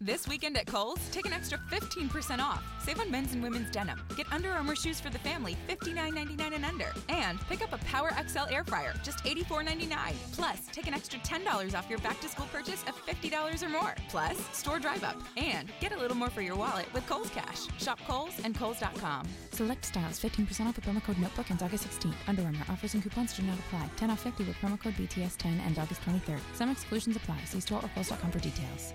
This weekend at Kohl's, take an extra 15% off. Save on men's and women's denim. Get Under Armour shoes for the family, $59.99 and under. And pick up a Power XL air fryer, just $84.99. Plus, take an extra $10 off your back to school purchase of $50 or more. Plus, store drive up. And get a little more for your wallet with Kohl's Cash. Shop Kohl's and Kohl's.com. Select styles, 15% off with promo code Notebook ends August 16th. Under Armour offers and coupons do not apply. 10 off 50 with promo code BTS10 and August 23rd. Some exclusions apply. See store or Kohl's.com for details.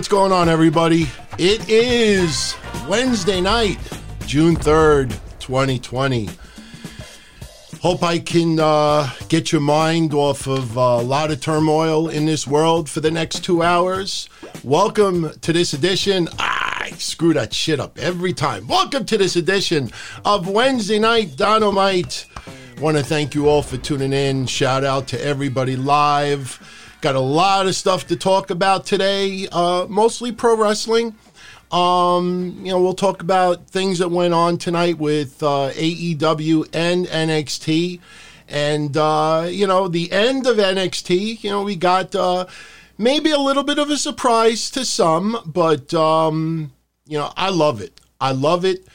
What's going on, everybody? It is Wednesday night, June 3rd, 2020. Hope I can uh, get your mind off of uh, a lot of turmoil in this world for the next two hours. Welcome to this edition. I screw that shit up every time. Welcome to this edition of Wednesday Night Don-O-Mite. Want to thank you all for tuning in. Shout out to everybody live. Got a lot of stuff to talk about today, uh, mostly pro wrestling. Um, you know, we'll talk about things that went on tonight with uh, AEW and NXT. And, uh, you know, the end of NXT, you know, we got uh, maybe a little bit of a surprise to some, but, um, you know, I love it. I love it.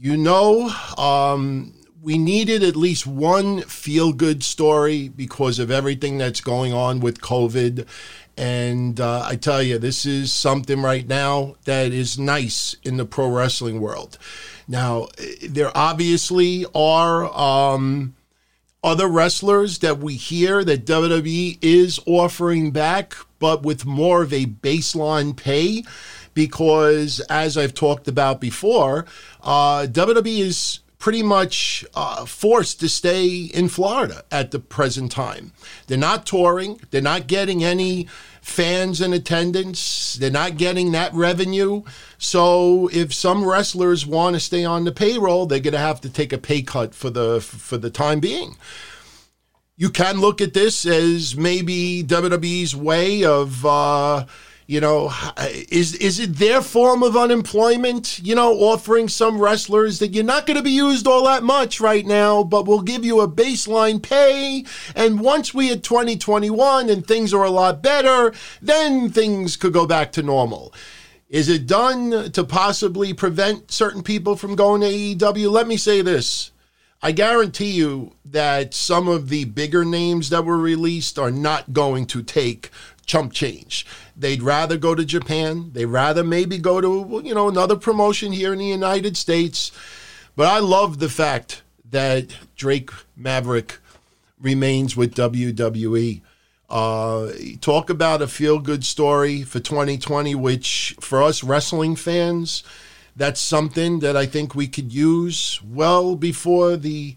You know, um, we needed at least one feel good story because of everything that's going on with COVID. And uh, I tell you, this is something right now that is nice in the pro wrestling world. Now, there obviously are um, other wrestlers that we hear that WWE is offering back, but with more of a baseline pay. Because, as I've talked about before, uh, WWE is pretty much uh, forced to stay in Florida at the present time. They're not touring, they're not getting any fans in attendance, they're not getting that revenue. So if some wrestlers want to stay on the payroll, they're going to have to take a pay cut for the for the time being. You can look at this as maybe WWE's way of uh, you know, is is it their form of unemployment? You know, offering some wrestlers that you're not going to be used all that much right now, but we'll give you a baseline pay. And once we hit 2021 and things are a lot better, then things could go back to normal. Is it done to possibly prevent certain people from going to AEW? Let me say this. I guarantee you that some of the bigger names that were released are not going to take chump change. They'd rather go to Japan. They'd rather maybe go to, you know, another promotion here in the United States. But I love the fact that Drake Maverick remains with WWE. Uh, talk about a feel good story for 2020, which for us wrestling fans, that's something that I think we could use well before the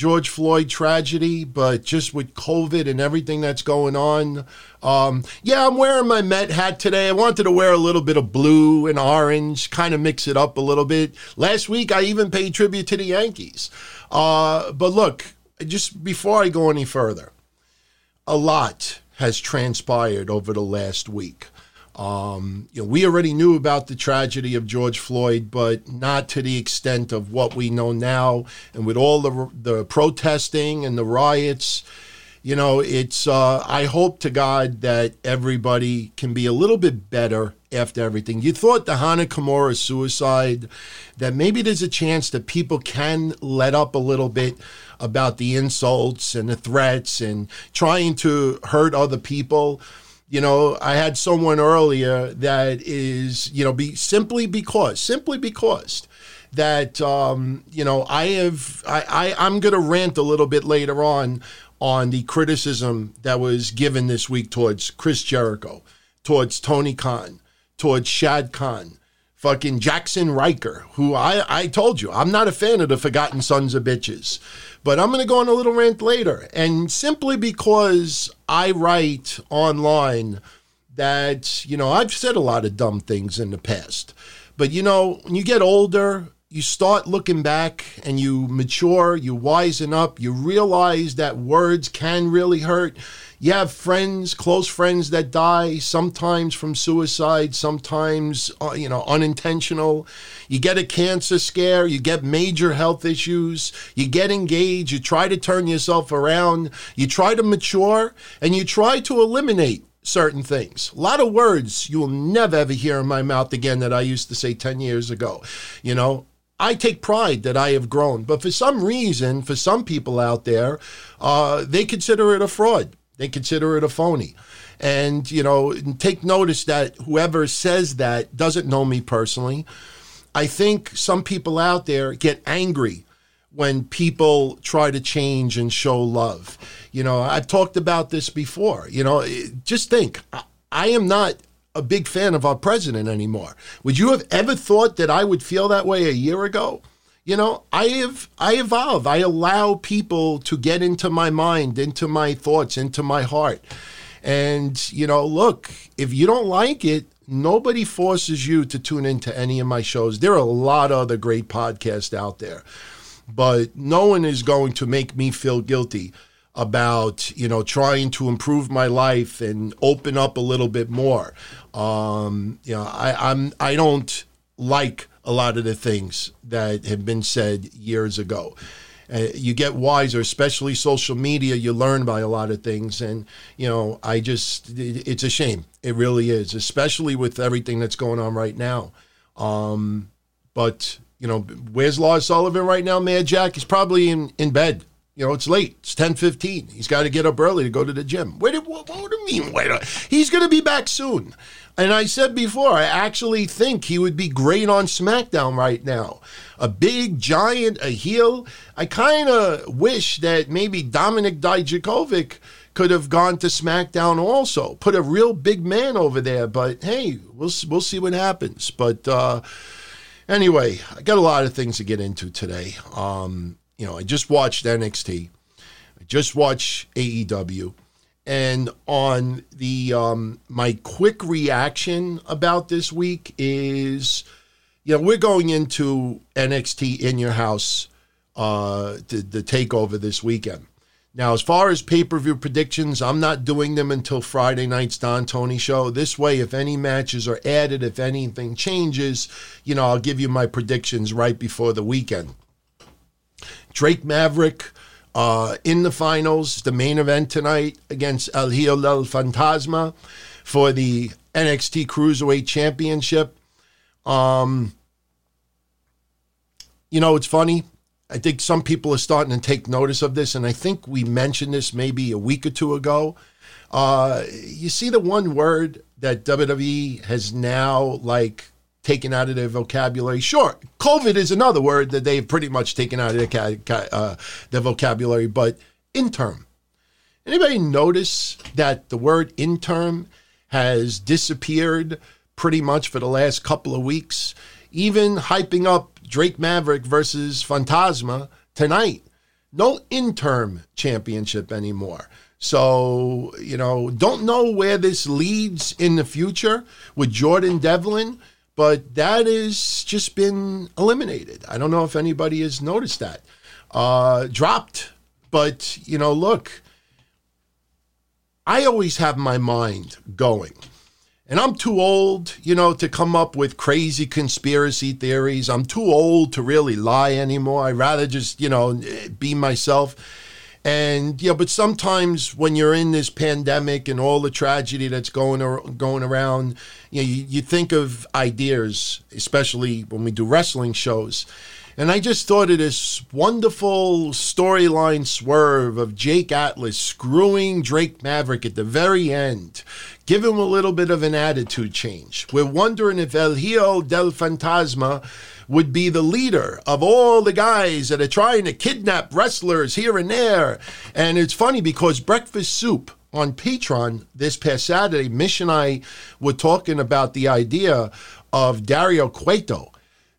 George Floyd tragedy, but just with COVID and everything that's going on. Um, yeah, I'm wearing my Met hat today. I wanted to wear a little bit of blue and orange, kind of mix it up a little bit. Last week, I even paid tribute to the Yankees. Uh, but look, just before I go any further, a lot has transpired over the last week. Um, you know, we already knew about the tragedy of George Floyd, but not to the extent of what we know now. And with all the the protesting and the riots, you know, it's. Uh, I hope to God that everybody can be a little bit better after everything. You thought the Hana suicide, that maybe there's a chance that people can let up a little bit about the insults and the threats and trying to hurt other people You know, I had someone earlier that is, you know, be simply because, simply because that um, you know I have I, I I'm going to rant a little bit later on on the criticism that was given this week towards Chris Jericho, towards Tony Khan, towards Shad Khan, fucking Jaxson Ryker, who I I told you I'm not a fan of the Forgotten Sons of Bitches. But I'm going to go on a little rant later. And simply because I write online that, you know, I've said a lot of dumb things in the past. But, you know, when you get older, you start looking back and you mature, you wisen up, you realize that words can really hurt you have friends, close friends that die, sometimes from suicide, sometimes, uh, you know, unintentional. You get a cancer scare, you get major health issues, you get engaged, you try to turn yourself around, you try to mature, and you try to eliminate certain things. A lot of words you will never ever hear in my mouth again that I used to say 10 years ago. You know, I take pride that I have grown, but for some reason, for some people out there, uh, they consider it a fraud. They consider it a phony. And, you know, take notice that whoever says that doesn't know me personally. I think some people out there get angry when people try to change and show love. You know, I've talked about this before. You know, just think I am not a big fan of our president anymore. Would you have ever thought that I would feel that way a year ago? You know i have i evolve. I allow people to get into my mind into my thoughts into my heart. And you know look if you don't like it nobody forces you to tune into any of my shows. There are a lot of other great podcasts out there but no one is going to make me feel guilty about you know trying to improve my life and open up a little bit more. Um you know i i'm i don't like a lot of the things that have been said years ago. Uh, you get wiser, especially social media. You learn by a lot of things, and you know, I just it, it's a shame. It really is, especially with everything that's going on right now. Um, but you know, where's Lars Sullivan right now, Mad Jack? He's probably in in bed. You know, it's late. It's ten fifteen. He's got to get up early to go to the gym. Wait, what, what do you mean? Wait, he's going to be back soon. And I said before, I actually think he would be great on SmackDown right now. A big giant, a heel. I kind of wish that maybe Dominik Dijakovic could have gone to SmackDown also. Put a real big man over there. But hey, we'll we'll see what happens. But uh, anyway, I got a lot of things to get into today. Um, you know, I just watched NXT. I just watched AEW. And on the um, my quick reaction about this week is, you know, we're going into NXT in your house, uh, the, the takeover this weekend. Now, as far as pay per view predictions, I'm not doing them until Friday night's Don Tony show. This way, if any matches are added, if anything changes, you know, I'll give you my predictions right before the weekend. Drake Maverick uh, in the finals, the main event tonight against El Hijo del Fantasma for the NXT Cruiserweight Championship. Um, you know, it's funny. I think some people are starting to take notice of this, and I think we mentioned this maybe a week or two ago. Uh, you see the one word that WWE has now like taken out of their vocabulary. Sure, COVID is another word that they've pretty much taken out of their, uh, their vocabulary, but interim. Anybody notice that the word interim has disappeared pretty much for the last couple of weeks? Even hyping up Drake Maverick versus Fantasma tonight. No interim championship anymore. So, you know, don't know where this leads in the future with Jordan Devlin but that has just been eliminated. I don't know if anybody has noticed that. Uh, dropped. But, you know, look, I always have my mind going. And I'm too old, you know, to come up with crazy conspiracy theories. I'm too old to really lie anymore. I'd rather just, you know, be myself. And yeah, but sometimes when you're in this pandemic and all the tragedy that's going or, going around, you, know, you, you think of ideas, especially when we do wrestling shows. And I just thought of this wonderful storyline swerve of Jake Atlas screwing Drake Maverick at the very end. Give him a little bit of an attitude change. We're wondering if El Hijo del Fantasma would be the leader of all the guys that are trying to kidnap wrestlers here and there. And it's funny because Breakfast Soup on Patreon this past Saturday, Mish and I were talking about the idea of Dario Cueto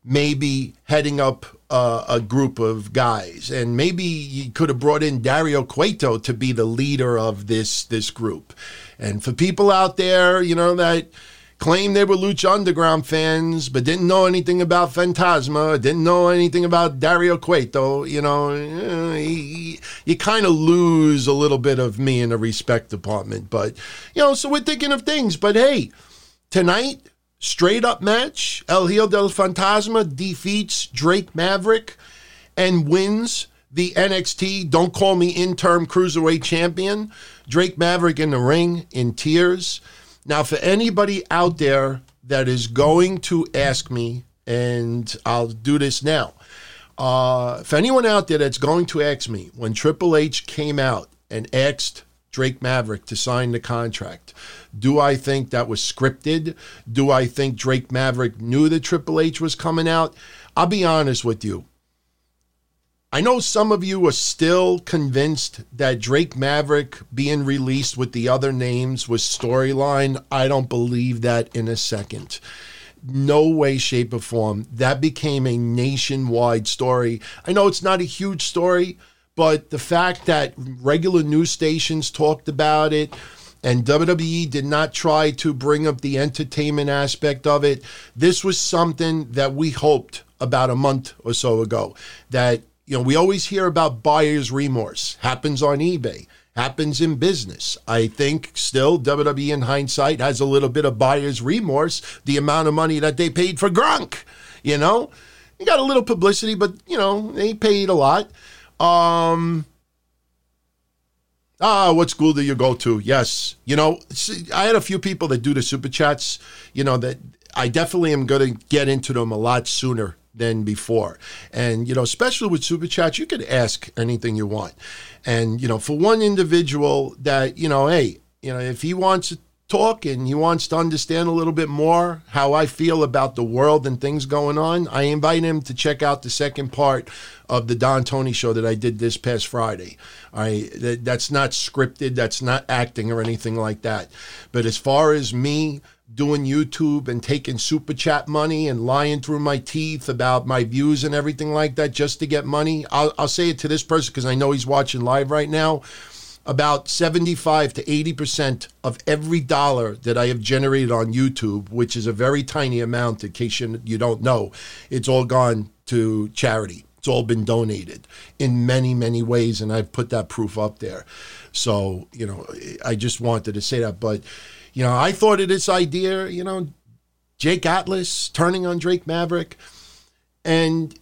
maybe heading up uh, a group of guys, and maybe you could have brought in Dario Cueto to be the leader of this this group. And for people out there, you know that claim they were Lucha Underground fans, but didn't know anything about Fantasma, didn't know anything about Dario Cueto, you know, eh, you, you kind of lose a little bit of me in the respect department. But, you know, so we're thinking of things. But hey, tonight, straight up match El Hijo del Fantasma defeats Drake Maverick and wins the NXT Don't Call Me Interim Cruiserweight Champion. Drake Maverick in the ring in tears. Now, for anybody out there that is going to ask me, and I'll do this now. Uh, for anyone out there that's going to ask me, when Triple H came out and asked Drake Maverick to sign the contract, do I think that was scripted? Do I think Drake Maverick knew that Triple H was coming out? I'll be honest with you. I know some of you are still convinced that Drake Maverick being released with the other names was storyline. I don't believe that in a second. No way, shape, or form. That became a nationwide story. I know it's not a huge story, but the fact that regular news stations talked about it, and WWE did not try to bring up the entertainment aspect of it. This was something that we hoped about a month or so ago that you know, we always hear about buyer's remorse. Happens on eBay, happens in business. I think still WWE in hindsight has a little bit of buyer's remorse, the amount of money that they paid for Gronk. You know, you got a little publicity, but you know, they paid a lot. Um, Ah, what school do you go to? Yes. You know, I had a few people that do the super chats, you know, that I definitely am going to get into them a lot sooner than before. And, you know, especially with Super Chats, you could ask anything you want. And, you know, for one individual that, you know, hey, you know, if he wants to talk and he wants to understand a little bit more how I feel about the world and things going on, I invite him to check out the second part of the Don Tony show that I did this past Friday. I that, that's not scripted, that's not acting or anything like that. But as far as me doing YouTube and taking super chat money and lying through my teeth about my views and everything like that just to get money. I'll, I'll say it to this person because I know he's watching live right now. About 75 to 80% of every dollar that I have generated on YouTube, which is a very tiny amount in case you, you don't know, it's all gone to charity. It's all been donated in many, many ways. And I've put that proof up there. So, you know, I just wanted to say that. But, you know, I thought of this idea, you know, Jake Atlas turning on Drake Maverick. And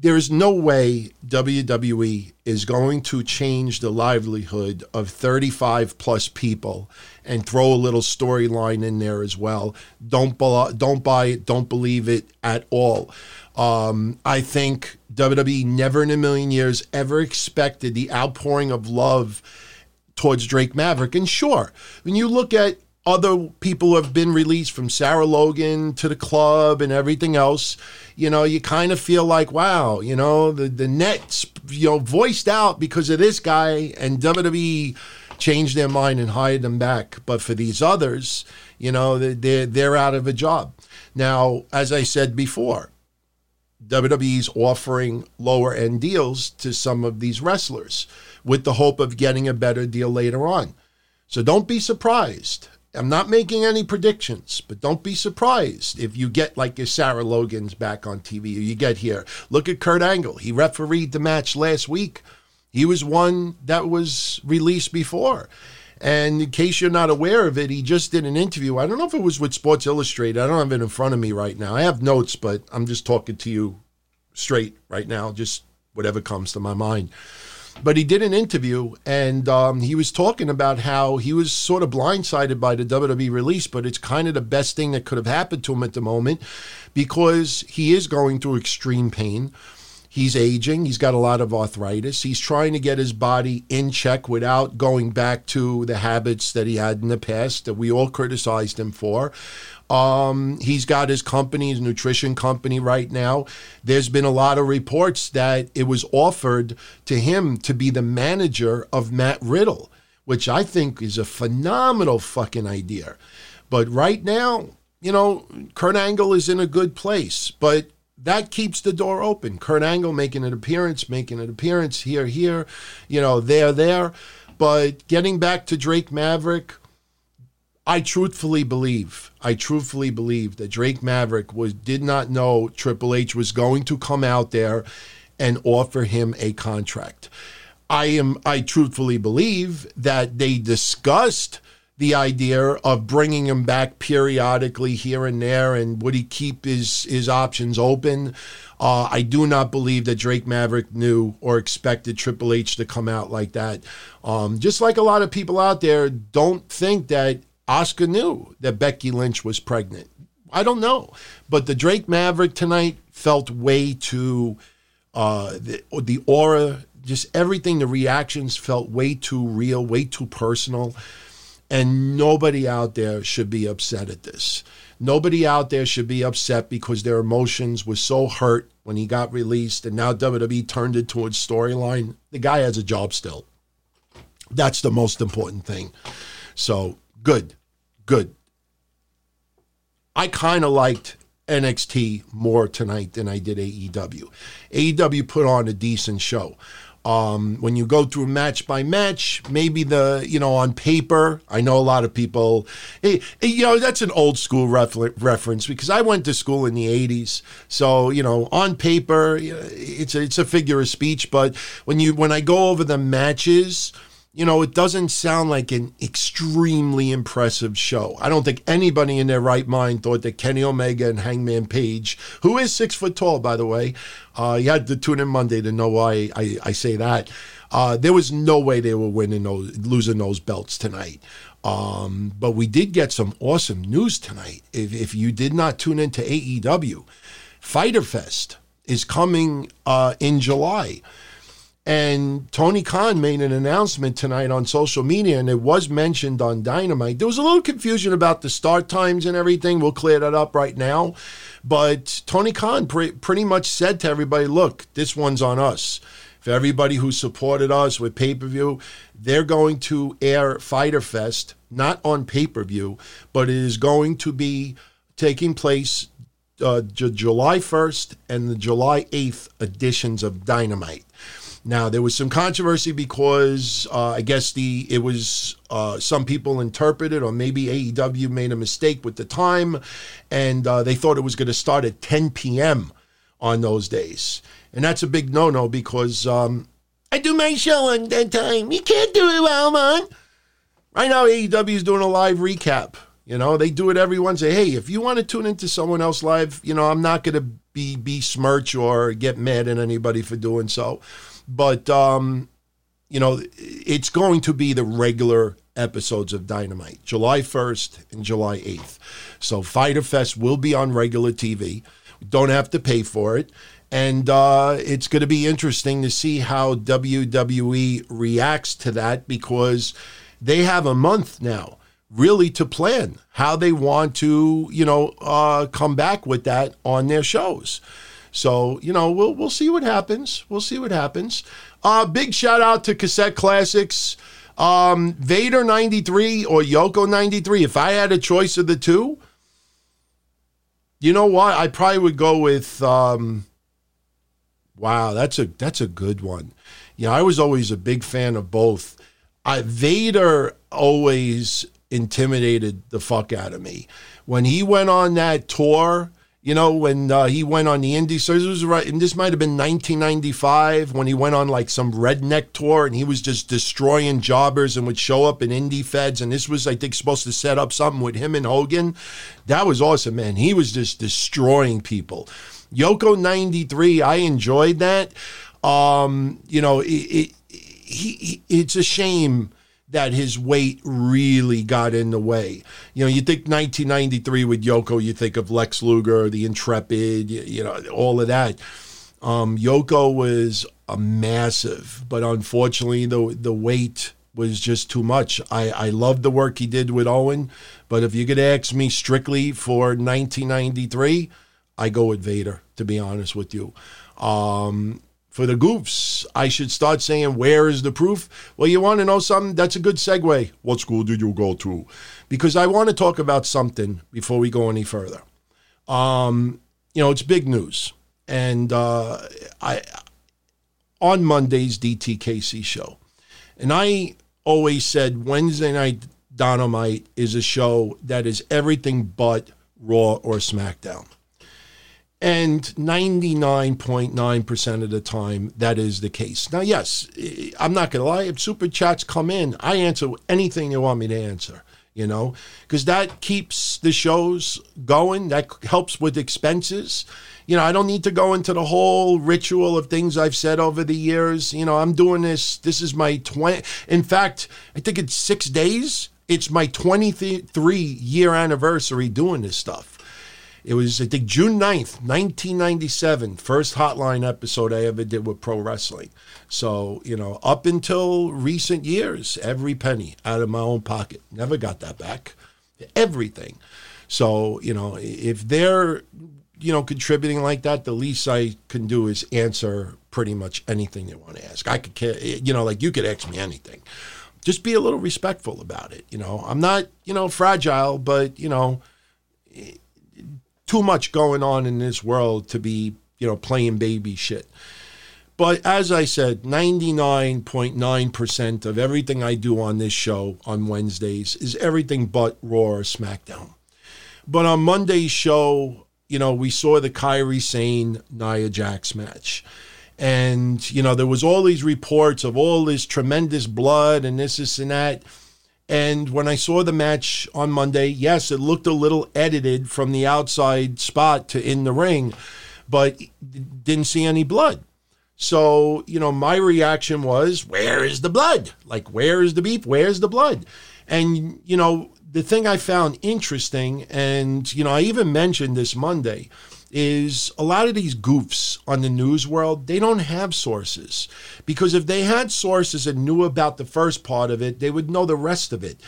there is no way WWE is going to change the livelihood of 35 plus people and throw a little storyline in there as well. Don't don't buy it, don't believe it at all. Um, I think WWE never in a million years ever expected the outpouring of love towards Drake Maverick. And sure, when you look at other people have been released from Sarah Logan to the club and everything else, you know, you kind of feel like, wow, you know, the, the net's, you know, voiced out because of this guy and WWE changed their mind and hired them back. But for these others, you know, they're, they're out of a job. Now, as I said before, WWE's offering lower end deals to some of these wrestlers with the hope of getting a better deal later on. So don't be surprised I'm not making any predictions, but don't be surprised if you get like your Sarah Logan's back on TV or you get here. Look at Kurt Angle. He refereed the match last week. He was one that was released before. And in case you're not aware of it, he just did an interview. I don't know if it was with Sports Illustrated. I don't have it in front of me right now. I have notes, but I'm just talking to you straight right now, just whatever comes to my mind. But he did an interview and um, he was talking about how he was sort of blindsided by the WWE release, but it's kind of the best thing that could have happened to him at the moment because he is going through extreme pain. He's aging. He's got a lot of arthritis. He's trying to get his body in check without going back to the habits that he had in the past that we all criticized him for. Um, he's got his company, his nutrition company right now. There's been a lot of reports that it was offered to him to be the manager of Matt Riddle, which I think is a phenomenal fucking idea. But right now, you know, Kurt Angle is in a good place, but that keeps the door open. Kurt Angle making an appearance, making an appearance here, here, you know, there, there. But getting back to Drake Maverick, I truthfully believe, I truthfully believe that Drake Maverick was did not know Triple H was going to come out there and offer him a contract. I am I truthfully believe that they discussed the idea of bringing him back periodically here and there and would he keep his his options open uh, I do not believe that Drake Maverick knew or expected Triple H to come out like that. Um, just like a lot of people out there don't think that Asuka knew that Becky Lynch was pregnant. I don't know, but the Drake Maverick tonight felt way too uh, the the aura, just everything. The reactions felt way too real, way too personal, and nobody out there should be upset at this. Nobody out there should be upset because their emotions were so hurt when he got released, and now WWE turned it towards storyline. The guy has a job still. That's the most important thing. So good good. I kind of liked NXT more tonight than I did AEW. AEW put on a decent show. Um, when you go through match by match, maybe the, you know, on paper, I know a lot of people, hey, hey, you know, that's an old school refer- reference because I went to school in the 80s. So, you know, on paper, eh, it's a, it's a figure of speech. But when you, when I go over the matches, you know, it doesn't sound like an extremely impressive show. I don't think anybody in their right mind thought that Kenny Omega and Hangman Page, who is six foot tall, by the way, uh, you had to tune in Monday to know why I, I say that. Uh, there was no way they were winning those, losing those belts tonight. Um, but we did get some awesome news tonight. If, if you did not tune into AEW, Fyter Fest is coming uh, in July. And Tony Khan made an announcement tonight on social media, and it was mentioned on Dynamite. There was a little confusion about the start times and everything. We'll clear that up right now. But Tony Khan pre- pretty much said to everybody, look, this one's on us. For everybody who supported us with pay per view, they're going to air Fyter Fest, not on pay per view, but it is going to be taking place uh, J- July 1st and the July 8th editions of Dynamite. Now there was some controversy because uh, I guess the it was uh, some people interpreted or maybe AEW made a mistake with the time, and uh, they thought it was going to start at 10 p.m. on those days, and that's a big no-no because um, I do my show on that time. You can't do it while I'm on. Right now, AEW is doing a live recap. You know, they do it every Wednesday. Hey, if you want to tune into someone else live, you know, I'm not going to be besmirch or get mad at anybody for doing so. But um, you know, it's going to be the regular episodes of Dynamite, July 1st and July 8th. So Fyter Fest will be on regular TV. don't have to pay for it. And uh, it's going to be interesting to see how WWE reacts to that because they have a month now really to plan how they want to, you know, uh, come back with that on their shows. So, you know, we'll we'll see what happens. We'll see what happens. Uh, big shout out to Cassette Classics. Um, Vader 93 or Yoko 93. If I had a choice of the two, you know what? I probably would go with um, Wow, that's a that's a good one. You know, I was always a big fan of both. I, Vader always intimidated the fuck out of me. When he went on that tour, you know, when uh, he went on the indie, so this was right, and this might have been 1995 when he went on like some redneck tour and he was just destroying jobbers and would show up in indie feds. And this was, I think, supposed to set up something with him and Hogan. That was awesome, man. He was just destroying people. Yoko 93, I enjoyed that. Um, you know, it, it he, it's a shame that his weight really got in the way. You know, you think 1993 with Yoko, you think of Lex Luger, the Intrepid, you, you know, all of that. Um, Yoko was a massive, but unfortunately, the the weight was just too much. I, I love the work he did with Owen, but if you could ask me strictly for 1993, I go with Vader, to be honest with you. Um, for the goofs, I should start saying, Where is the proof? Well, you want to know something? That's a good segue. What school did you go to? Because I want to talk about something before we go any further. Um, you know, it's big news. And uh, I on Monday's DTKC show. And I always said Wednesday Night Don-O-Mite is a show that is everything but Raw or SmackDown. And 99.9% of the time, that is the case. Now, yes, I'm not going to lie. If super chats come in, I answer anything you want me to answer, you know, because that keeps the shows going. That helps with expenses. You know, I don't need to go into the whole ritual of things I've said over the years. You know, I'm doing this. This is my 20. In fact, I think it's six days. It's my 23 year anniversary doing this stuff. It was, I think, June 9th, 1997, first hotline episode I ever did with pro wrestling. So, you know, up until recent years, every penny out of my own pocket. Never got that back. Everything. So, you know, if they're, you know, contributing like that, the least I can do is answer pretty much anything they want to ask. I could, care, eh, you know, like you could ask me anything. Just be a little respectful about it. You know, I'm not, you know, fragile, but, you know, too much going on in this world to be, you know, playing baby shit. But as I said, 99.9% of everything I do on this show on Wednesdays is everything but Raw or SmackDown. But on Monday's show, you know, we saw the Kairi Sane Nia Jax match. And, you know, there was all these reports of all this tremendous blood and this, this, and that. And when I saw the match on Monday, yes, it looked a little edited from the outside spot to in the ring, but didn't see any blood. So, you know, my reaction was, where is the blood? Like, where is the beef? Where's the blood? And, you know, the thing I found interesting, and, you know, I even mentioned this Monday, is a lot of these goofs on the news world, they don't have sources. Because if they had sources and knew about the first part of it, they would know the rest of it.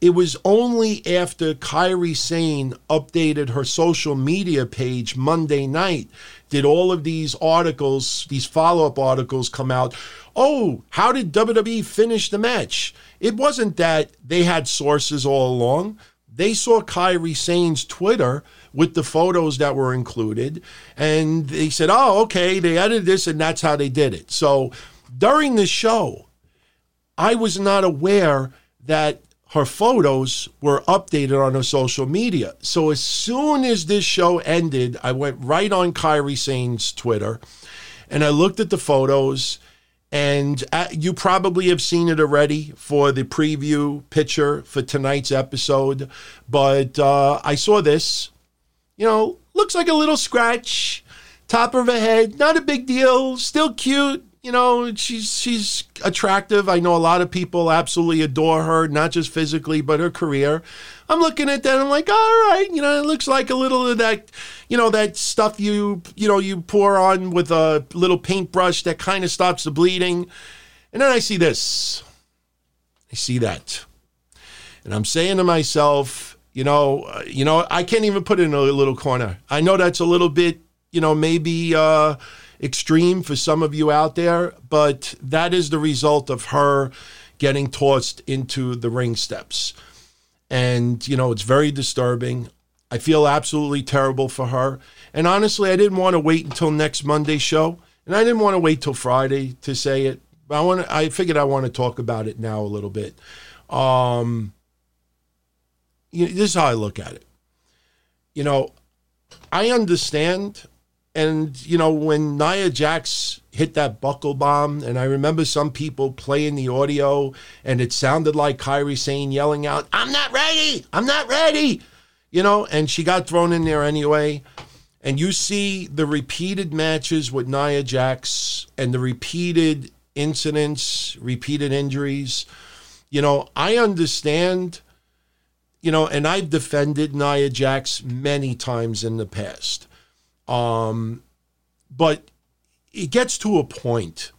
It was only after Kairi Sane updated her social media page Monday night did all of these articles, these follow up articles come out. Oh, how did WWE finish the match? It wasn't that they had sources all along. They saw Kairi Sane's Twitter with the photos that were included. And they said, oh, okay, they edited this and that's how they did it. So during the show, I was not aware that her photos were updated on her social media. So as soon as this show ended, I went right on Kairi Sane's Twitter and I looked at the photos. And uh, you probably have seen it already for the preview picture for tonight's episode. But uh, I saw this you know, looks like a little scratch, top of her head, not a big deal, still cute. You know, she's she's attractive. I know a lot of people absolutely adore her, not just physically, but her career. I'm looking at that. I'm like, all right, you know, it looks like a little of that, you know, that stuff you you know you pour on with a little paintbrush that kind of stops the bleeding. And then I see this. I see that. And I'm saying to myself, you know, uh, you know, I can't even put it in a little corner. I know that's a little bit, you know, maybe uh, extreme for some of you out there, but that is the result of her getting tossed into the ring steps. And, you know, it's very disturbing. I feel absolutely terrible for her. And honestly, I didn't want to wait until next Monday's show. And I didn't want to wait till Friday to say it. But I want to, I figured I want to talk about it now a little bit. Um, you know, this is how I look at it. You know, I understand. And, you know, when Nia Jax hit that buckle bomb, and I remember some people playing the audio, and it sounded like Kairi saying, yelling out, I'm not ready. I'm not ready. You know, and she got thrown in there anyway. And you see the repeated matches with Nia Jax and the repeated incidents, repeated injuries. You know, I understand you know, and I've defended Nia Jax many times in the past. Um, but it gets to a point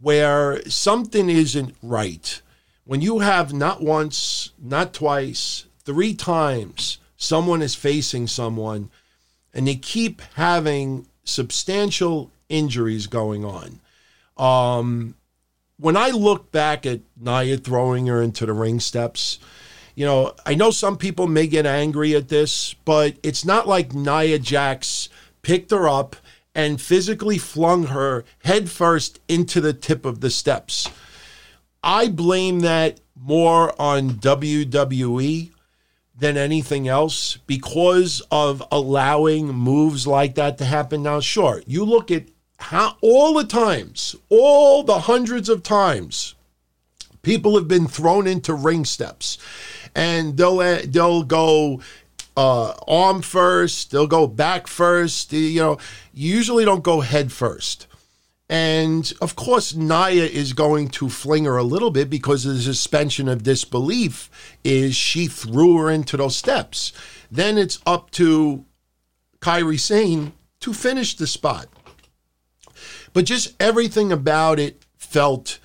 where something isn't right. When you have not once, not twice, three times someone is facing someone and they keep having substantial injuries going on. Um, when I look back at Nia throwing her into the ring steps, you know, I know some people may get angry at this, but it's not like Nia Jax picked her up and physically flung her headfirst into the tip of the steps. I blame that more on WWE than anything else because of allowing moves like that to happen. Now, sure, you look at how all the times, all the hundreds of times people have been thrown into ring steps and they'll they'll go uh, arm first, they'll go back first. You know, usually don't go head first. And of course, Nia is going to fling her a little bit because the suspension of disbelief is she threw her into those steps. Then it's up to Kairi Sane to finish the spot. But just everything about it felt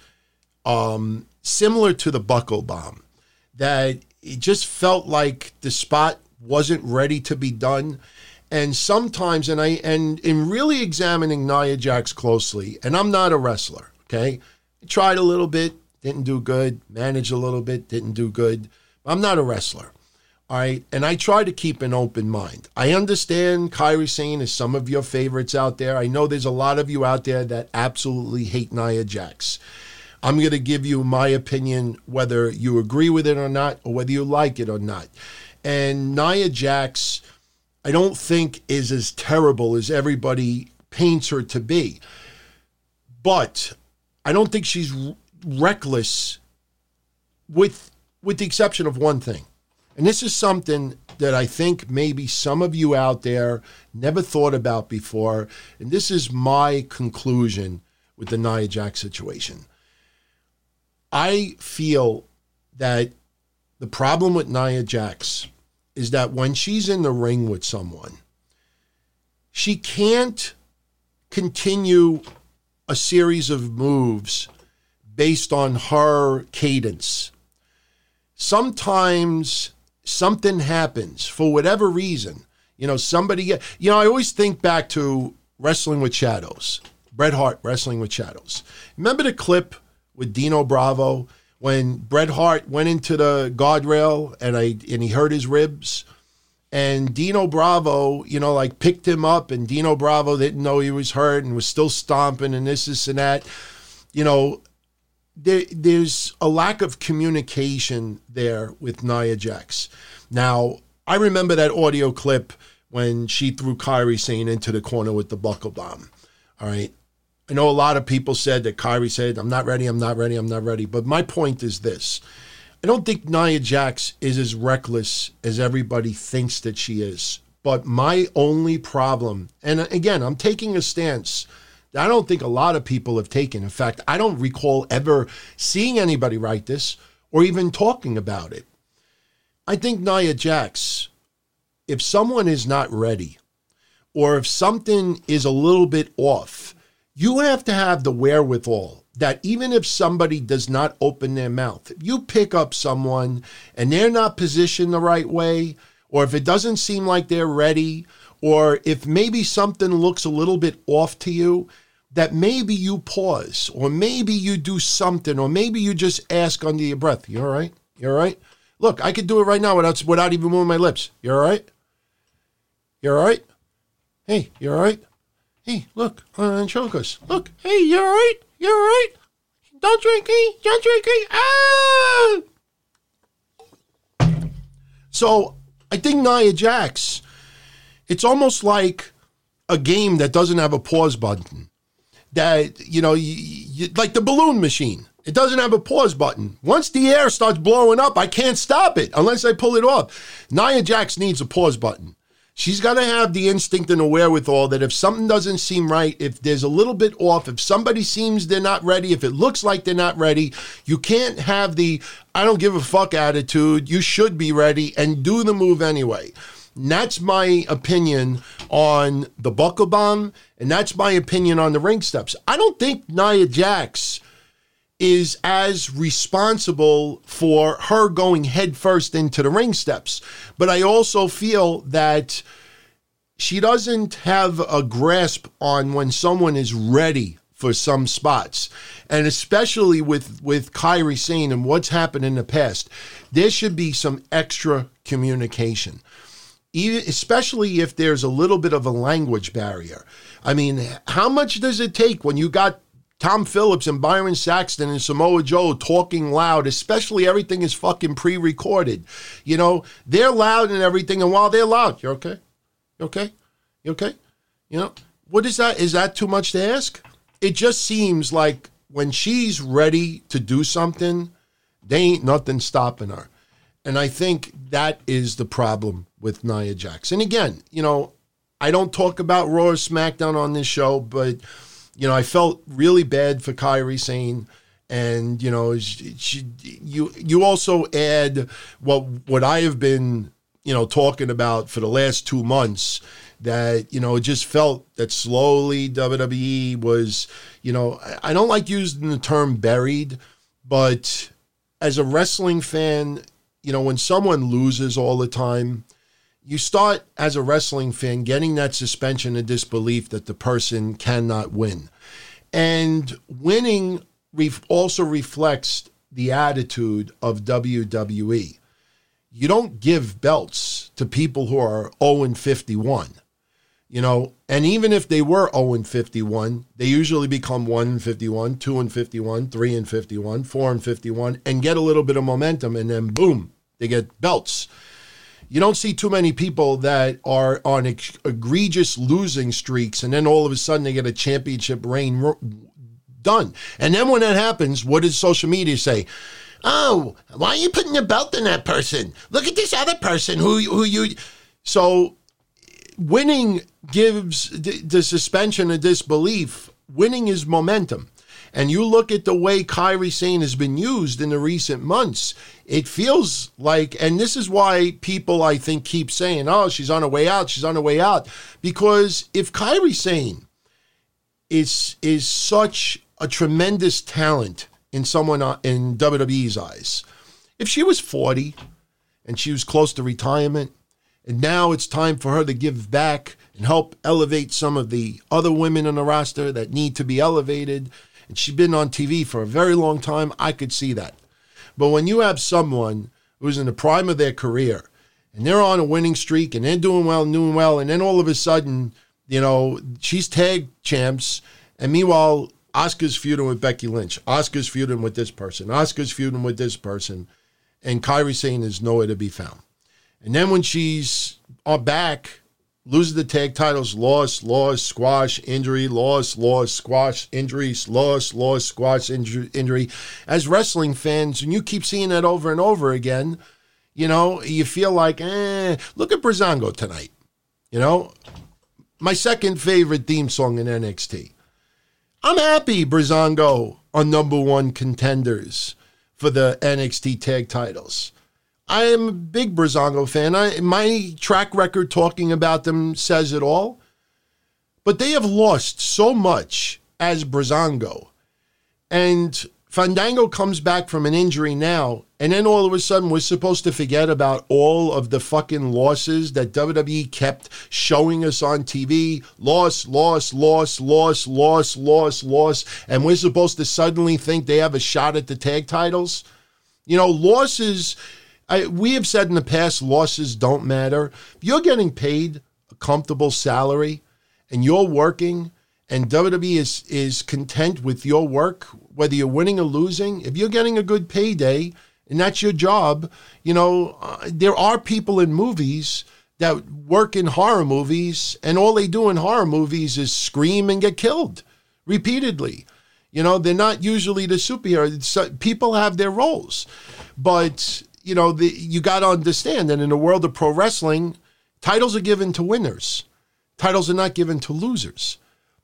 um, similar to the buckle bomb. That it just felt like the spot wasn't ready to be done. And sometimes and i and in really examining nia jax closely and i'm not a wrestler okay? I tried a little bit didn't do good managed a little bit didn't do good. I'm not a wrestler all right? And i try to keep an open mind. I understand Kairi Sane is some of your favorites out there. I know there's a lot of you out there that absolutely hate nia jax i'm going to give you my opinion whether you agree with it or not or whether you like it or not and nia jax I don't think is as terrible as everybody paints her to be. But I don't think she's reckless with with the exception of one thing. And this is something that I think maybe some of you out there never thought about before. And this is my conclusion with the Nia Jax situation. I feel that the problem with Nia Jax is that when she's in the ring with someone, she can't continue a series of moves based on her cadence. Sometimes something happens for whatever reason. You know, somebody, you know, I always think back to Wrestling with Shadows, Bret Hart Wrestling with Shadows. Remember the clip with Dino Bravo? when Bret Hart went into the guardrail and I and he hurt his ribs. And Dino Bravo, you know, like picked him up, and Dino Bravo didn't know he was hurt and was still stomping and this, this, and that. You know, there, there's a lack of communication there with Nia Jax. Now, I remember that audio clip when she threw Kairi Sane into the corner with the buckle bomb. All right. I know a lot of people said that Kairi said, I'm not ready, I'm not ready, I'm not ready. But my point is this I don't think Nia Jax is as reckless as everybody thinks that she is. But my only problem, and again, I'm taking a stance that I don't think a lot of people have taken. In fact, I don't recall ever seeing anybody write this or even talking about it. I think Nia Jax, if someone is not ready, or if something is a little bit off, you have to have the wherewithal that even if somebody does not open their mouth, if you pick up someone and they're not positioned the right way, or if it doesn't seem like they're ready, or if maybe something looks a little bit off to you, that maybe you pause, or maybe you do something, or maybe you just ask under your breath, You all right? You all right? Look, I could do it right now without, without even moving my lips. You all right? You all right? Hey, you all right? Hey, look, uh, on Chocos. Look, hey, you're right. You're right. Don't drink me. Don't drink me. Ah! So I think Nia Jax, it's almost like a game that doesn't have a pause button. That, you know, you, you, like the balloon machine. It doesn't have a pause button. Once the air starts blowing up, I can't stop it unless I pull it off. Nia Jax needs a pause button. She's got to have the instinct and the wherewithal that if something doesn't seem right, if there's a little bit off, if somebody seems they're not ready, if it looks like they're not ready, you can't have the I don't give a fuck attitude. You should be ready and do the move anyway. And that's my opinion on the buckle bomb, and that's my opinion on the ring steps. I don't think Nia Jax is as responsible for her going headfirst into the ring steps. But I also feel that she doesn't have a grasp on when someone is ready for some spots. And especially with, with Kairi Sane and what's happened in the past, there should be some extra communication. Even, especially if there's a little bit of a language barrier. I mean, how much does it take when you got Tom Phillips and Byron Saxton and Samoa Joe talking loud, especially everything is fucking pre recorded. You know, they're loud and everything, and while they're loud, you're okay? You okay? You okay? You know, what is that? Is that too much to ask? It just seems like when she's ready to do something, they ain't nothing stopping her. And I think that is the problem with Nia Jax. And again, you know, I don't talk about Raw or SmackDown on this show, but you know, I felt really bad for Kairi Sane. And you know, she, you you also add what what I have been you know talking about for the last two months that you know it just felt that slowly WWE was you know I don't like using the term buried, but as a wrestling fan, you know when someone loses all the time, you start as a wrestling fan getting that suspension of disbelief that the person cannot win. And winning also reflects the attitude of WWE. You don't give belts to people who are 0 51. You know, and even if they were 0 51, they usually become 1 and 51, 2 and 51, 3 and 51, 4 and 51, and get a little bit of momentum, and then boom, they get belts you don't see too many people that are on ex- egregious losing streaks and then all of a sudden they get a championship reign ro- done. And then when that happens, what does social media say? Oh, why are you putting a belt in that person? Look at this other person who who you. So, winning gives the, the suspension of disbelief. Winning is momentum. And you look at the way Kairi Sane has been used in the recent months, it feels like, and this is why people, I think, keep saying, oh, she's on her way out, she's on her way out. Because if Kairi Sane is, is such a tremendous talent in someone uh, in WWE's eyes, if she was 40 and she was close to retirement, and now it's time for her to give back and help elevate some of the other women on the roster that need to be elevated and she's been on TV for a very long time, I could see that. But when you have someone who's in the prime of their career and they're on a winning streak and they're doing well, and doing well, and then all of a sudden, you know, she's tag champs, and meanwhile, Asuka's feuding with Becky Lynch, Asuka's feuding with this person, Asuka's feuding with this person, and Kairi Sane is nowhere to be found. And then when she's uh, back loses the tag titles, loss, loss, squash, injury, loss, loss, squash, injury, loss, loss, squash, injury, injury. As wrestling fans, and you keep seeing that over and over again, you know, you feel like, eh, look at Breezango tonight. You know, my second favorite theme song in NXT. I'm happy Breezango are number one contenders for the NXT tag titles. I am a big Breezango fan. I, my track record talking about them says it all. But they have lost so much as Breezango. And Fandango comes back from an injury now, and then all of a sudden we're supposed to forget about all of the fucking losses that WWE kept showing us on TV. Loss, loss, loss, loss, loss, loss, loss. And we're supposed to suddenly think they have a shot at the tag titles. You know, losses I, we have said in the past losses don't matter. You're getting paid a comfortable salary and you're working and WWE is, is content with your work, whether you're winning or losing, if you're getting a good payday and that's your job, you know, uh, there are people in movies that work in horror movies and all they do in horror movies is scream and get killed repeatedly. You know, they're not usually the superhero. People have their roles. But you know, the, you got to understand that in the world of pro wrestling, titles are given to winners. Titles are not given to losers.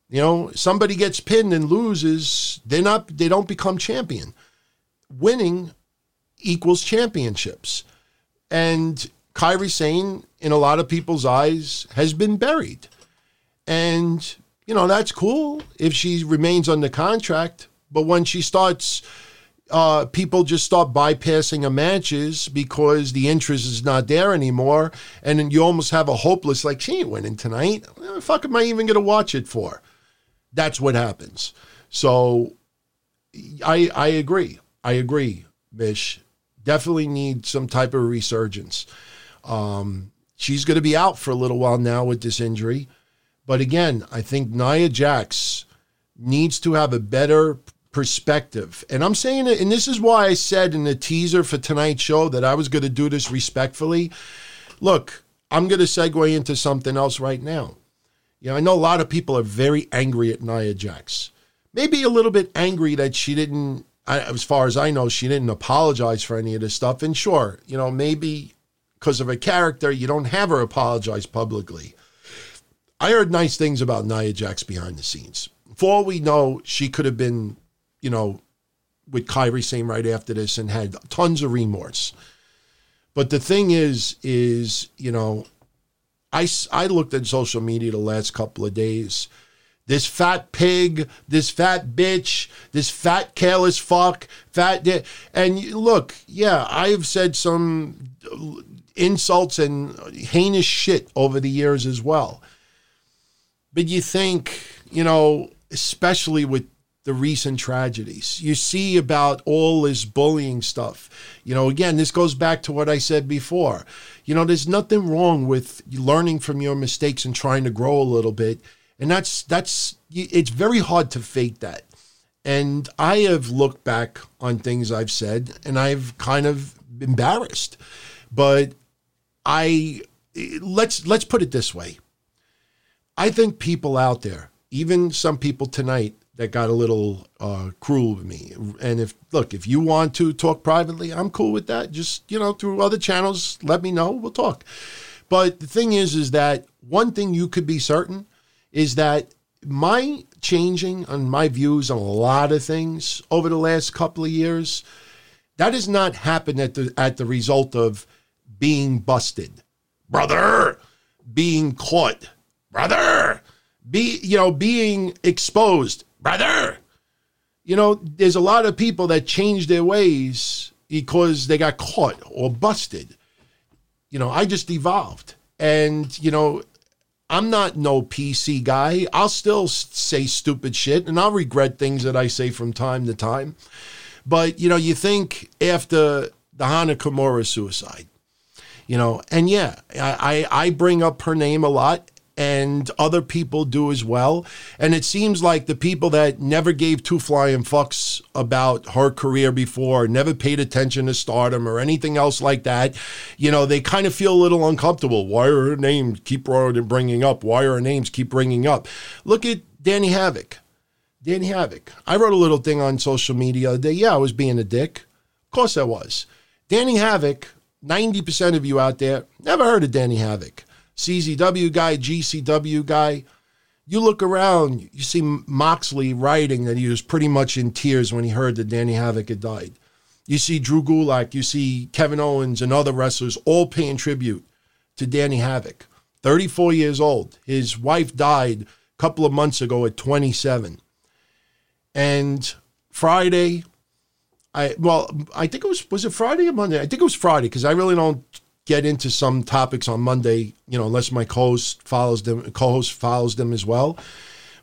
You know, somebody gets pinned and loses, they're not they don't become champion. Winning equals championships. And Kairi Sane in a lot of people's eyes, has been buried. And, you know, that's cool if she remains under contract. But when she starts, uh, people just start bypassing matches because the interest is not there anymore. And then you almost have a hopeless, like, she ain't winning tonight. What the fuck am I even to watch it for? That's what happens. So I, I agree. I agree, Mish. Definitely need some type of resurgence. Um, she's going to be out for a little while now with this injury. But again, I think Nia Jax needs to have a better perspective. And I'm saying it, and this is why I said in the teaser for tonight's show that I was going to do this respectfully. Look, I'm going to segue into something else right now. You know, I know a lot of people are very angry at Nia Jax. Maybe a little bit angry that she didn't, as far as I know, she didn't apologize for any of this stuff. And sure, you know, maybe because of her character, you don't have her apologize publicly. I heard nice things about Nia Jax behind the scenes. For all we know, she could have been, you know, with Kairi Sane right after this and had tons of remorse. But the thing is, is, you know, I, I looked at social media the last couple of days. This fat pig, this fat bitch, this fat careless fuck, fat. Di- and look, yeah, I've said some insults and heinous shit over the years as well. But you think, you know, especially with the recent tragedies. You see about all this bullying stuff. You know, again, this goes back to what I said before. You know, there's nothing wrong with learning from your mistakes and trying to grow a little bit. And that's that's it's very hard to fake that. And I have looked back on things I've said and I've kind of embarrassed. But I let's let's put it this way. I think people out there, even some people tonight that got a little uh, cruel with me. And if look, if you want to talk privately, I'm cool with that. Just you know, through other channels, let me know. We'll talk. But the thing is, is that one thing you could be certain is that my changing on my views on a lot of things over the last couple of years, that has not happened at the at the result of being busted, brother, being caught, brother, be you know being exposed, brother. You know, there's a lot of people that change their ways because they got caught or busted. You know, I just evolved, and you know, I'm not no PC guy. I'll still say stupid shit, and I'll regret things that I say from time to time. But you know, you think after the Hana Kimura suicide, you know, and yeah, I, I bring up her name a lot and other people do as well. And it seems like the people that never gave two flying fucks about her career before, never paid attention to stardom or anything else like that, you know, they kind of feel a little uncomfortable. Why are her names keep bringing up? Why are her names keep bringing up? Look at Danny Havoc. Danny Havoc. I wrote a little thing on social media the other day. Yeah, I was being a dick. Of course I was. Danny Havoc 90% of you out there never heard of Danny Havoc. CZW guy, GCW guy. You look around, you see Moxley writing that he was pretty much in tears when he heard that Danny Havoc had died. You see Drew Gulak, you see Kevin Owens and other wrestlers all paying tribute to Danny Havoc. 34 years old. His wife died a couple of months ago at 27. And Friday, I well, I think it was was it Friday or Monday? I think it was Friday because I really don't get into some topics on Monday, you know, unless my co-host follows them, co-host follows them as well.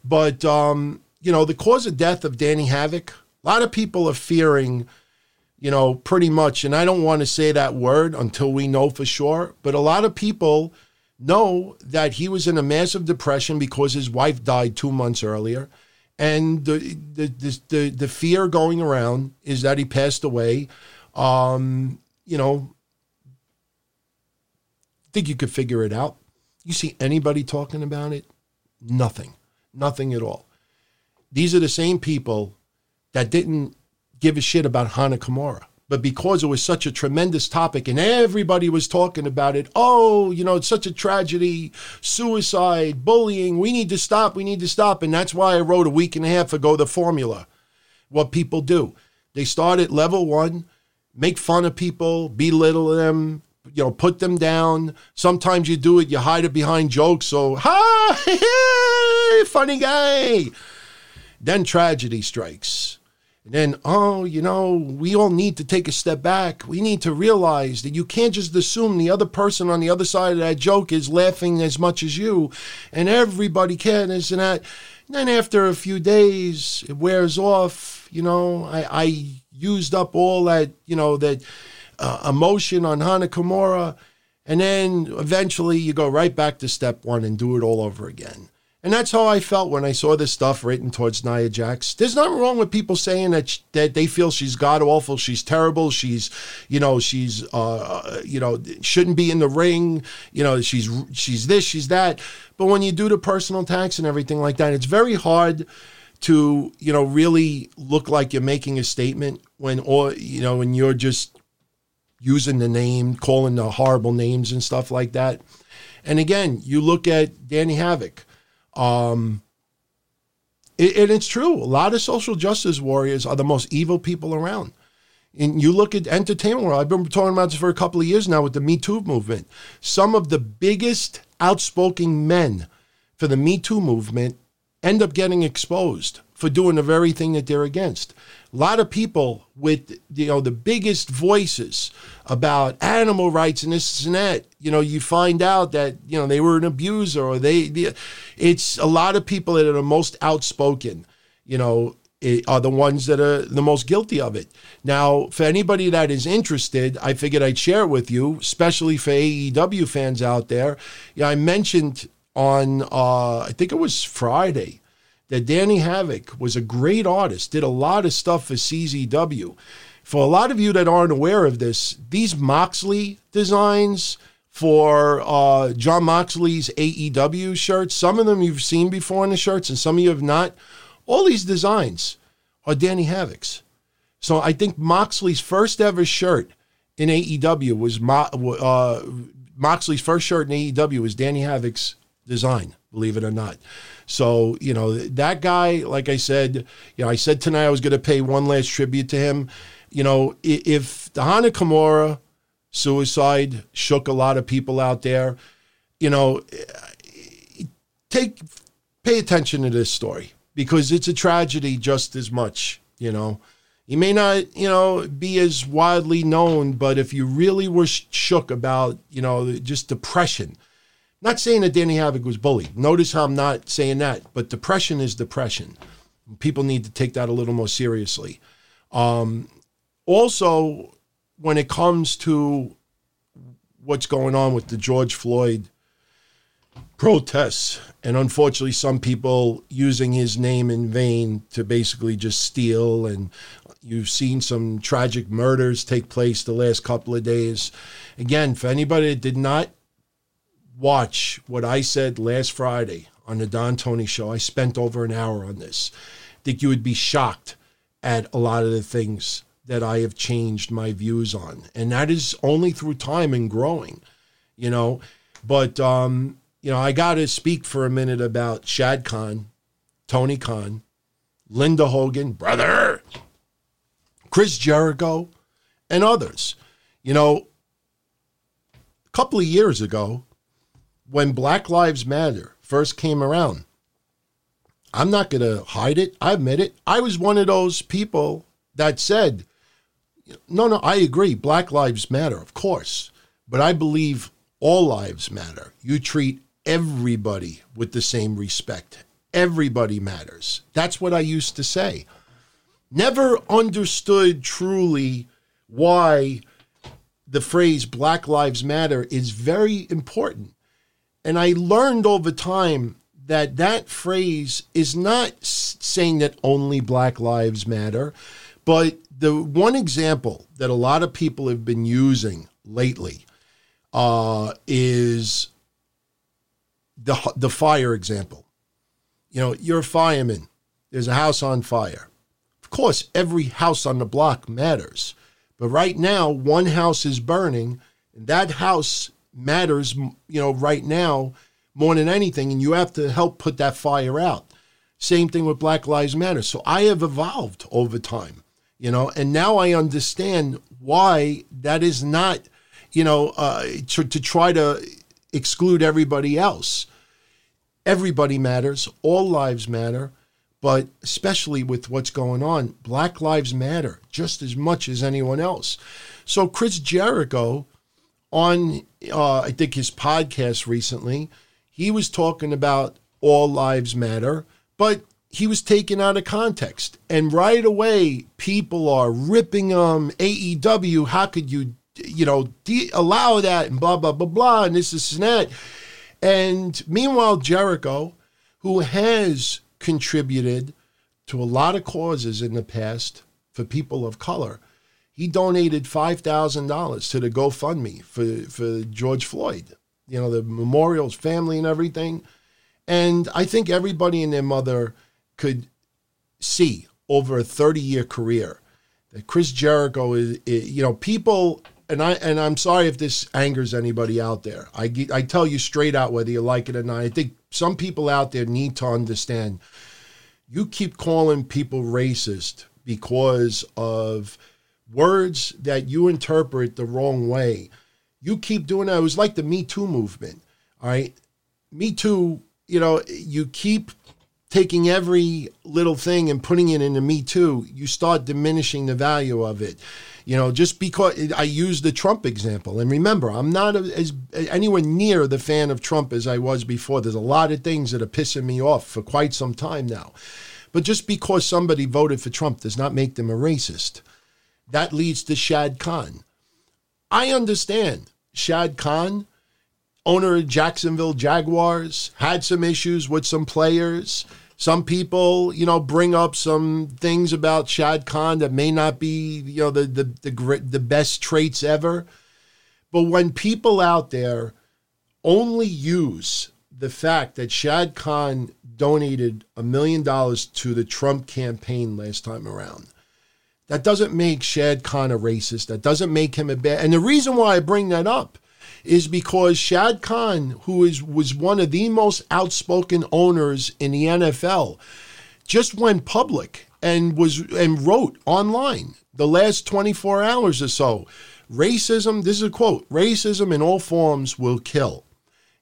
But um, you know, the cause of death of Danny Havoc, a lot of people are fearing, you know, pretty much, and I don't want to say that word until we know for sure, but a lot of people know that he was in a massive depression because his wife died two months earlier and the, the the the, the fear going around is that he passed away. Um, you know, think you could figure it out. You see anybody talking about it? Nothing, nothing at all. These are the same people that didn't give a shit about Hana Kimura but because it was such a tremendous topic and everybody was talking about it, oh, you know, it's such a tragedy, suicide, bullying, we need to stop, we need to stop. And that's why I wrote a week and a half ago the formula. What people do. They start at level one, make fun of people, belittle them, you know, put them down. Sometimes you do it, you hide it behind jokes. So, hi, funny guy. Then tragedy strikes. And then, oh, you know, we all need to take a step back. We need to realize that you can't just assume the other person on the other side of that joke is laughing as much as you, and everybody can, isn't that? And then after a few days, it wears off. You know, I, I used up all that, you know, that uh, emotion on Hana Kimura, and then eventually you go right back to step one and do it all over again. And that's how I felt when I saw this stuff written towards Nia Jax. There's nothing wrong with people saying that sh- that they feel she's god awful, she's terrible, she's, you know, she's, uh, you know, shouldn't be in the ring, you know, she's she's this, she's that. But when you do the personal attacks and everything like that, it's very hard to, you know, really look like you're making a statement when, or you know, when you're just using the name, calling the horrible names and stuff like that. And again, you look at Danny Havoc um, it, and it's true. A lot of social justice warriors are the most evil people around. And you look at entertainment world. I've been talking about this for a couple of years now with the Me Too movement. Some of the biggest outspoken men for the Me Too movement end up getting exposed for doing the very thing that they're against. A lot of people with you know the biggest voices about animal rights and this and that, you know, you find out that you know they were an abuser or they. It's a lot of people that are the most outspoken, you know, are the ones that are the most guilty of it. Now, for anybody that is interested, I figured I'd share it with you, especially for AEW fans out there. Yeah, I mentioned on uh, I think it was Friday that Danny Havoc was a great artist, did a lot of stuff for CZW. For a lot of you that aren't aware of this, these Moxley designs for uh, Jon Moxley's AEW shirts, some of them you've seen before in the shirts, and some of you have not. All these designs are Danny Havoc's. So I think Moxley's first ever shirt in AEW was Mo- uh, Moxley's first shirt in AEW was Danny Havoc's design, believe it or not. So, you know, that guy, like I said, you know, I said tonight I was going to pay one last tribute to him. You know, if the Hana Kimura suicide shook a lot of people out there, you know, eh, take pay attention to this story because it's a tragedy just as much, you know. You may not, you know, be as widely known, but if you really were shook about, you know, just depression, not saying that Danny Havoc was bullied. Notice how I'm not saying that, but depression is depression. People need to take that a little more seriously. Um, also, when it comes to what's going on with the George Floyd protests, and unfortunately, some people using his name in vain to basically just steal, and you've seen some tragic murders take place the last couple of days. Again, for anybody that did not watch what I said last Friday on the Don Tony show. I spent over an hour on this. I think you would be shocked at a lot of the things that I have changed my views on. And that is only through time and growing, you know. But, um, you know, I got to speak for a minute about Shad Khan, Tony Khan, Linda Hogan, brother, Chris Jericho, and others. You know, a couple of years ago, when Black Lives Matter first came around, I'm not going to hide it. I admit it. I was one of those people that said, no, no, I agree. Black lives matter, of course. But I believe all lives matter. You treat everybody with the same respect. Everybody matters. That's what I used to say. Never understood truly why the phrase Black Lives Matter is very important. And I learned over time that that phrase is not saying that only Black Lives Matter, but the one example that a lot of people have been using lately uh, is the the fire example. You know, you're a fireman. There's a house on fire. Of course, every house on the block matters. But right now, one house is burning, and that house matters, you know, right now more than anything, and you have to help put that fire out. Same thing with Black Lives Matter. So I have evolved over time, you know, and now I understand why that is not you know, uh, to, to try to exclude everybody else. Everybody matters. All lives matter. But especially with what's going on, Black Lives Matter just as much as anyone else. So Chris Jericho, on uh, I think his podcast recently, he was talking about all lives matter, but he was taken out of context. And right away, people are ripping him. AEW, how could you, you know, de- allow that and blah, blah, blah, blah, and this, this, and that. And meanwhile, Jericho, who has contributed to a lot of causes in the past for people of color, he donated $5,000 to the GoFundMe for, for George Floyd, you know, the memorial's family and everything. And I think everybody and their mother could see over a 30 year career that Chris Jericho is, is, you know, people, and I and I'm sorry if this angers anybody out there. I I tell you straight out whether you like it or not. I think some people out there need to understand. You keep calling people racist because of words that you interpret the wrong way. You keep doing that. It was like the Me Too movement. All right. Me Too, you know, you keep taking every little thing and putting it into Me Too, you start diminishing the value of it. You know, just because I use the Trump example, and remember, I'm not as anywhere near the fan of Trump as I was before. There's a lot of things that are pissing me off for quite some time now. But just because somebody voted for Trump does not make them a racist. That leads to Shad Khan. I understand Shad Khan, owner of Jacksonville Jaguars, had some issues with some players. Some people, you know, bring up some things about Shad Khan that may not be, you know, the the the, the best traits ever. But when people out there only use the fact that Shad Khan donated a million dollars to the Trump campaign last time around, that doesn't make Shad Khan a racist. That doesn't make him a bad. And the reason why I bring that up is because Shad Khan, who is was one of the most outspoken owners in the NFL, just went public and was and wrote online the last 24 hours or so. Racism, this is a quote, racism in all forms will kill.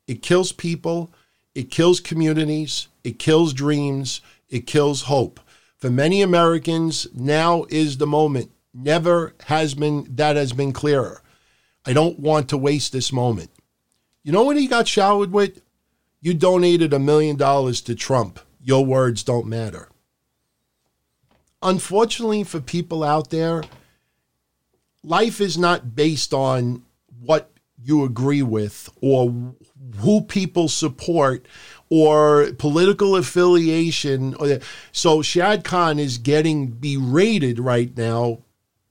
It kills people, it kills communities, it kills dreams, it kills hope for many Americans, now is the moment. Never has been that has been clearer. I don't want to waste this moment. You know what he got showered with? You donated a million dollars to Trump. Your words don't matter. Unfortunately, for people out there, life is not based on what you agree with or who people support or political affiliation. Oh, so Shad Khan is getting berated right now.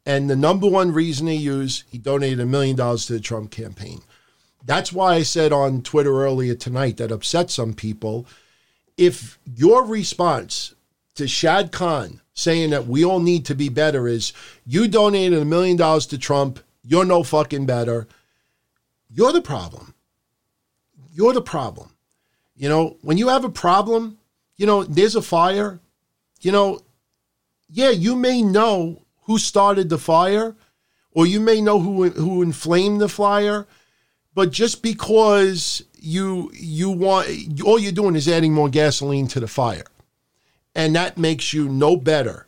And the number one reason he used, he donated a million dollars to the Trump campaign. That's why I said on Twitter earlier tonight that upset some people. If your response to Shad Khan saying that we all need to be better is you donated a million dollars to Trump, you're no fucking better, you're the problem. You're the problem. You know, when you have a problem, you know, there's a fire, you know, yeah, you may know who started the fire or you may know who who inflamed the fire, but just because you you want all you're doing is adding more gasoline to the fire. And that makes you no better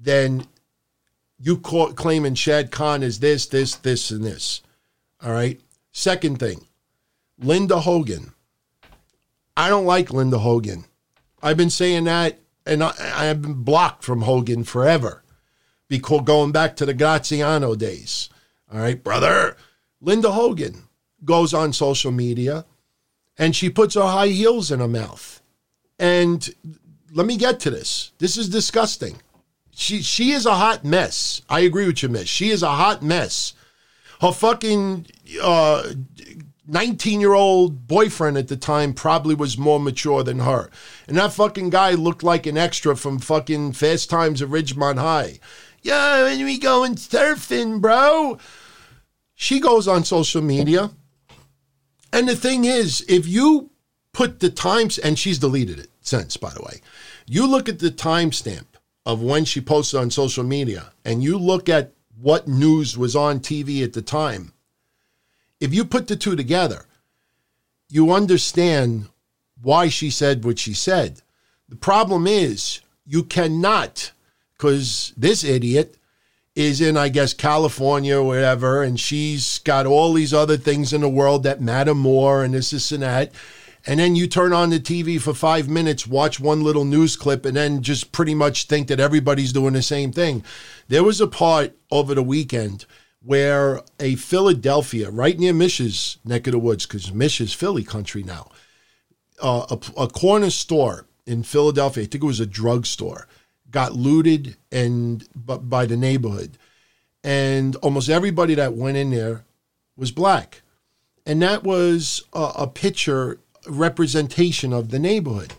than you caught claiming Shad Khan is this, this, this, and this. All right. Second thing, Linda Hogan. I don't like Linda Hogan. I've been saying that, and I, have been blocked from Hogan forever, because going back to the Graziano days. All right, brother. Linda Hogan goes on social media, and she puts her high heels in her mouth. And let me get to this. This is disgusting. She she is a hot mess. I agree with you, Mish. She is a hot mess. Her fucking uh, 19 year old boyfriend at the time probably was more mature than her. And that fucking guy looked like an extra from fucking Fast Times at Ridgemont High. Yeah, and we going surfing, bro. She goes on social media. And the thing is, if you put the times, and she's deleted it since, by the way, you look at the timestamp of when she posted on social media and you look at what news was on TV at the time if you put the two together, you understand why she said what she said. The problem is you cannot, because this idiot is in, I guess, California or whatever, and she's got all these other things in the world that matter more, and this, this, and that. And then you turn on the TV for five minutes, watch one little news clip, and then just pretty much think that everybody's doing the same thing. There was a part over the weekend where a Philadelphia, right near Mish's neck of the woods, because Mish is Philly country now, uh, a, a corner store in Philadelphia, I think it was a drugstore, got looted and by the neighborhood, and almost everybody that went in there was black, and that was a, a picture representation of the neighborhood.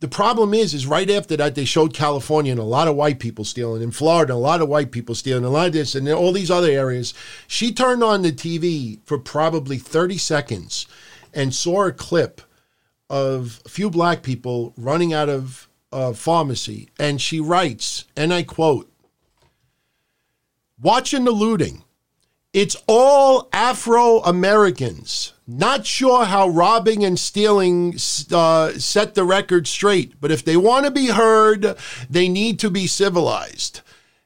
The problem is, is right after that they showed California and a lot of white people stealing in Florida, a lot of white people stealing, a lot of this and all these other areas. She turned on the TV for probably 30 seconds and saw a clip of a few black people running out of a pharmacy. And she writes, and I quote, watching the looting, it's all Afro Americans. Not sure how robbing and stealing uh, set the record straight, but if they want to be heard, they need to be civilized.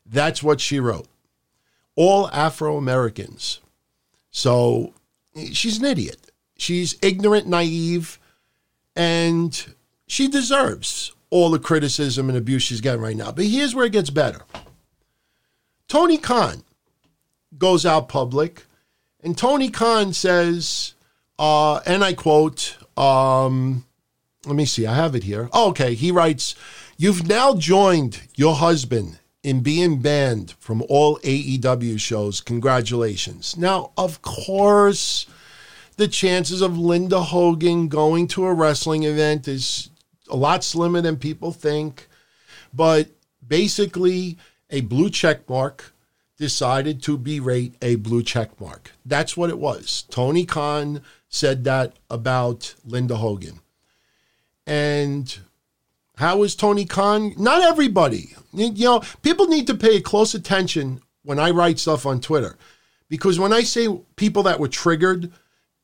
That's what she wrote. All Afro Americans. So she's an idiot. She's ignorant, naive, and she deserves all the criticism and abuse she's getting right now. But here's where it gets better Tony Khan goes out public, and Tony Khan says, uh, and I quote, um, let me see, I have it here. Oh, okay, he writes, You've now joined your husband in being banned from all AEW shows. Congratulations. Now, of course, the chances of Linda Hogan going to a wrestling event is a lot slimmer than people think. But basically, a blue check mark decided to berate a blue check mark. That's what it was. Tony Khan said that about Linda Hogan. And how is Tony Khan? Not everybody. You know, people need to pay close attention when I write stuff on Twitter. Because when I say people that were triggered,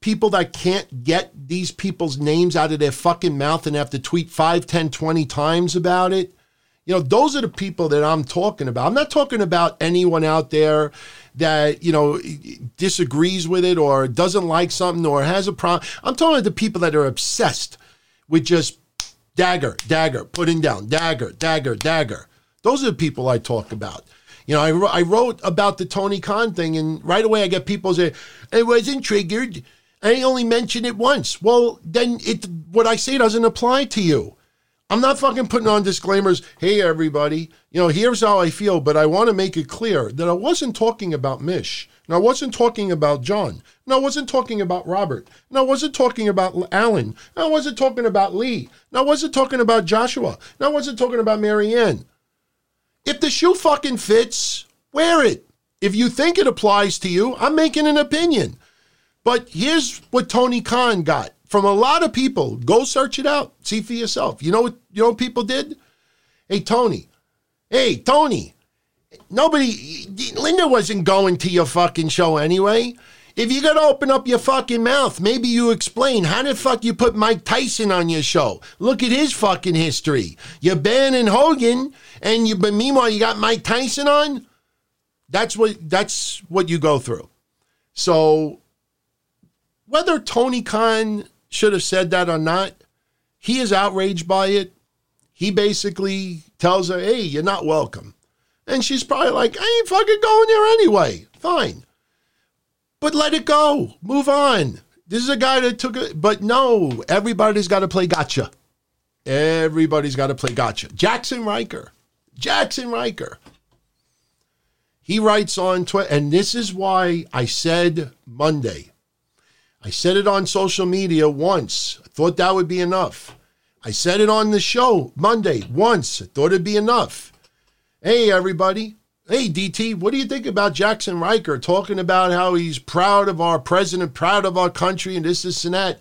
people that can't get these people's names out of their fucking mouth and have to tweet 5, 10, 20 times about it, you know, those are the people that I'm talking about. I'm not talking about anyone out there that, you know, disagrees with it or doesn't like something or has a problem. I'm talking about the people that are obsessed with just dagger, dagger, putting down, dagger, dagger, dagger. Those are the people I talk about. You know, I, I wrote about the Tony Khan thing, and right away I get people say, I wasn't triggered. I only mentioned it once. Well, then it what I say doesn't apply to you. I'm not fucking putting on disclaimers. Hey, everybody, you know, here's how I feel, but I want to make it clear that I wasn't talking about Mish. And I wasn't talking about John. And I wasn't talking about Robert. And I wasn't talking about Alan. And I wasn't talking about Lee. And I wasn't talking about Joshua. And I wasn't talking about Marianne. If the shoe fucking fits, wear it. If you think it applies to you, I'm making an opinion. But here's what Tony Khan got from a lot of people. Go search it out. See for yourself. You know what you know what people did? Hey Tony. Hey Tony. Nobody Linda wasn't going to your fucking show anyway. If you gotta open up your fucking mouth, maybe you explain how the fuck you put Mike Tyson on your show. Look at his fucking history. You're banning Hogan, and you but meanwhile you got Mike Tyson on. That's what that's what you go through. So whether Tony Khan should have said that or not, he is outraged by it. He basically tells her, hey, you're not welcome. And she's probably like, I ain't fucking going there anyway. Fine. But let it go. Move on. This is a guy that took it. But no, everybody's got to play gotcha. Everybody's got to play gotcha. Jaxson Ryker. Jaxson Ryker. He writes on Twitter, and this is why I said Monday I said it on social media once. I thought that would be enough. I said it on the show Monday once. I thought it'd be enough. Hey, everybody. Hey, DT, what do you think about Jaxson Ryker talking about how he's proud of our president, proud of our country, and this, this, and that?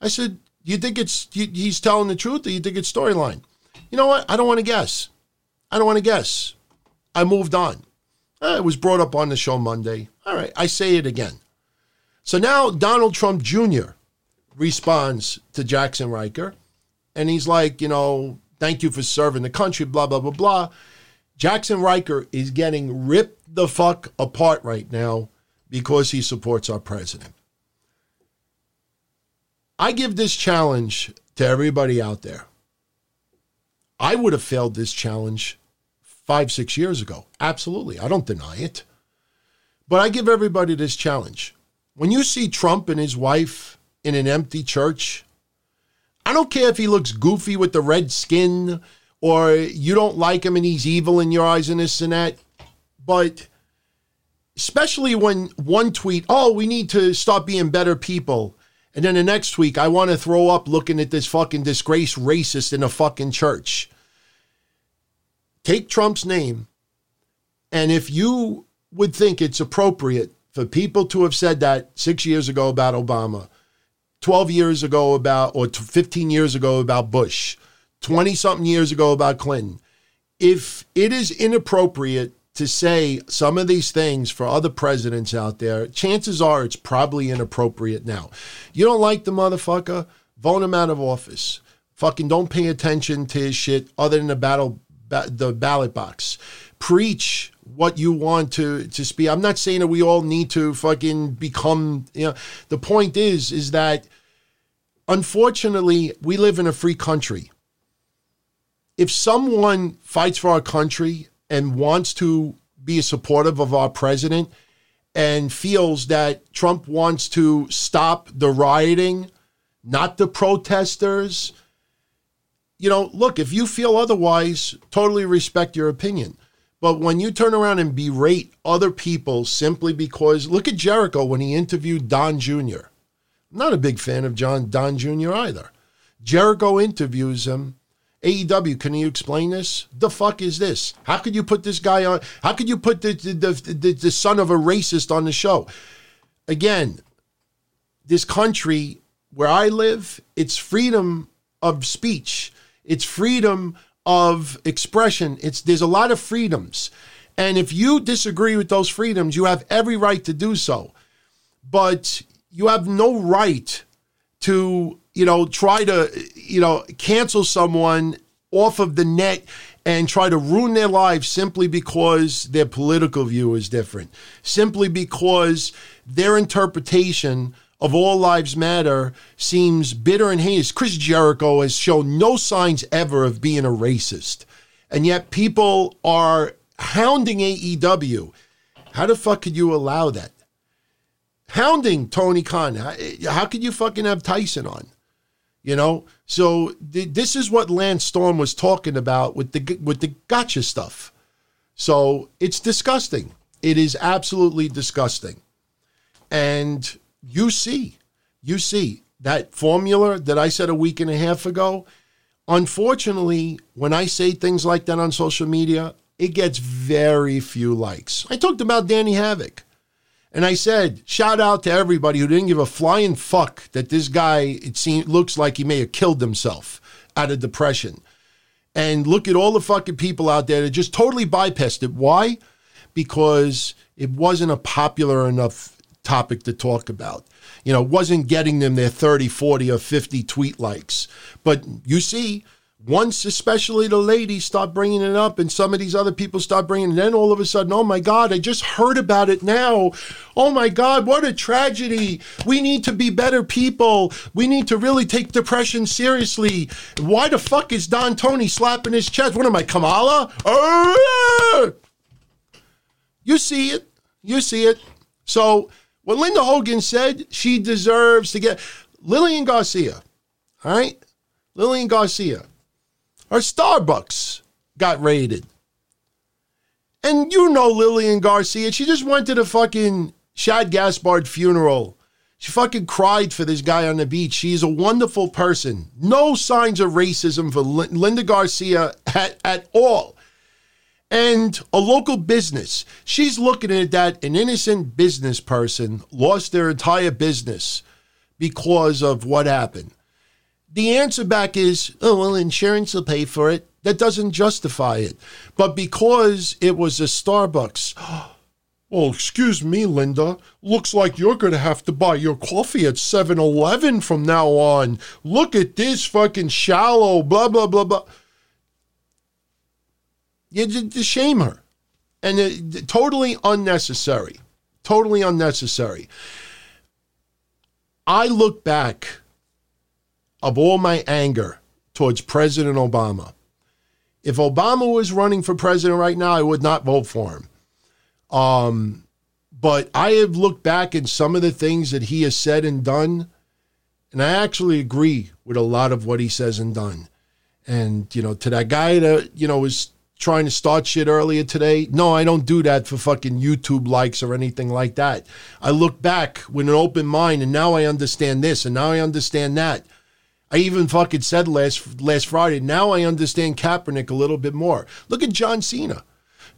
I said, you think it's he's telling the truth, or you think it's storyline? You know what? I don't want to guess. I don't want to guess. I moved on. It was brought up on the show Monday. All right, I say it again. So now Donald Trump Jr. responds to Jaxson Ryker, and he's like, you know, thank you for serving the country, blah, blah, blah, blah. Jaxson Ryker is getting ripped the fuck apart right now because he supports our president. I give this challenge to everybody out there. I would have failed this challenge five, six years ago. Absolutely. I don't deny it. But I give everybody this challenge. When you see Trump and his wife in an empty church, I don't care if he looks goofy with the red skin or you don't like him and he's evil in your eyes and this and that. But especially when one tweet, oh, we need to stop being better people. And then the next week, I want to throw up looking at this fucking disgraced racist in a fucking church. Take Trump's name, and if you would think it's appropriate for people to have said that six years ago about Obama, 12 years ago about, or 15 years ago about Bush, 20 something years ago about Clinton, if it is inappropriate to say some of these things for other presidents out there, chances are it's probably inappropriate now. You don't like the motherfucker? Vote him out of office. Fucking don't pay attention to his shit other than the battle, the ballot box. Preach what you want to to speak. I'm not saying that we all need to fucking become. You know, the point is, is that unfortunately we live in a free country. If someone fights for our country and wants to be supportive of our president and feels that Trump wants to stop the rioting, not the protesters. You know, look, if you feel otherwise, totally respect your opinion. But when you turn around and berate other people simply because, look at Jericho when he interviewed Don Jr. I'm not a big fan of John Don Jr. either. Jericho interviews him AEW, can you explain this? The fuck is this? How could you put this guy on? How could you put the the, the, the, the son of a racist on the show? Again, this country where I live, it's freedom of speech. It's freedom of expression. It's there's a lot of freedoms. And if you disagree with those freedoms, you have every right to do so. But you have no right to you know, try to, you know, cancel someone off of the net and try to ruin their lives simply because their political view is different, simply because their interpretation of all lives matter seems bitter and heinous. Chris Jericho has shown no signs ever of being a racist. And yet people are hounding AEW. How the fuck could you allow that? Hounding Tony Khan. How, how could you fucking have Tyson on? You know, so th- this is what Lance Storm was talking about with the with the gotcha stuff. So it's disgusting. It is absolutely disgusting. And you see, you see that formula that I said a week and a half ago. Unfortunately, when I say things like that on social media, it gets very few likes. I talked about Danny Havoc. And I said, shout out to everybody who didn't give a flying fuck that this guy, it seems, looks like he may have killed himself out of depression. And look at all the fucking people out there that just totally bypassed it. Why? Because it wasn't a popular enough topic to talk about. You know, wasn't getting them their 30, 40, or 50 tweet likes. But you see, once especially the ladies start bringing it up and some of these other people start bringing it then all of a sudden oh my god i just heard about it now. Oh my god what a tragedy. We need to be better people. We need to really take depression seriously. Why the fuck is don tony slapping his chest? What am i kamala? Oh, you see it. You see it. So what linda hogan said she deserves to get lillian garcia all right lillian garcia our Starbucks got raided. And you know Lillian Garcia, she just went to the fucking Shad Gaspard funeral. She fucking cried for this guy on the beach. She's a wonderful person. No signs of racism for Linda Garcia at, at all. And a local business. She's looking at that an innocent business person lost their entire business because of what happened. The answer back is, oh, well, insurance will pay for it. That doesn't justify it. But because it was a Starbucks, Well, excuse me, Linda. Looks like you're going to have to buy your coffee at 7 Eleven from now on. Look at this fucking shallow, blah, blah, blah, blah. You just shame her. And it, totally unnecessary. Totally unnecessary. I look back of all my anger towards President Obama. If Obama was running for president right now, I would not vote for him. Um, but I have looked back at some of the things that he has said and done, and I actually agree with a lot of what he says and done. And, you know, to that guy that, you know, was trying to start shit earlier today, no, I don't do that for fucking YouTube likes or anything like that. I look back with an open mind, and now I understand this, and now I understand that. I even fucking said last last Friday. Now I understand Kaepernick a little bit more. Look at John Cena.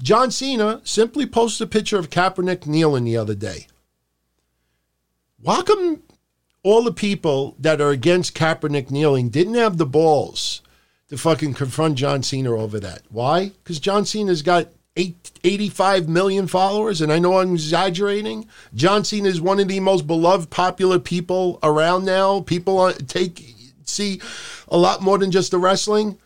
John Cena simply posted a picture of Kaepernick kneeling the other day. Why come all the people that are against Kaepernick kneeling didn't have the balls to fucking confront John Cena over that? Why? Because John Cena's got eight, 85 million followers, and I know I'm exaggerating. John Cena is one of the most beloved, popular people around now. People take see a lot more than just the wrestling.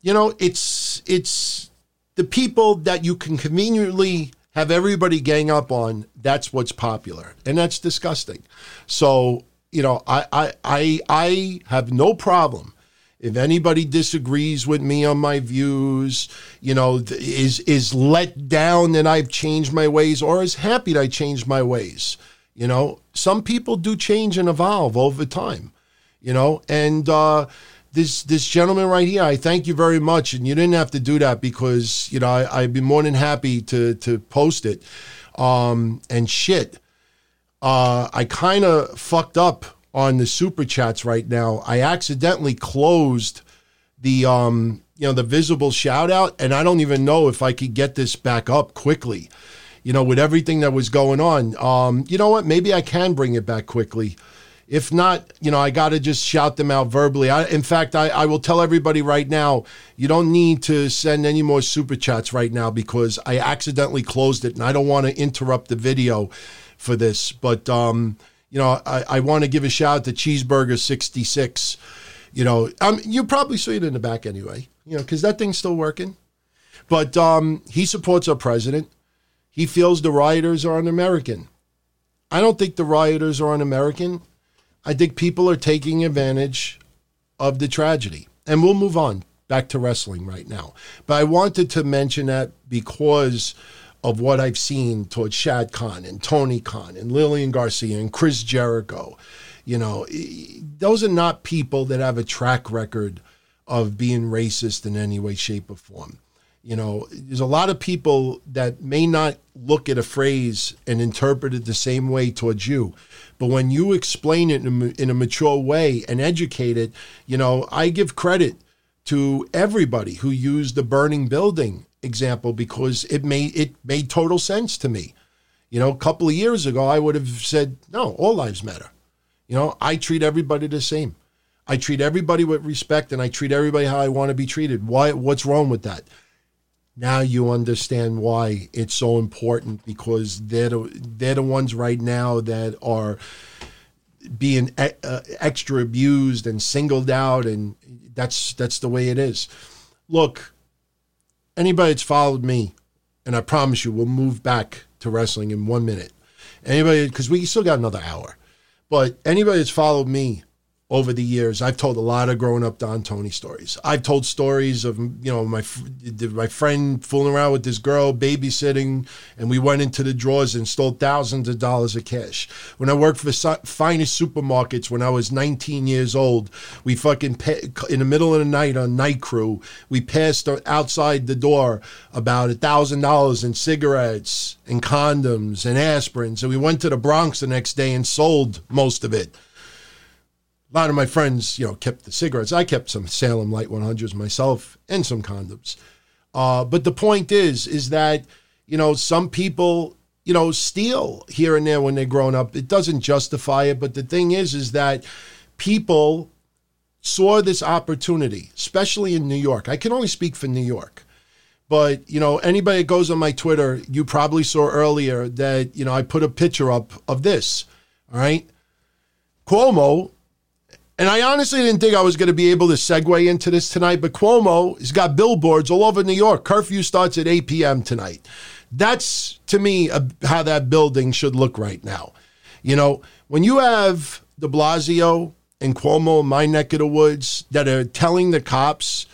You know, it's it's the people that you can conveniently have everybody gang up on, that's what's popular. And that's disgusting. So, you know, I, I, I, I have no problem if anybody disagrees with me on my views, you know, is is let down that I've changed my ways or is happy that I changed my ways. You know, some people do change and evolve over time, you know, and uh, this this gentleman right here, I thank you very much, and you didn't have to do that because you know I, I'd be more than happy to to post it. Um, and shit, uh, I kind of fucked up on the super chats right now. I accidentally closed the um, you know the visible shout out, and I don't even know if I could get this back up quickly. You know, with everything that was going on, um, you know what? Maybe I can bring it back quickly. If not, you know, I got to just shout them out verbally. I, in fact, I, I will tell everybody right now, you don't need to send any more super chats right now because I accidentally closed it and I don't want to interrupt the video for this. But, um, you know, I, I want to give a shout out to Cheeseburger66. You know, um, you probably see it in the back anyway, you know, because that thing's still working. But um, he supports our president. He feels the rioters are un American. I don't think the rioters are un American. I think people are taking advantage of the tragedy. And we'll move on back to wrestling right now. But I wanted to mention that because of what I've seen towards Shad Khan and Tony Khan and Lillian Garcia and Chris Jericho. You know, those are not people that have a track record of being racist in any way, shape, or form. You know, there's a lot of people that may not look at a phrase and interpret it the same way towards you. But when you explain it in a, in a mature way and educate it, you know, I give credit to everybody who used the burning building example because it made it made total sense to me. You know, a couple of years ago, I would have said, no, all lives matter. You know, I treat everybody the same. I treat everybody with respect and I treat everybody how I want to be treated. Why? What's wrong with that? Now you understand why it's so important because they're the, they're the ones right now that are being uh, extra abused and singled out, and that's that's the way it is. Look, anybody that's followed me, and I promise you, we'll move back to wrestling in one minute. Anybody, because we still got another hour, but anybody that's followed me over the years, I've told a lot of growing up Don Tony stories. I've told stories of you know my my friend fooling around with this girl, babysitting, and we went into the drawers and stole thousands of dollars of cash. When I worked for the finest supermarkets when I was 19 years old, we fucking in the middle of the night on night crew, we passed outside the door about a thousand dollars in cigarettes and condoms and aspirins, and we went to the Bronx the next day and sold most of it a lot of my friends, you know, kept the cigarettes. I kept some Salem Light 100s myself and some condoms. Uh, but the point is, is that, you know, some people, you know, steal here and there when they're grown up. It doesn't justify it. But the thing is, is that people saw this opportunity, especially in New York. I can only speak for New York. But you know, anybody that goes on my Twitter, you probably saw earlier that you know I put a picture up of this. All right, Cuomo, and I honestly didn't think I was going to be able to segue into this tonight, but Cuomo has got billboards all over New York. Curfew starts at 8 p.m. tonight. That's to me a, how that building should look right now. You know, when you have De Blasio and Cuomo in my neck of the woods that are telling the cops,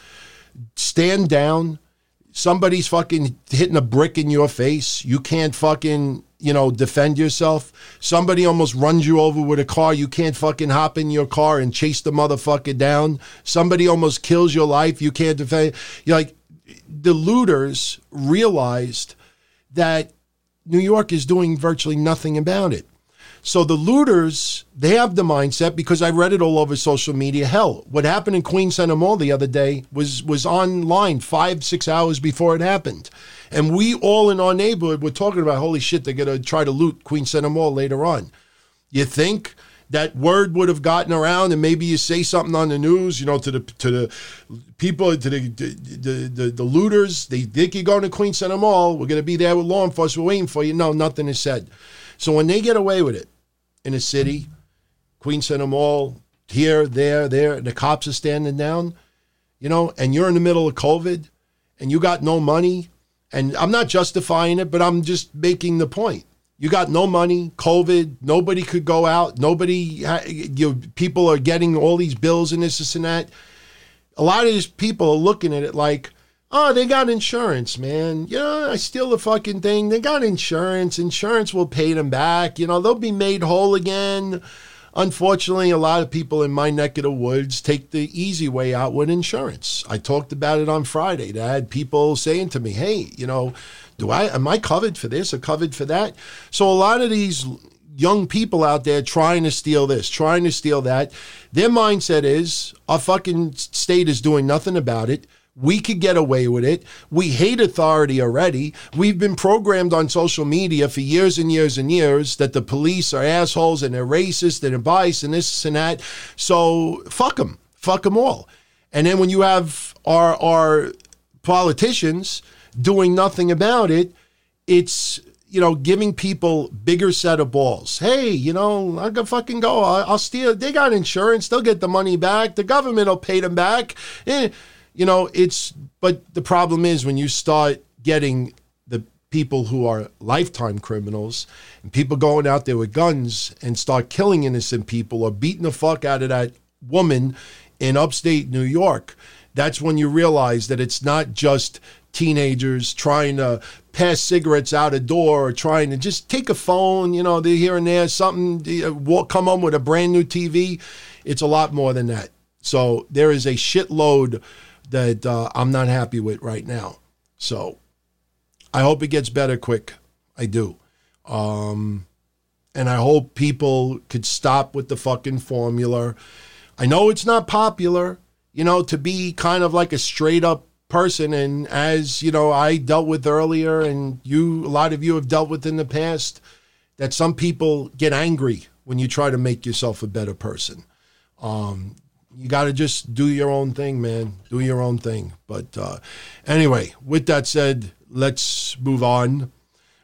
stand down. Somebody's fucking hitting a brick in your face. You can't fucking, you know, defend yourself. Somebody almost runs you over with a car. You can't fucking hop in your car and chase the motherfucker down. Somebody almost kills your life. You can't defend. You're like, the looters realized that New York is doing virtually nothing about it. So the looters, they have the mindset because I read it all over social media. Hell, what happened in Queens Center Mall the other day was was online five, six hours before it happened. And we all in our neighborhood were talking about, holy shit, they're gonna try to loot Queens Center Mall later on. You think that word would have gotten around and maybe you say something on the news, you know, to the to the people, to the the, the, the looters, they think you're going to Queen Center Mall, we're going to be there with law enforcement waiting for you. No, nothing is said. So when they get away with it in a city, Queen Center Mall, here, there, there, the cops are standing down, you know, and you're in the middle of COVID and you got no money, and I'm not justifying it, but I'm just making the point you got no money, COVID, nobody could go out, nobody, you people are getting all these bills and this, this, and that. A lot of these people are looking at it like, oh, they got insurance, man. You know, I steal the fucking thing. They got insurance. Insurance will pay them back. You know, they'll be made whole again. Unfortunately, a lot of people in my neck of the woods take the easy way out with insurance. I talked about it on Friday. I had people saying to me, hey, you know, do I am I covered for this or covered for that? So a lot of these young people out there trying to steal this, trying to steal that, their mindset is our fucking state is doing nothing about it. We could get away with it. We hate authority already. We've been programmed on social media for years and years and years that the police are assholes and they're racist and they're biased and this and that. So fuck them. Fuck them all. And then when you have our, our politicians doing nothing about it, it's you know giving people bigger set of balls. Hey, you know I can fucking go. I'll steal. They got insurance. They'll get the money back. The government will pay them back. Eh, you know it's. But the problem is when you start getting the people who are lifetime criminals and people going out there with guns and start killing innocent people or beating the fuck out of that woman in upstate New York. That's when you realize that it's not just teenagers trying to pass cigarettes out a door or trying to just take a phone, you know, they're here and there, something, uh, will come home with a brand new TV. It's a lot more than that. So there is a shitload that uh, I'm not happy with right now. So I hope it gets better quick. I do. Um, and I hope people could stop with the fucking formula. I know it's not popular, you know, to be kind of like a straight up person and as you know i dealt with earlier and you a lot of you have dealt with in the past that some people get angry when you try to make yourself a better person um, you got to just do your own thing man do your own thing but uh, anyway with that said let's move on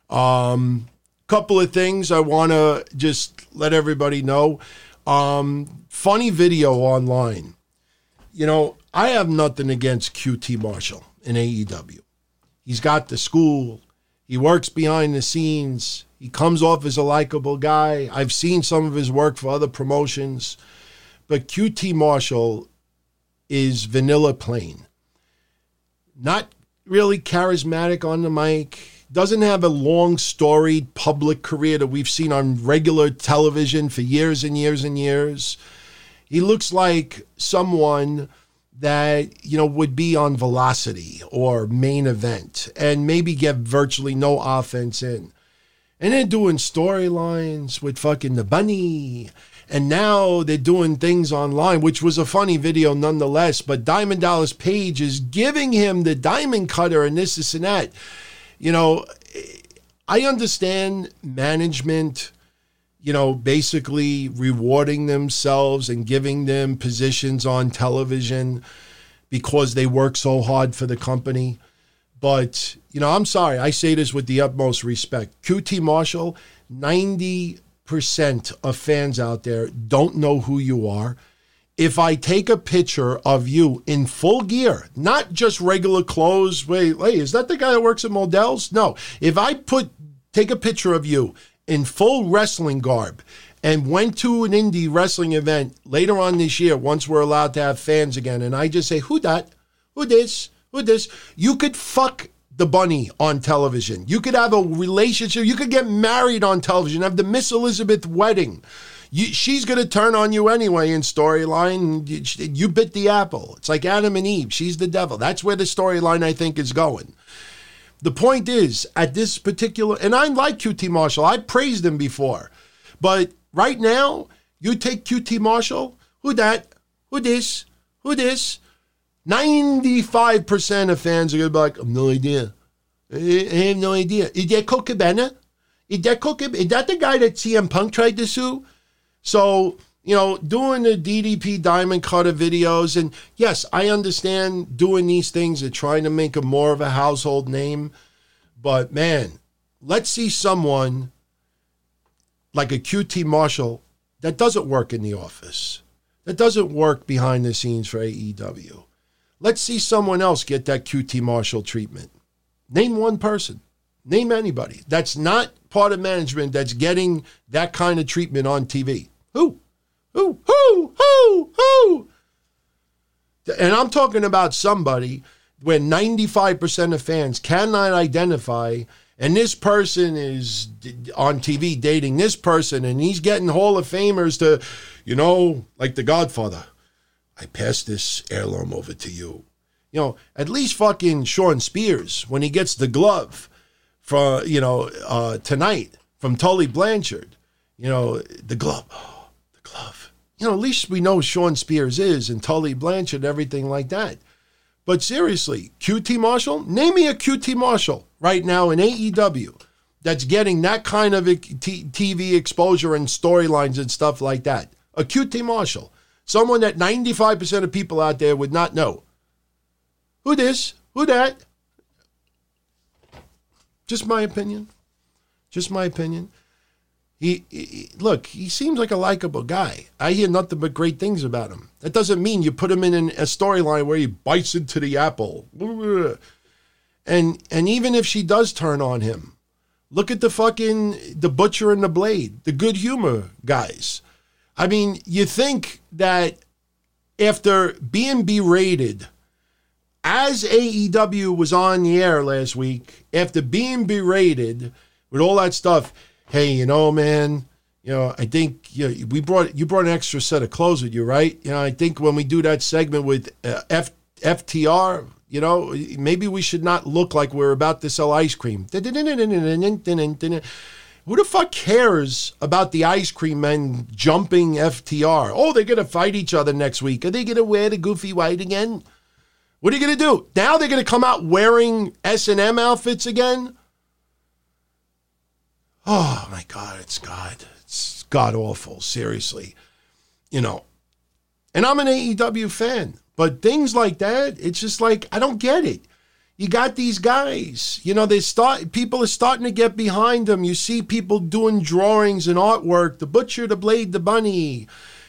um, couple of things i want to just let everybody know um, funny video online you know I have nothing against QT Marshall in AEW. He's got the school. He works behind the scenes. He comes off as a likable guy. I've seen some of his work for other promotions. But QT Marshall is vanilla plain. Not really charismatic on the mic. Doesn't have a long storied public career that we've seen on regular television for years and years and years. He looks like someone that you know would be on velocity or main event and maybe get virtually no offense in. And then doing storylines with fucking the bunny. And now they're doing things online, which was a funny video nonetheless. But Diamond Dallas Page is giving him the diamond cutter and this, this, and that. You know, I understand management you know, basically rewarding themselves and giving them positions on television because they work so hard for the company. But, you know, I'm sorry. I say this with the utmost respect. QT Marshall, 90% of fans out there don't know who you are. If I take a picture of you in full gear, not just regular clothes, wait, hey, is that the guy that works at Modell's? No. If I put take a picture of you in full wrestling garb and went to an indie wrestling event later on this year, once we're allowed to have fans again, and I just say, who that? Who this? Who this? You could fuck the bunny on television. You could have a relationship. You could get married on television, have the Miss Elizabeth wedding. You, she's going to turn on you anyway in storyline. You, you bit the apple. It's like Adam and Eve. She's the devil. That's where the storyline, I think, is going. The point is, at this particular, and I like QT Marshall. I praised him before. But right now, you take QT Marshall, who that? Who this? Who this? 95% of fans are going to be like, I have no idea. I have no idea. Is that Colt Cabana? Is that Colt Is that the guy that CM Punk tried to sue? So, you know, doing the DDP Diamond Cutter videos, and yes, I understand doing these things and trying to make a more of a household name. But man, let's see someone like a QT Marshall that doesn't work in the office, that doesn't work behind the scenes for AEW. Let's see someone else get that QT Marshall treatment. Name one person. Name anybody. That's not part of management that's getting that kind of treatment on TV. Who? Who? Who? Who? Who? And I'm talking about somebody where 95% of fans cannot identify and this person is on TV dating this person, and he's getting Hall of Famers to, you know, like The Godfather. I pass this heirloom over to you. You know, at least fucking Shawn Spears when he gets the glove for you know uh, tonight from Tully Blanchard. You know, the glove, oh, the glove. You know, at least we know Shawn Spears is and Tully Blanchard, everything like that. But seriously, QT Marshall, name me a QT Marshall right now in AEW that's getting that kind of TV exposure and storylines and stuff like that. A QT Marshall, someone that 95% of people out there would not know. Who this? Who that? Just my opinion. Just my opinion. He, he, look, he seems like a likable guy. I hear nothing but great things about him. That doesn't mean you put him in an, a storyline where he bites into the apple. And and even if she does turn on him, look at the fucking the butcher and the blade, the good humor guys. I mean, you think that after being berated as AEW was on the air last week, after being berated with all that stuff, hey, you know, man, you know, I think you know, we brought you brought an extra set of clothes with you, right? You know, I think when we do that segment with uh, F, FTR, you know, maybe we should not look like we're about to sell ice cream. Who the fuck cares about the ice cream men jumping FTR? Oh, they're going to fight each other next week. Are they going to wear the goofy white again? What are you going to do? Now they're going to come out wearing S&M outfits again? Oh my God, it's God. It's God awful, seriously. You know, and I'm an AEW fan, but things like that, it's just like, I don't get it. You got these guys, you know, they start, people are starting to get behind them. You see people doing drawings and artwork, the butcher, the blade, the bunny.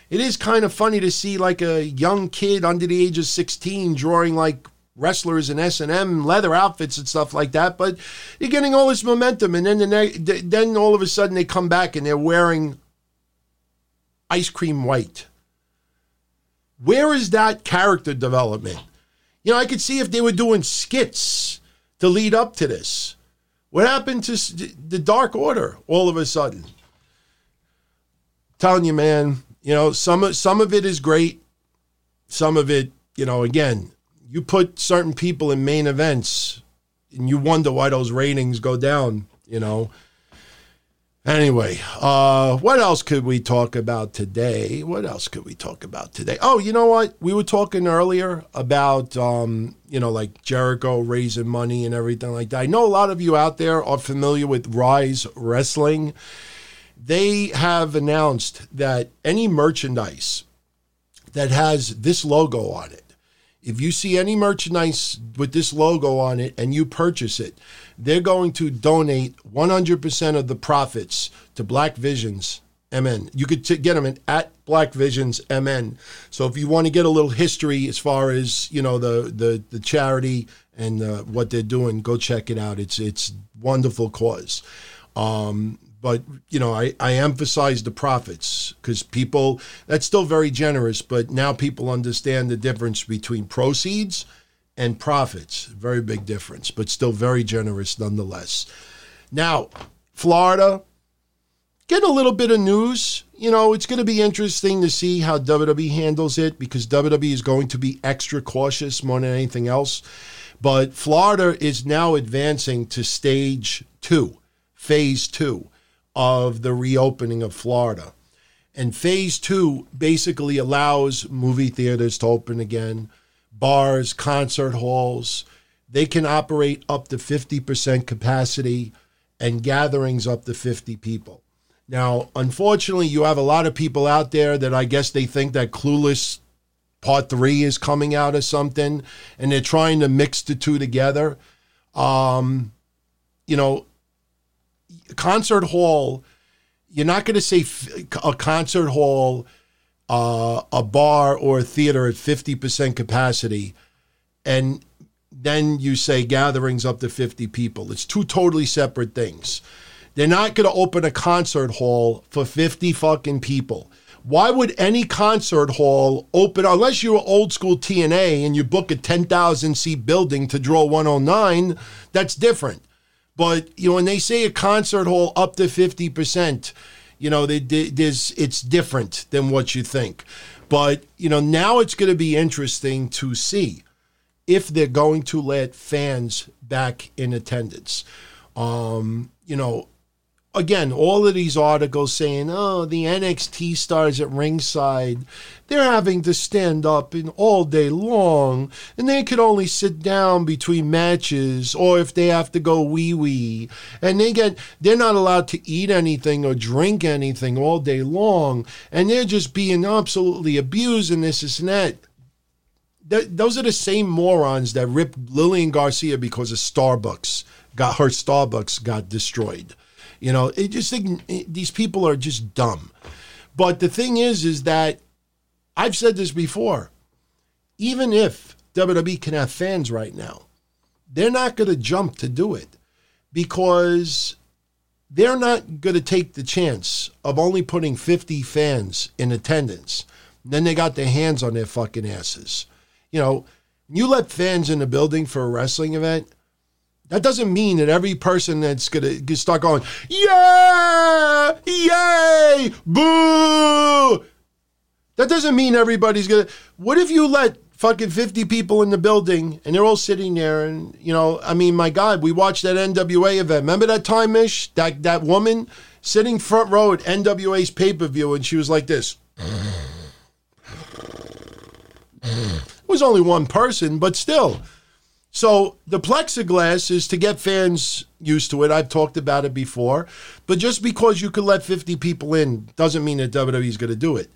It is kind of funny to see like a young kid under the age of 16 drawing like wrestlers in S&M leather outfits and stuff like that, but you're getting all this momentum and then the then all of a sudden they come back and they're wearing ice cream white. Where is that character development? You know, I could see if they were doing skits to lead up to this. What happened to the Dark Order all of a sudden? telling you, man, you know, some some of it is great. Some of it, you know, again, you put certain people in main events and you wonder why those ratings go down, you know. Anyway, uh, what else could we talk about today? What else could we talk about today? Oh, you know what? We were talking earlier about, um, you know, like Jericho raising money and everything like that. I know a lot of you out there are familiar with Rise Wrestling. They have announced that any merchandise that has this logo on it, if you see any merchandise with this logo on it and you purchase it, they're going to donate 100% of the profits to Black Visions MN. You could t- get them at Black Visions MN. So if you want to get a little history as far as you know the the, the charity and uh, what they're doing, go check it out. It's it's wonderful cause. Um, but you know, I, I emphasize the profits because people that's still very generous, but now people understand the difference between proceeds and profits. Very big difference, but still very generous nonetheless. Now, Florida, get a little bit of news. You know, it's going to be interesting to see how WWE handles it because WWE is going to be extra cautious more than anything else. But Florida is now advancing to stage two, phase two of the reopening of Florida. And phase two basically allows movie theaters to open again, bars, concert halls. They can operate up to 50% capacity and gatherings up to 50 people. Now, unfortunately, you have a lot of people out there that I guess they think that Clueless Part 3 is coming out or something, and they're trying to mix the two together. Um, you know, concert hall, you're not going to say a concert hall, uh, a bar, or a theater at 50% capacity, and then you say gatherings up to 50 people. It's two totally separate things. They're not going to open a concert hall for 50 fucking people. Why would any concert hall open unless you're old school TNA and you book a 10,000 seat building to draw 109? That's different. But you know, when they say a concert hall up to fifty percent, you know, they, they, there's it's different than what you think. But you know, now it's going to be interesting to see if they're going to let fans back in attendance. Um, you know, again, all of these articles saying, oh, the NXT stars at ringside, they're having to stand up all day long, and they could only sit down between matches, or if they have to go wee wee, and they get they're not allowed to eat anything or drink anything all day long, and they're just being absolutely abused and this, this and that. Th- those are the same morons that ripped Lillian Garcia because of Starbucks got her Starbucks got destroyed. You know, it just these people are just dumb. But the thing is, is that I've said this before. Even if WWE can have fans right now, they're not going to jump to do it because they're not going to take the chance of only putting 50 fans in attendance. then they got their hands on their fucking asses. You know, you let fans in the building for a wrestling event, that doesn't mean that every person that's going to start going, yeah, yay, boo. That doesn't mean everybody's going to. What if you let fucking 50 people in the building and they're all sitting there and, you know, I mean, my God, we watched that NWA event. Remember that time, Mish? That, that woman sitting front row at NWA's pay per view and she was like this. it was only one person, but still so the plexiglass is to get fans used to it. I've talked about it before. But just because you could let 50 people in doesn't mean that WWE is going to do it.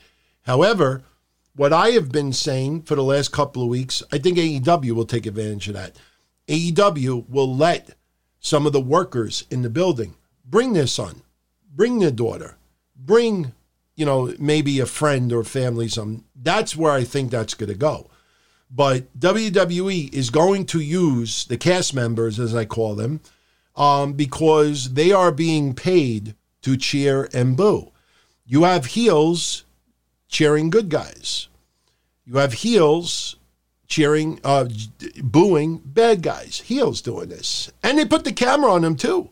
However, what I have been saying for the last couple of weeks, I think AEW will take advantage of that. AEW will let some of the workers in the building bring their son, bring their daughter, bring, you know, maybe a friend or family. Some that's where I think that's going to go. But WWE is going to use the cast members, as I call them, um, because they are being paid to cheer and boo. You have heels cheering good guys. You have heels cheering, uh, booing bad guys. Heels doing this, and they put the camera on them too.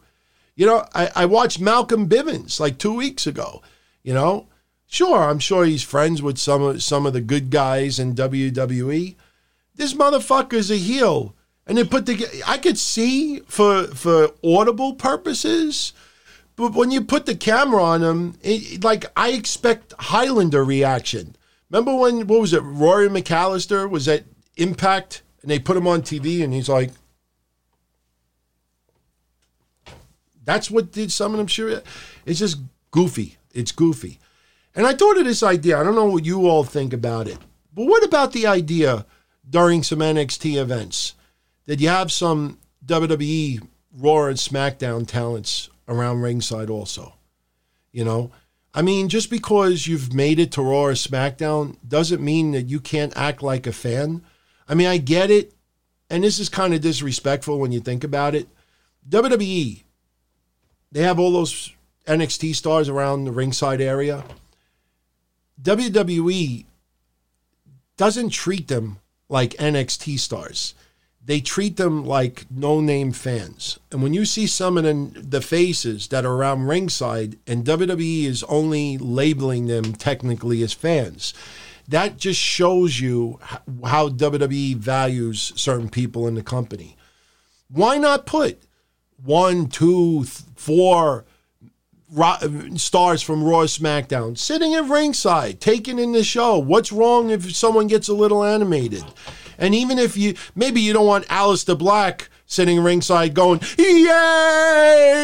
You know, I, I watched Malcolm Bivens like two weeks ago. You know, sure, I'm sure he's friends with some of some of the good guys in WWE, this motherfucker's a heel. And they put the I could see for for audible purposes, but when you put the camera on him, it, like I expect Highlander reaction. Remember when what was it? Rory McAllister was at Impact, and they put him on TV, and he's like, "That's what did some of them sure." It's just goofy. It's goofy, and I thought of this idea. I don't know what you all think about it, but what about the idea? During some NXT events? Did you have some WWE Raw and SmackDown talents around ringside also? You know, I mean, just because you've made it to Raw or SmackDown doesn't mean that you can't act like a fan. I mean, I get it, and this is kind of disrespectful when you think about it. WWE, they have all those NXT stars around the ringside area. WWE doesn't treat them like NXT stars. They treat them like no name fans. And when you see some of the, the faces that are around ringside and WWE is only labeling them technically as fans, that just shows you how WWE values certain people in the company. Why not put one, two, four stars from Raw SmackDown sitting at ringside, taking in the show? What's wrong if someone gets a little animated? And even if you maybe you don't want Aleister Black sitting ringside going, Yay!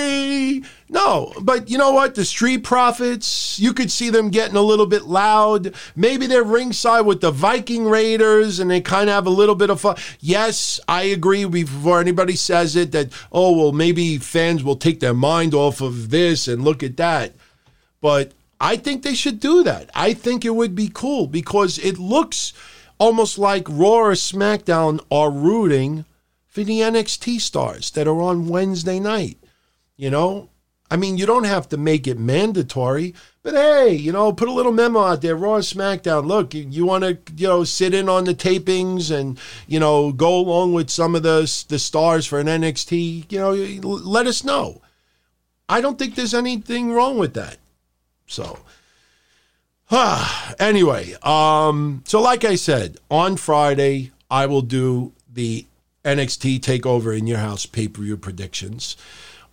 No, but you know what? The Street Profits, you could see them getting a little bit loud. Maybe they're ringside with the Viking Raiders and they kind of have a little bit of fun. Yes, I agree before anybody says it that, oh, well, maybe fans will take their mind off of this and look at that. But I think they should do that. I think it would be cool because it looks almost like Raw or SmackDown are rooting for the NXT stars that are on Wednesday night. You know, I mean, you don't have to make it mandatory, but hey, you know, put a little memo out there, Raw SmackDown. Look, you, you want to, you know, sit in on the tapings and, you know, go along with some of the the stars for an NXT. You know, let us know. I don't think there's anything wrong with that. So, anyway, um, so like I said, on Friday I will do the NXT Takeover in Your House pay per view predictions.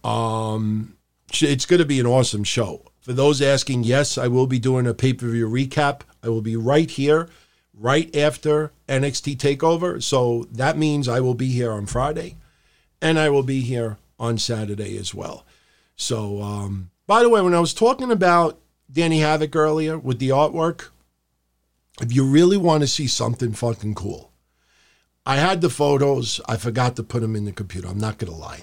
Um, it's going to be an awesome show. For those asking, yes, I will be doing a pay per view recap. I will be right here, right after NXT Takeover. So that means I will be here on Friday, and I will be here on Saturday as well. So, um, by the way, when I was talking about Danny Havoc earlier with the artwork, if you really want to see something fucking cool, I had the photos. I forgot to put them in the computer. I'm not going to lie.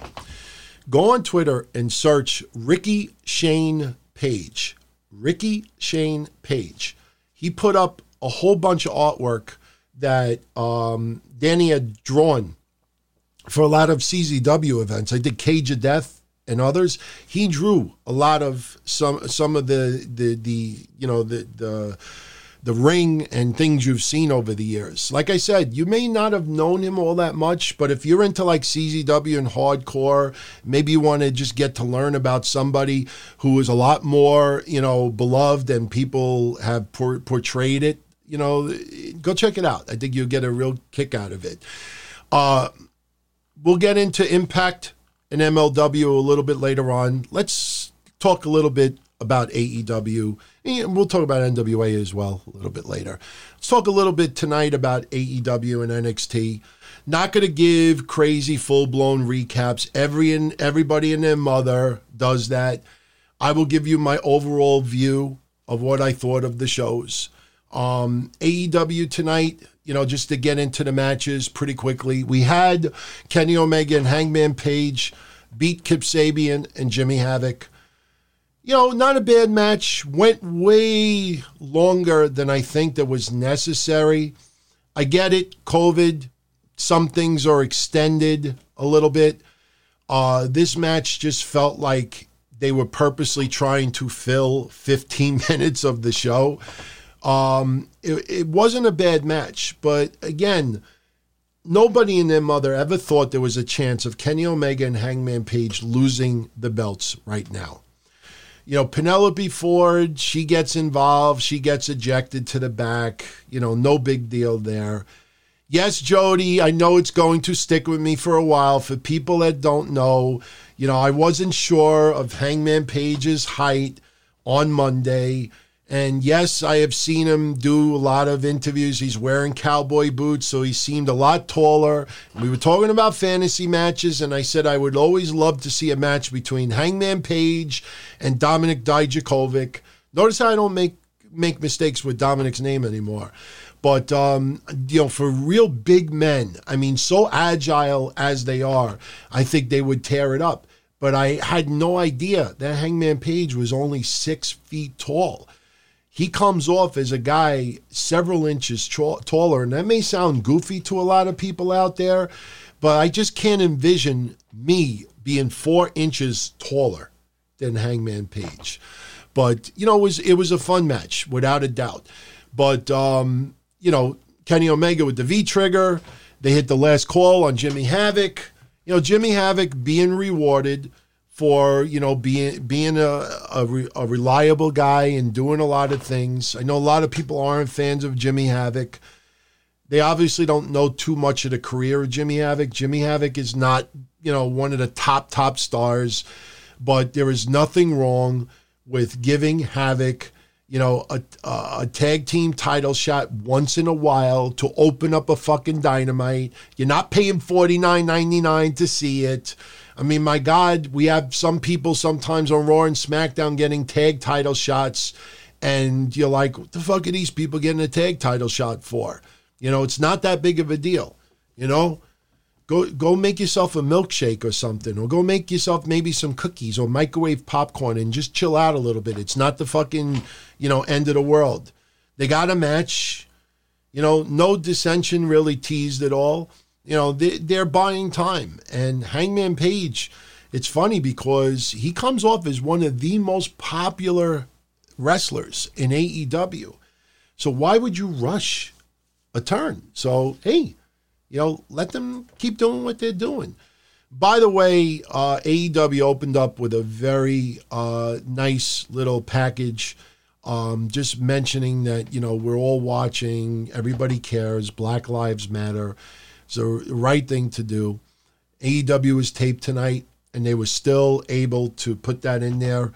Go on Twitter and search Ricky Shane Page. Ricky Shane Page. He put up a whole bunch of artwork that um, Danny had drawn for a lot of CZW events. I did Cage of Death and others. He drew a lot of some some of the the the you know the the the ring and things you've seen over the years. Like I said, you may not have known him all that much, but if you're into like CZW and hardcore, maybe you want to just get to learn about somebody who is a lot more, you know, beloved and people have por- portrayed it, you know, go check it out. I think you'll get a real kick out of it. Uh, we'll get into Impact and MLW a little bit later on. Let's talk a little bit about AEW. And we'll talk about NWA as well a little bit later. Let's talk a little bit tonight about AEW and NXT. Not going to give crazy full blown recaps. Every and everybody and their mother does that. I will give you my overall view of what I thought of the shows. Um, AEW tonight, you know, just to get into the matches pretty quickly. We had Kenny Omega and Hangman Page beat Kip Sabian and Jimmy Havoc you know, not a bad match. Went way longer than I think that was necessary. I get it, COVID. Some things are extended a little bit. Uh, this match just felt like they were purposely trying to fill 15 minutes of the show. Um, it, it wasn't a bad match, but again, nobody and their mother ever thought there was a chance of Kenny Omega and Hangman Page losing the belts right now you know, Penelope Ford, she gets involved, she gets ejected to the back, you know, no big deal there. Yes, Jody, I know it's going to stick with me for a while. For people that don't know, you know, I wasn't sure of Hangman Page's height on Monday. And yes, I have seen him do a lot of interviews. He's wearing cowboy boots, so he seemed a lot taller. We were talking about fantasy matches, and I said I would always love to see a match between Hangman Page and Dominik Dijakovic. Notice how I don't make make mistakes with Dominik's name anymore. But um, you know, for real big men, I mean, so agile as they are, I think they would tear it up. But I had no idea that Hangman Page was only six feet tall. He comes off as a guy several inches tra- taller, and that may sound goofy to a lot of people out there, but I just can't envision me being four inches taller than Hangman Page. But you know, it was it was a fun match without a doubt. But um, you know, Kenny Omega with the V trigger, they hit the last call on Jimmy Havoc. You know, Jimmy Havoc being rewarded for you know being being a, a, re, a reliable guy and doing a lot of things. I know a lot of people aren't fans of Jimmy Havoc. They obviously don't know too much of the career of Jimmy Havoc. Jimmy Havoc is not you know one of the top top stars, but there is nothing wrong with giving Havoc, you know, a, a tag team title shot once in a while to open up a fucking dynamite. You're not paying forty nine ninety nine to see it. I mean, my God, we have some people sometimes on Raw and SmackDown getting tag title shots, and you're like, what the fuck are these people getting a tag title shot for? You know, it's not that big of a deal. You know, Go go make yourself a milkshake or something, or go make yourself maybe some cookies or microwave popcorn and just chill out a little bit. It's not the fucking you know end of the world. They got a match, you know, no dissension really teased at all. You know, they, they're buying time. And Hangman Page, it's funny because he comes off as one of the most popular wrestlers in AEW. So why would you rush a turn? So hey you know, let them keep doing what they're doing. By the way, uh, AEW opened up with a very uh, nice little package, um, just mentioning that you know we're all watching, everybody cares, Black Lives Matter. It's the right thing to do. AEW was taped tonight, and they were still able to put that in there.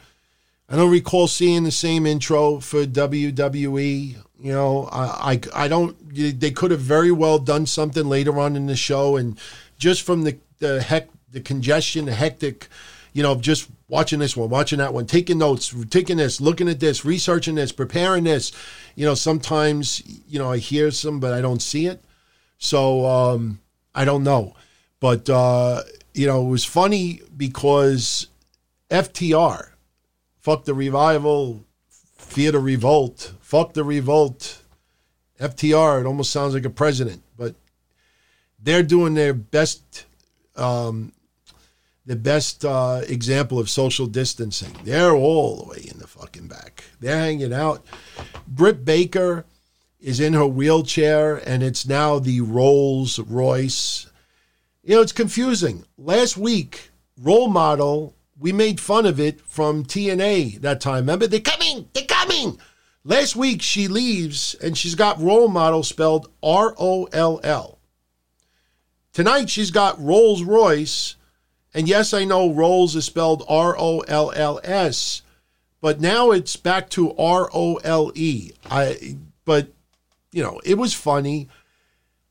I don't recall seeing the same intro for WWE. You know, I, I, I don't. They could have very well done something later on in the show, and just from the the heck, the congestion, the hectic, you know, just watching this one, watching that one, taking notes, taking this, looking at this, researching this, preparing this. You know, sometimes you know I hear some, but I don't see it, so um, I don't know. But uh, you know, it was funny because FTR, fuck the revival, theater revolt fuck the revolt. FTR, it almost sounds like a president, but they're doing their best, um, the best uh, example of social distancing. They're all the way in the fucking back. They're hanging out. Britt Baker is in her wheelchair, and it's now the Rolls Royce. You know, it's confusing. Last week, role model, we made fun of it from TNA that time. Remember, they're coming, they're coming. Last week she leaves and she's got role model spelled R O L L. Tonight she's got Rolls Royce. And yes, I know Rolls is spelled R O L L S, but now it's back to R O L E. I but you know, it was funny.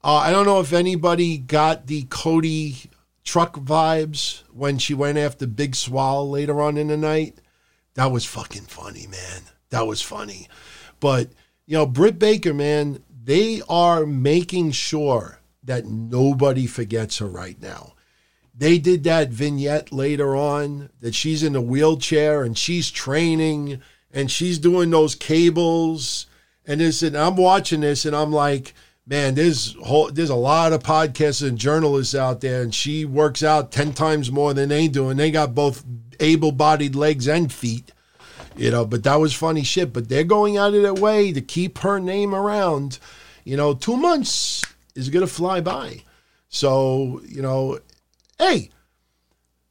Uh, I don't know if anybody got the Cody truck vibes when she went after Big Swole later on in the night. That was fucking funny, man. That was funny. But, you know, Britt Baker, man, they are making sure that nobody forgets her right now. They did that vignette later on that she's in a wheelchair and she's training and she's doing those cables. And this, and I'm watching this and I'm like, man, there's whole, there's a lot of podcasts and journalists out there, and she works out ten times more than they do, and they got both able-bodied legs and feet you know, but that was funny shit. But they're going out of their way to keep her name around. You know, two months is to fly by. So, you know, hey,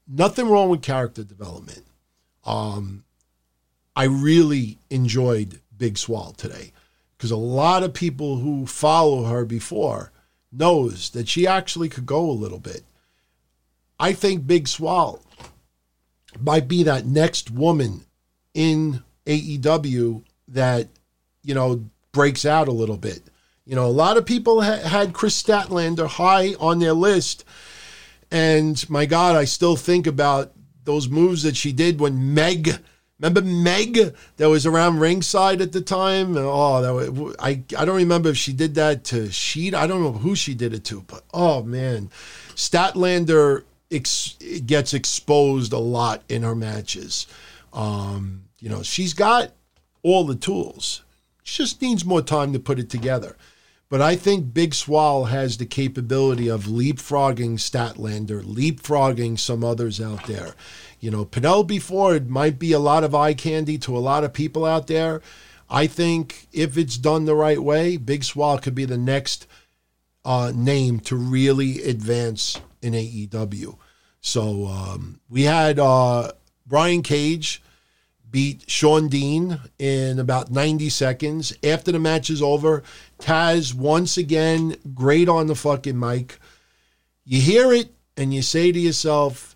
nothing wrong with character development. Um, I really enjoyed Big Swole today because a lot of people who follow her before knows that she actually could go a little bit. I think Big Swole might be that next woman in AEW that, you know, breaks out a little bit. You know, a lot of people ha- had Kris Statlander high on their list. And my God, I still think about those moves that she did when Meg Remember Meg that was around ringside at the time? Oh, that was, I I don't remember if she did that to Sheet. I don't know who she did it to, but oh man, Statlander ex, gets exposed a lot in her matches. Um, you know, she's got all the tools. She just needs more time to put it together. But I think Big Swole has the capability of leapfrogging Statlander, leapfrogging some others out there. You know, Penelope Ford might be a lot of eye candy to a lot of people out there. I think if it's done the right way, Big Swole could be the next uh, name to really advance in AEW. So um, we had uh, Brian Cage beat Shawn Dean in about 90 seconds. After the match is over, Taz once again great on the fucking mic. You hear it and you say to yourself,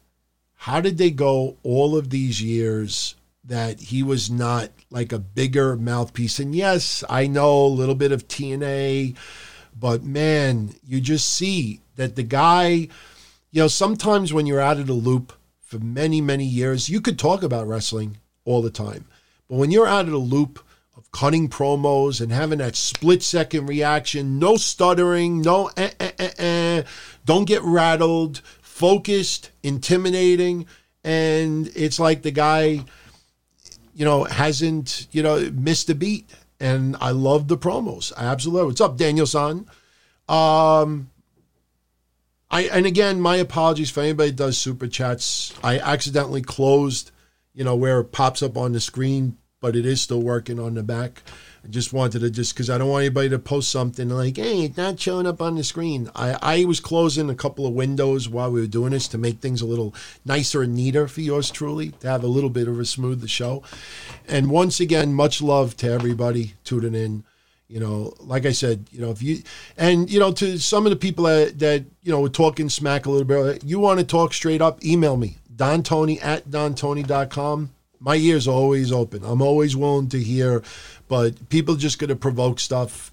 how did they go all of these years that he was not like a bigger mouthpiece? And yes, I know a little bit of TNA, but man, you just see that the guy, you know, sometimes when you're out of the loop for many, many years, you could talk about wrestling all the time. But when you're out of the loop of cutting promos and having that split second reaction, no stuttering, no eh, eh, eh, eh, don't get rattled, focused, intimidating, and it's like the guy, you know, hasn't, you know, missed a beat. And I love the promos. I absolutely. What's up, Daniel San? Um, I and again, my apologies for anybody does super chats. I accidentally closed you know, where it pops up on the screen, but it is still working on the back. I just wanted to just because I don't want anybody to post something like, hey, it's not showing up on the screen. I, I was closing a couple of windows while we were doing this to make things a little nicer and neater for yours truly, to have a little bit of a smooth smoother show. And once again, much love to everybody tuning in. You know, like I said, you know, if you and you know, to some of the people that, that you know were talking smack a little bit, you want to talk straight up, email me Don Tony at DonTony.com. My ears are always open. I'm always willing to hear, but people just going to provoke stuff.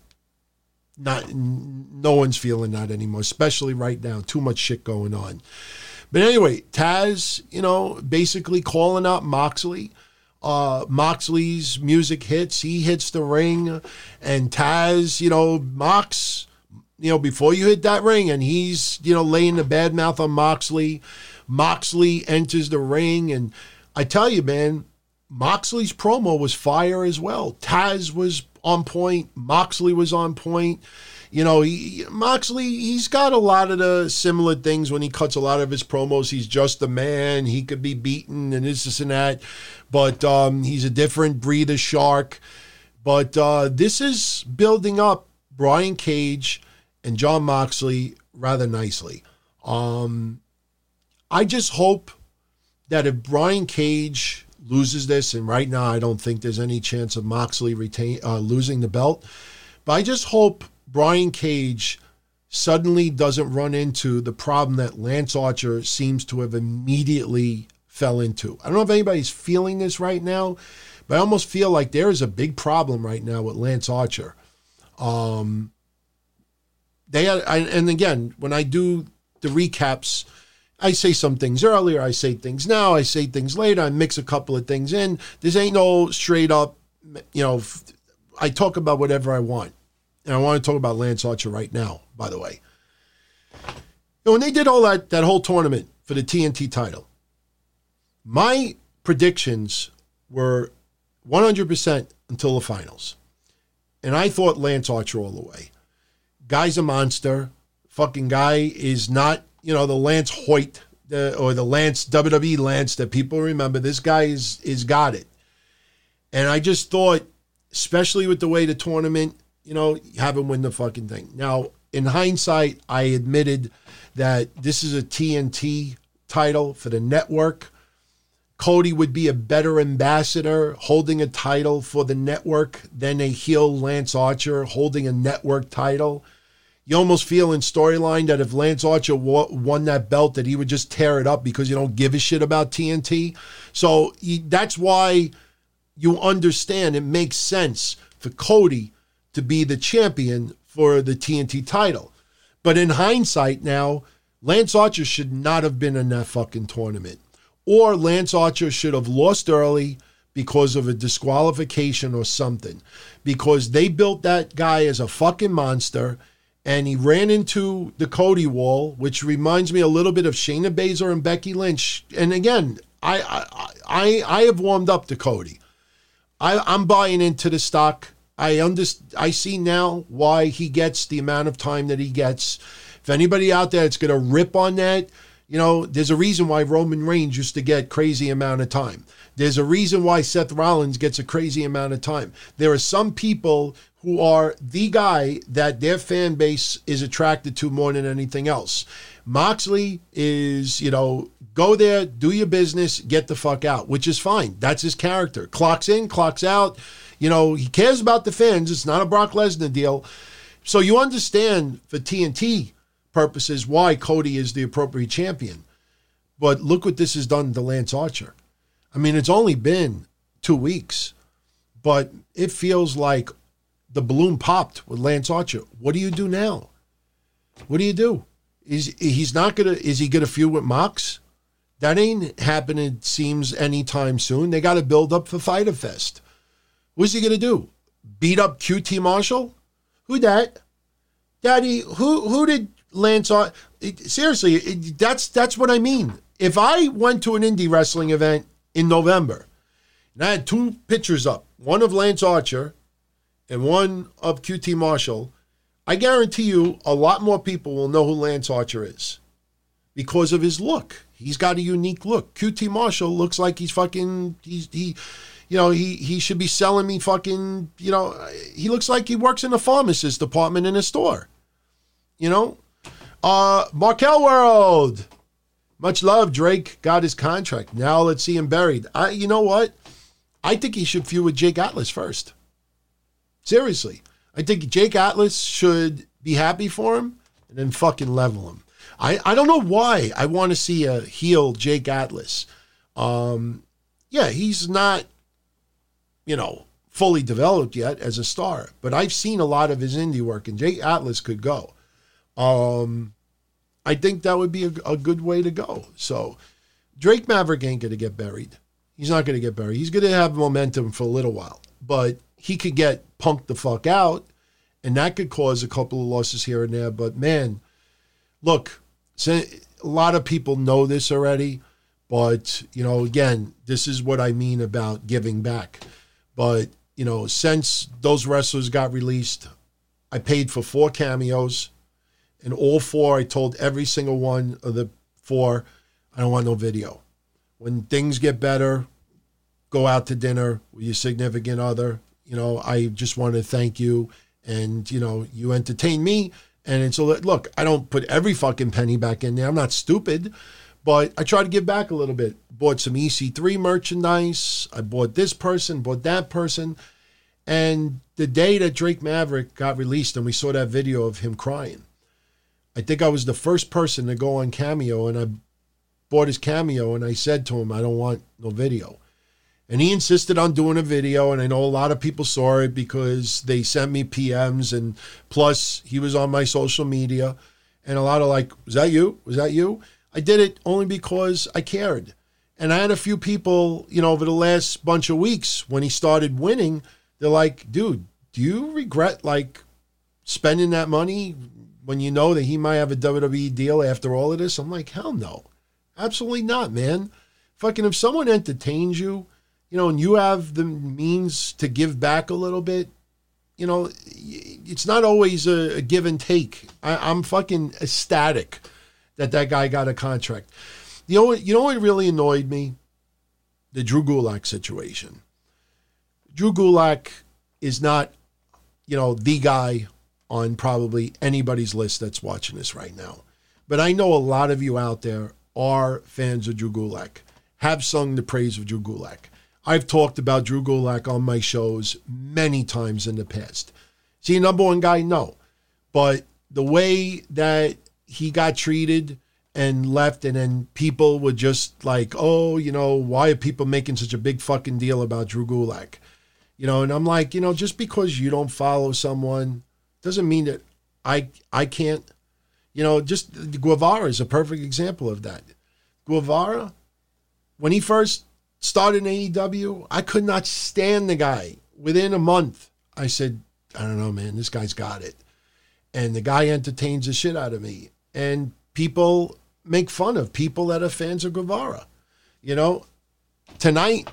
Not, no one's feeling that anymore, especially right now. Too much shit going on. But anyway, Taz, you know, basically calling out Moxley. Uh, Moxley's music hits. He hits the ring, and Taz, you know, Mox, you know, before you hit that ring, and he's, you know, laying the bad mouth on Moxley. Moxley enters the ring, and I tell you, man, Moxley's promo was fire as well. Taz was on point. Moxley was on point. You know, he, Moxley, he's got a lot of the similar things when he cuts a lot of his promos. He's just a man. He could be beaten and this, this, and that. But um, he's a different breed of shark. But uh, this is building up Brian Cage and Jon Moxley rather nicely. Um, I just hope that if Brian Cage loses this, and right now I don't think there's any chance of Moxley retain uh, losing the belt, but I just hope Brian Cage suddenly doesn't run into the problem that Lance Archer seems to have immediately fell into. I don't know if anybody's feeling this right now, but I almost feel like there is a big problem right now with Lance Archer. Um, they I, and again when I do the recaps I say some things earlier, I say things now, I say things later, I mix a couple of things in. This ain't no straight up, you know, I talk about whatever I want. And I want to talk about Lance Archer right now, by the way. And when they did all that, that whole tournament for the TNT title, my predictions were 100% until the finals. And I thought Lance Archer all the way. Guy's a monster. Fucking guy is not you know, the Lance Hoyt the, or the Lance WWE Lance that people remember. This guy is is got it, and I just thought, especially with the way the tournament, you know, have him win the fucking thing. Now, in hindsight, I admitted that this is a TNT title for the network. Cody would be a better ambassador holding a title for the network than a heel Lance Archer holding a network title you almost feel in storyline that if Lance Archer won that belt, that he would just tear it up because you don't give a shit about TNT. So that's why you understand it makes sense for Cody to be the champion for the TNT title. But in hindsight, now Lance Archer should not have been in that fucking tournament, or Lance Archer should have lost early because of a disqualification or something. Because they built that guy as a fucking monster and he ran into the Cody wall, which reminds me a little bit of Shayna Baszler and Becky Lynch. And again, I I I, I have warmed up to Cody. I, I'm buying into the stock. I understand. I see now why he gets the amount of time that he gets. If anybody out there that's going to rip on that, you know, there's a reason why Roman Reigns used to get crazy amount of time. There's a reason why Seth Rollins gets a crazy amount of time. There are some people who are the guy that their fan base is attracted to more than anything else. Moxley is, you know, go there, do your business, get the fuck out, which is fine. That's his character. Clocks in, clocks out. You know, he cares about the fans. It's not a Brock Lesnar deal. So you understand for TNT purposes why Cody is the appropriate champion. But look what this has done to Lance Archer. I mean, it's only been two weeks, but it feels like the balloon popped with Lance Archer. What do you do now? What do you do? Is he's not gonna? Is he gonna feud with Mox? That ain't happening. It seems anytime soon. They got to build up for Fyter Fest. What's he gonna do? Beat up QT Marshall? Who that? Daddy, who who did Lance Archer? Seriously, it, that's that's what I mean. If I went to an indie wrestling event in November. And I had two pictures up one of Lance Archer and one of QT Marshall. I guarantee you a lot more people will know who Lance Archer is because of his look. He's got a unique look. QT Marshall looks like he's fucking, he's, he, you know, he, he should be selling me fucking, you know, he looks like he works in the pharmacist department in a store. You know? Uh, Markel World. Much love, Drake got his contract. Now let's see him buried. I, you know what? I think he should feud with Jake Atlas first. Seriously, I think Jake Atlas should be happy for him and then fucking level him. I, I don't know why I want to see a heel Jake Atlas. Um, yeah, he's not, you know, fully developed yet as a star, but I've seen a lot of his indie work, and Jake Atlas could go. Um, I think that would be a, a good way to go. So Drake Maverick ain't going to get buried. He's not going to get buried. He's going to have momentum for a little while, but he could get punked the fuck out, and that could cause a couple of losses here and there. But man, look, a lot of people know this already, but you know, again, this is what I mean about giving back. But you know, since those wrestlers got released, I paid for four cameos. And all four, I told every single one of the four, I don't want no video. When things get better, go out to dinner with your significant other. You know, I just want to thank you. And, you know, you entertain me. And it's a look, I don't put every fucking penny back in there. I'm not stupid, but I try to give back a little bit. Bought some EC3 merchandise. I bought this person, bought that person. And the day that Drake Maverick got released and we saw that video of him crying, I think I was the first person to go on Cameo, and I bought his Cameo, and I said to him, I don't want no video. And he insisted on doing a video, and I know a lot of people saw it because they sent me PMs, and plus he was on my social media, and a lot of like, was that you? Was that you? I did it only because I cared. And I had a few people, you know, over the last bunch of weeks when he started winning, they're like, dude, do you regret like spending that money when you know that he might have a WWE deal after all of this? I'm like, hell no. Absolutely not, man. Fucking if someone entertains you, you know, and you have the means to give back a little bit, you know, it's not always a, a give and take. I, am fucking ecstatic that that guy got a contract. You know, you know what really annoyed me? The Drew Gulak situation. Drew Gulak is not, you know, the guy on probably anybody's list that's watching this right now. But I know a lot of you out there are fans of Drew Gulak, have sung the praise of Drew Gulak. I've talked about Drew Gulak on my shows many times in the past. Is he a number one guy? No. But the way that he got treated and left, and then people were just like, oh, you know, why are people making such a big fucking deal about Drew Gulak? You know, and I'm like, you know, just because you don't follow someone doesn't mean that I I can't. You know, just Guevara is a perfect example of that. Guevara, when he first started in AEW, I could not stand the guy. Within a month, I said, I don't know, man, this guy's got it. And the guy entertains the shit out of me. And people make fun of people that are fans of Guevara. You know, tonight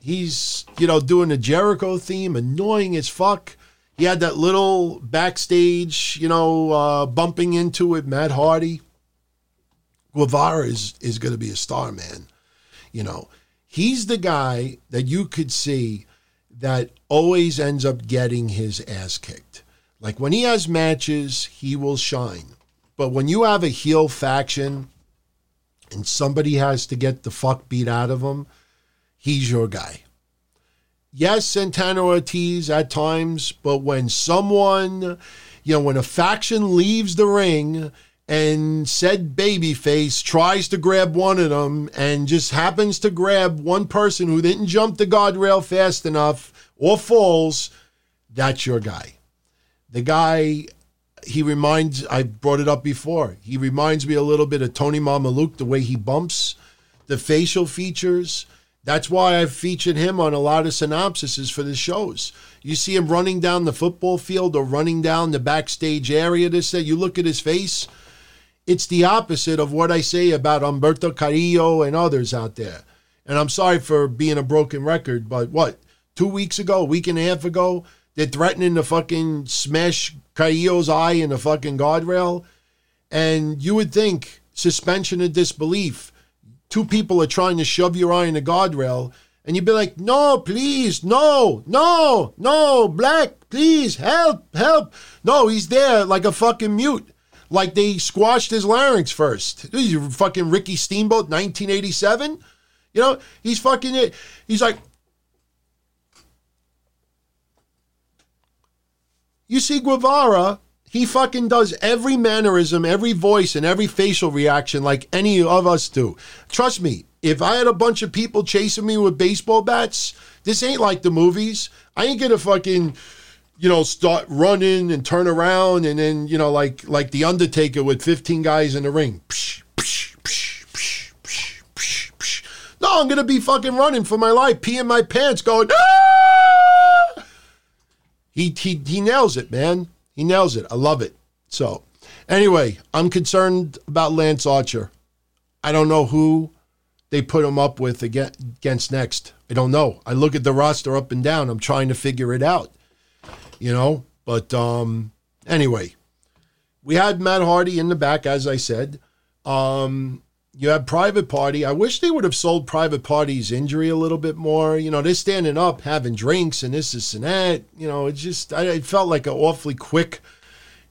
he's, you know, doing the Jericho theme, annoying as fuck. He had that little backstage, you know, uh, bumping into it, Matt Hardy. Guevara is, is going to be a star, man. You know, he's the guy that you could see that always ends up getting his ass kicked. Like when he has matches, he will shine. But when you have a heel faction and somebody has to get the fuck beat out of him, he's your guy. Yes, Santana Ortiz at times, but when someone, you know, when a faction leaves the ring and said babyface tries to grab one of them and just happens to grab one person who didn't jump the guardrail fast enough or falls, that's your guy. The guy, he reminds, I brought it up before, he reminds me a little bit of Tony Mamaluke, the way he bumps, the facial features. That's why I've featured him on a lot of synopsises for the shows. You see him running down the football field or running down the backstage area. This, you look at his face it's the opposite of what I say about Humberto Carrillo and others out there. And I'm sorry for being a broken record, but what? Two weeks ago, a week and a half ago, they're threatening to fucking smash Carrillo's eye in the fucking guardrail. And you would think suspension of disbelief. Two people are trying to shove your eye in the guardrail, and you'd be like, no, please, no, no, no, black, please, help, help. No, he's there like a fucking mute like they squashed his larynx first. He's fucking Ricky Steamboat, 1987. You know, he's fucking, it. he's like, you see Guevara, he fucking does every mannerism, every voice, and every facial reaction like any of us do. Trust me, if I had a bunch of people chasing me with baseball bats, this ain't like the movies. I ain't gonna fucking you know, start running and turn around, and then you know, like like the Undertaker with fifteen guys in the ring. Psh, psh, psh, no, I'm gonna be fucking running for my life, peeing my pants, going. Ah! He he he nails it, man. He nails it. I love it. So, anyway, I'm concerned about Lance Archer. I don't know who they put him up with against next. I don't know. I look at the roster up and down. I'm trying to figure it out you know. But um, anyway, we had Matt Hardy in the back, as I said. Um, you had Private Party. I wish they would have sold Private Party's injury a little bit more. You know, they're standing up, having drinks, and this, this, and that. You know, it just, I, it felt like an awfully quick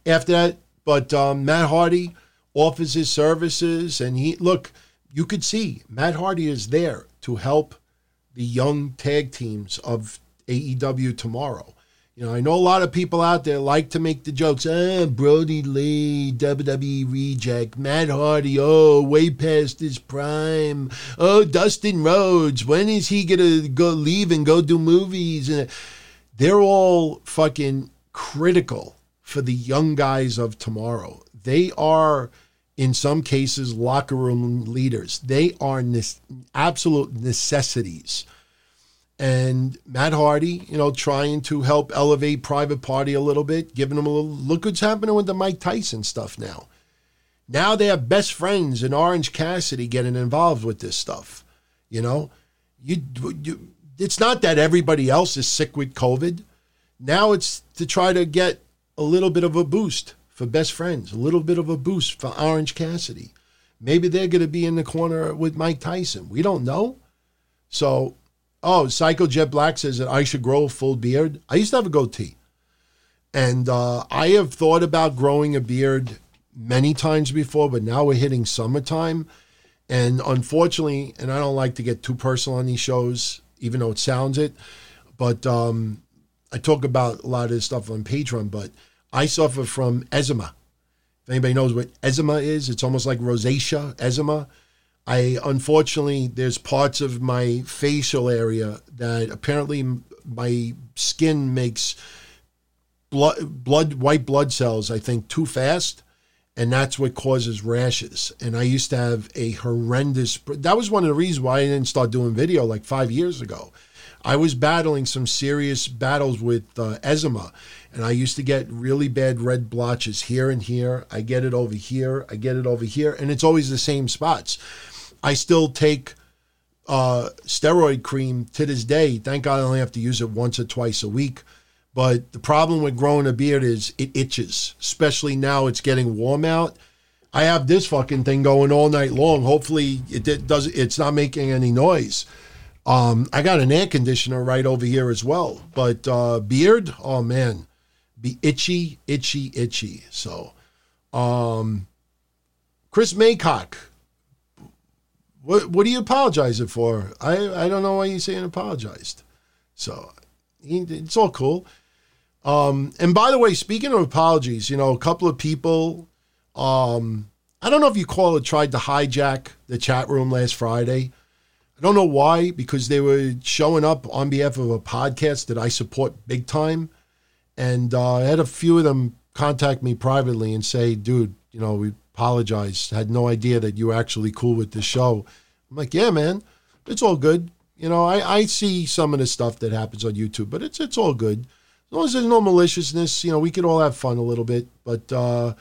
after that. But um, Matt Hardy offers his services, and he, look, you could see Matt Hardy is there to help the young tag teams of AEW tomorrow. You know, I know a lot of people out there like to make the jokes. Ah, Brodie Lee, WWE reject, Matt Hardy, oh, way past his prime. Oh, Dustin Rhodes, when is he gonna go leave and go do movies? And they're all fucking critical for the young guys of tomorrow. They are, in some cases, locker room leaders. They are ne- absolute necessities and Matt Hardy, you know, trying to help elevate Private Party a little bit, giving them a little look what's happening with the Mike Tyson stuff now. Now they have best friends and Orange Cassidy getting involved with this stuff. You know, you, you it's not that everybody else is sick with COVID. Now it's to try to get a little bit of a boost for best friends, a little bit of a boost for Orange Cassidy. Maybe they're going to be in the corner with Mike Tyson. We don't know. So Oh, Psycho Jet Black says that I should grow a full beard. I used to have a goatee. And uh, I have thought about growing a beard many times before, but now we're hitting summertime. And unfortunately, and I don't like to get too personal on these shows, even though it sounds it, but um, I talk about a lot of this stuff on Patreon, but I suffer from eczema. If anybody knows what eczema is, it's almost like rosacea, eczema. I unfortunately there's parts of my facial area that apparently my skin makes blood blood white blood cells I think too fast and that's what causes rashes. And I used to have a horrendous. That was one of the reasons why I didn't start doing video like five years ago. I was battling some serious battles with uh, eczema, and I used to get really bad red blotches here and here. I get it over here. I get it over here, and it's always the same spots. I still take uh, steroid cream to this day. Thank God I only have to use it once or twice a week. But the problem with growing a beard is it itches, especially now it's getting warm out. I have this fucking thing going all night long. Hopefully it does it's not making any noise. Um, I got an air conditioner right over here as well. But uh, beard, oh man, be itchy, itchy, itchy. So, um, Chris Maycock, what what are you apologizing for? I I don't know why you're saying apologized. So, it's all cool. Um, and by the way, speaking of apologies, you know, a couple of people, um, I don't know if you call it, tried to hijack the chat room last Friday. I don't know why, because they were showing up on behalf of a podcast that I support big time. And uh, I had a few of them contact me privately and say, dude, you know, we apologize. Had no idea that you were actually cool with the show. I'm like, yeah, man, it's all good. You know, I, I see some of the stuff that happens on YouTube, but it's it's all good as long as there's no maliciousness, you know, we could all have fun a little bit. But uh,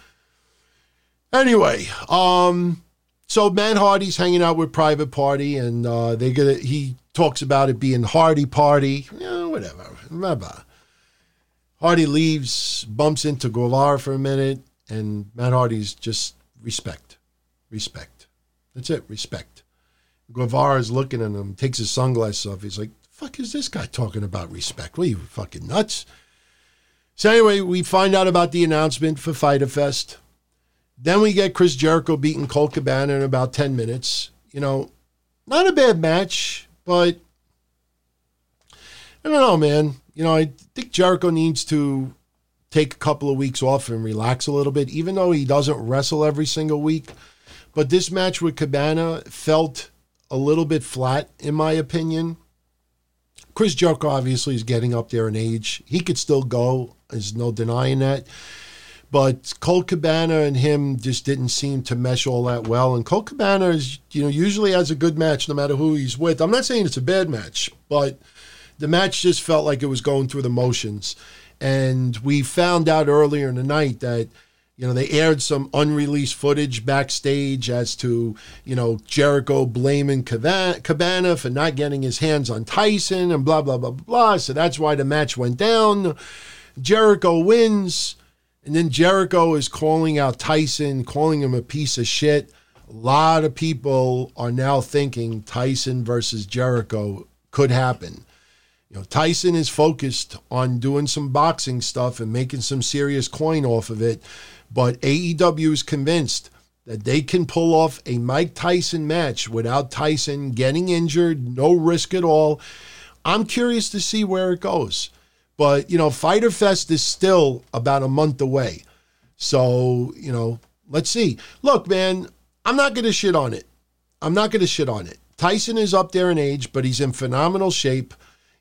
anyway, um, so Matt Hardy's hanging out with Private Party, and uh, they get he talks about it being Hardy Party, know, whatever. Remember, Hardy leaves, bumps into Guevara for a minute, and Matt Hardy's just respect, respect. That's it, respect. Guevara's looking at him, takes his sunglasses off. He's like, fuck is this guy talking about respect? What are you fucking nuts? So anyway, we find out about the announcement for Fyter Fest. Then we get Chris Jericho beating Colt Cabana in about 10 minutes. You know, not a bad match, but I don't know, man. You know, I think Jericho needs to take a couple of weeks off and relax a little bit, even though he doesn't wrestle every single week. But this match with Cabana felt a little bit flat, in my opinion. Chris Jericho obviously is getting up there in age. He could still go. There's no denying that. But Colt Cabana and him just didn't seem to mesh all that well. And Colt Cabana is, you know, usually has a good match no matter who he's with. I'm not saying it's a bad match, but the match just felt like it was going through the motions. And we found out earlier in the night that you know, they aired some unreleased footage backstage as to, you know, Jericho blaming Cabana for not getting his hands on Tyson and blah, blah, blah, blah. So that's why the match went down. Jericho wins. And then Jericho is calling out Tyson, calling him a piece of shit. A lot of people are now thinking Tyson versus Jericho could happen. You know, Tyson is focused on doing some boxing stuff and making some serious coin off of it. But AEW is convinced that they can pull off a Mike Tyson match without Tyson getting injured, no risk at all. I'm curious to see where it goes. But, you know, Fyter Fest is still about a month away. So, you know, let's see. Look, man, I'm not going to shit on it. I'm not going to shit on it. Tyson is up there in age, but he's in phenomenal shape.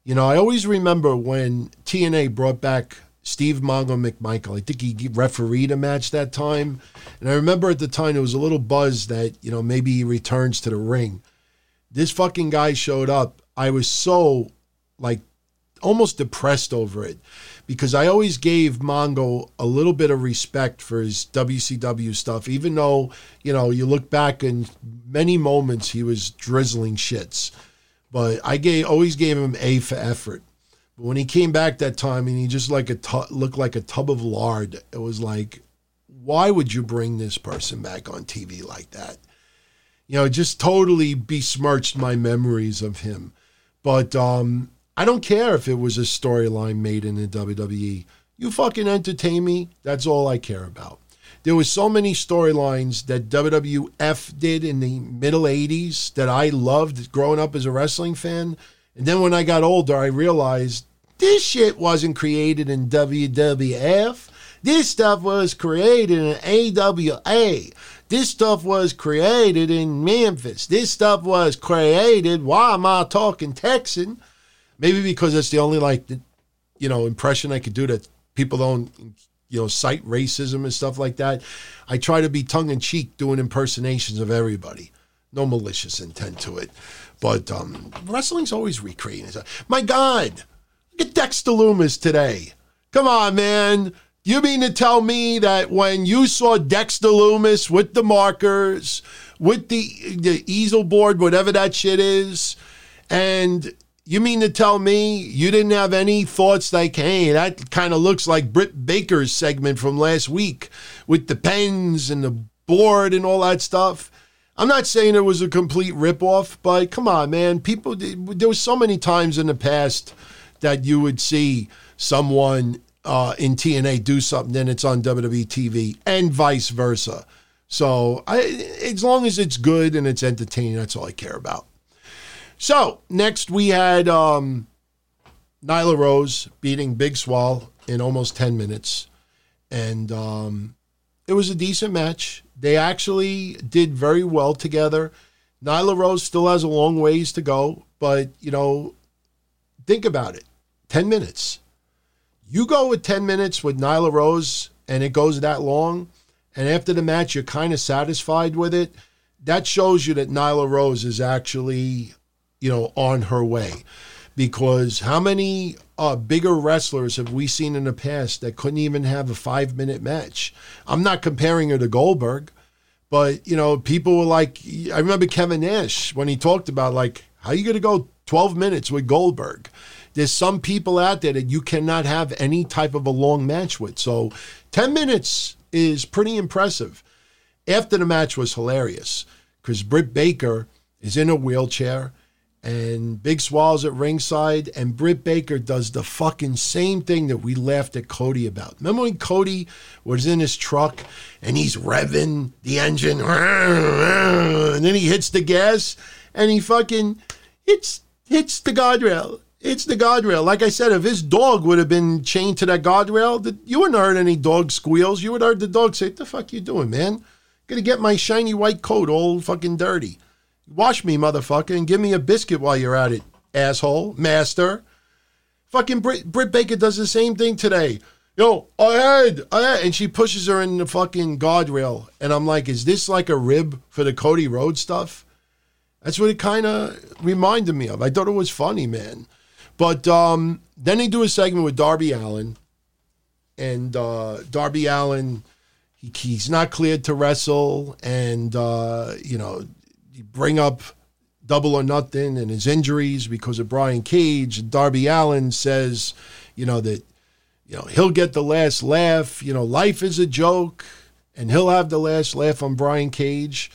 You know, I always remember when TNA brought back Steve Mongo McMichael. I think he refereed a match that time. And I remember at the time there was a little buzz that, you know, maybe he returns to the ring. This fucking guy showed up. I was so, like, almost depressed over it because I always gave Mongo a little bit of respect for his WCW stuff, even though, you know, you look back in many moments he was drizzling shits. But I gave always gave him A for effort. But when he came back that time and he just like a looked like a tub of lard, it was like, why would you bring this person back on TV like that? You know, just totally besmirched my memories of him. But um, I don't care if it was a storyline made in the WWE. You fucking entertain me. That's all I care about. There was so many storylines that WWF did in the middle 80s that I loved growing up as a wrestling fan and then when I got older, I realized this shit wasn't created in WWF. This stuff was created in AWA. This stuff was created in Memphis. This stuff was created. Why am I talking Texan? Maybe because it's the only like, you know, impression I could do that people don't you know, cite racism and stuff like that. I try to be tongue in cheek doing impersonations of everybody. No malicious intent to it. But um, wrestling's always recreating itself. My God, look at Dexter Lumis today. Come on, man. You mean to tell me that when you saw Dexter Lumis with the markers, with the the easel board, whatever that shit is, and you mean to tell me you didn't have any thoughts like, hey, that kind of looks like Britt Baker's segment from last week with the pens and the board and all that stuff? I'm not saying it was a complete ripoff, but come on, man. People, there was so many times in the past that you would see someone uh, in TNA do something, then it's on WWE TV, and vice versa. So, I, as long as it's good and it's entertaining, that's all I care about. So, next we had um, Nyla Rose beating Big Swole in almost 10 minutes. And um, it was a decent match. They actually did very well together. Nyla Rose still has a long ways to go, but, you know, think about it 10 minutes. You go with 10 minutes with Nyla Rose and it goes that long, and after the match, you're kind of satisfied with it. That shows you that Nyla Rose is actually, you know, on her way. Because how many uh, bigger wrestlers have we seen in the past that couldn't even have a five minute match? I'm not comparing her to Goldberg, but, you know, people were like, I remember Kevin Nash when he talked about, like, how are you going to go 12 minutes with Goldberg? There's some people out there that you cannot have any type of a long match with. So 10 minutes is pretty impressive. After the match was hilarious because Britt Baker is in a wheelchair and Big Swole's at ringside, and Britt Baker does the fucking same thing that we laughed at Cody about. Remember when Cody was in his truck and he's revving the engine, and then he hits the gas and he fucking hits hits the guardrail it's the guardrail. Like I said, if his dog would have been chained to that guardrail, you wouldn't have heard any dog squeals. You would have heard the dog say, What the fuck you doing, man? Gonna get my shiny white coat all fucking dirty. Wash me, motherfucker, and give me a biscuit while you're at it, asshole, master. Fucking Britt, Britt Baker does the same thing today. Yo, ahead, ahead. And she pushes her in the fucking guardrail. And I'm like, is this like a rib for the Cody Rhodes stuff? That's what it kind of reminded me of. I thought it was funny, man. But um, then they do a segment with Darby Allin. and uh, Darby Allin, he, he's not cleared to wrestle, and uh, you know, bring up double or nothing and his injuries because of Brian Cage. Darby Allin says, you know that, you know he'll get the last laugh. You know, life is a joke, and he'll have the last laugh on Brian Cage.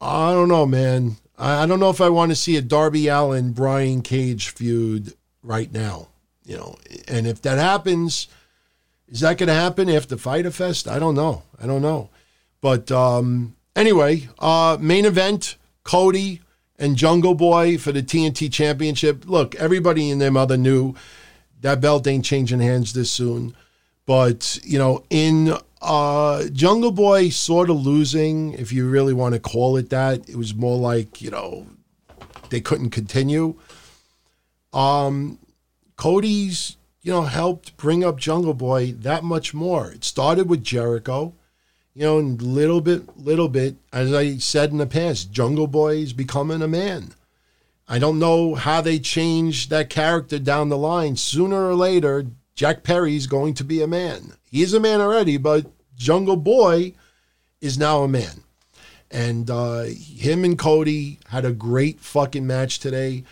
I don't know, man. I don't know if I want to see a Darby Allin Brian Cage feud right now. You know, and if that happens, is that going to happen after Fyter Fest? I don't know. I don't know. But um, anyway, uh, main event: Cody and Jungle Boy for the TNT Championship. Look, everybody and their mother knew that belt ain't changing hands this soon. But you know, in uh, Jungle Boy sort of losing, if you really want to call it that, it was more like you know they couldn't continue. Um, Cody's, you know, helped bring up Jungle Boy that much more. It started with Jericho, you know, little bit, little bit, as I said in the past, Jungle Boy is becoming a man. I don't know how they change that character down the line. Sooner or later, Jack Perry's going to be a man. He is a man already, but Jungle Boy is now a man. And uh, him and Cody had a great fucking match today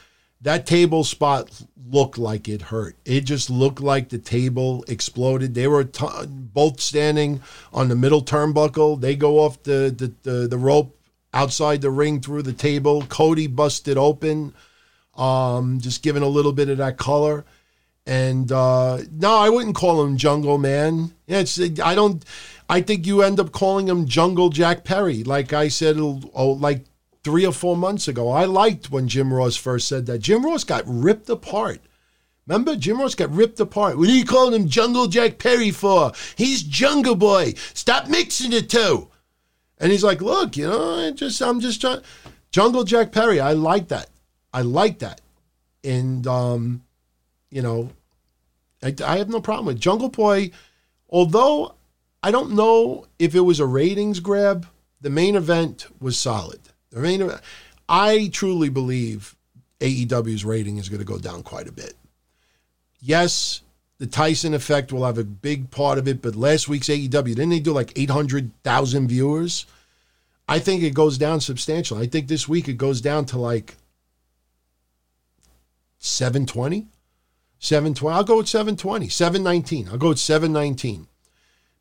that table spot looked like it hurt. It just looked like the table exploded. They were t- both standing on the middle turnbuckle. They go off the, the, the, the, rope outside the ring through the table. Cody busted open, um, just giving a little bit of that color. And uh, no, I wouldn't call him Jungle Man. Yeah, it's I don't. I think you end up calling him Jungle Jack Perry, like I said, oh, like three or four months ago. I liked when Jim Ross first said that. Jim Ross got ripped apart. Remember, Jim Ross got ripped apart. What are you calling him Jungle Jack Perry for? He's Jungle Boy. Stop mixing the two. And he's like, look, you know, I just I'm just trying. Jungle Jack Perry. I like that. I like that. And um, you know, I, I have no problem with Jungle Boy although I don't know if it was a ratings grab, the main event was solid. The main I truly believe AEW's rating is going to go down quite a bit. Yes, the Tyson effect will have a big part of it, but last week's AEW, didn't they do like 800,000 viewers? I think it goes down substantially. I think this week it goes down to like 720. 720. I'll go with 720. 719. I'll go with 719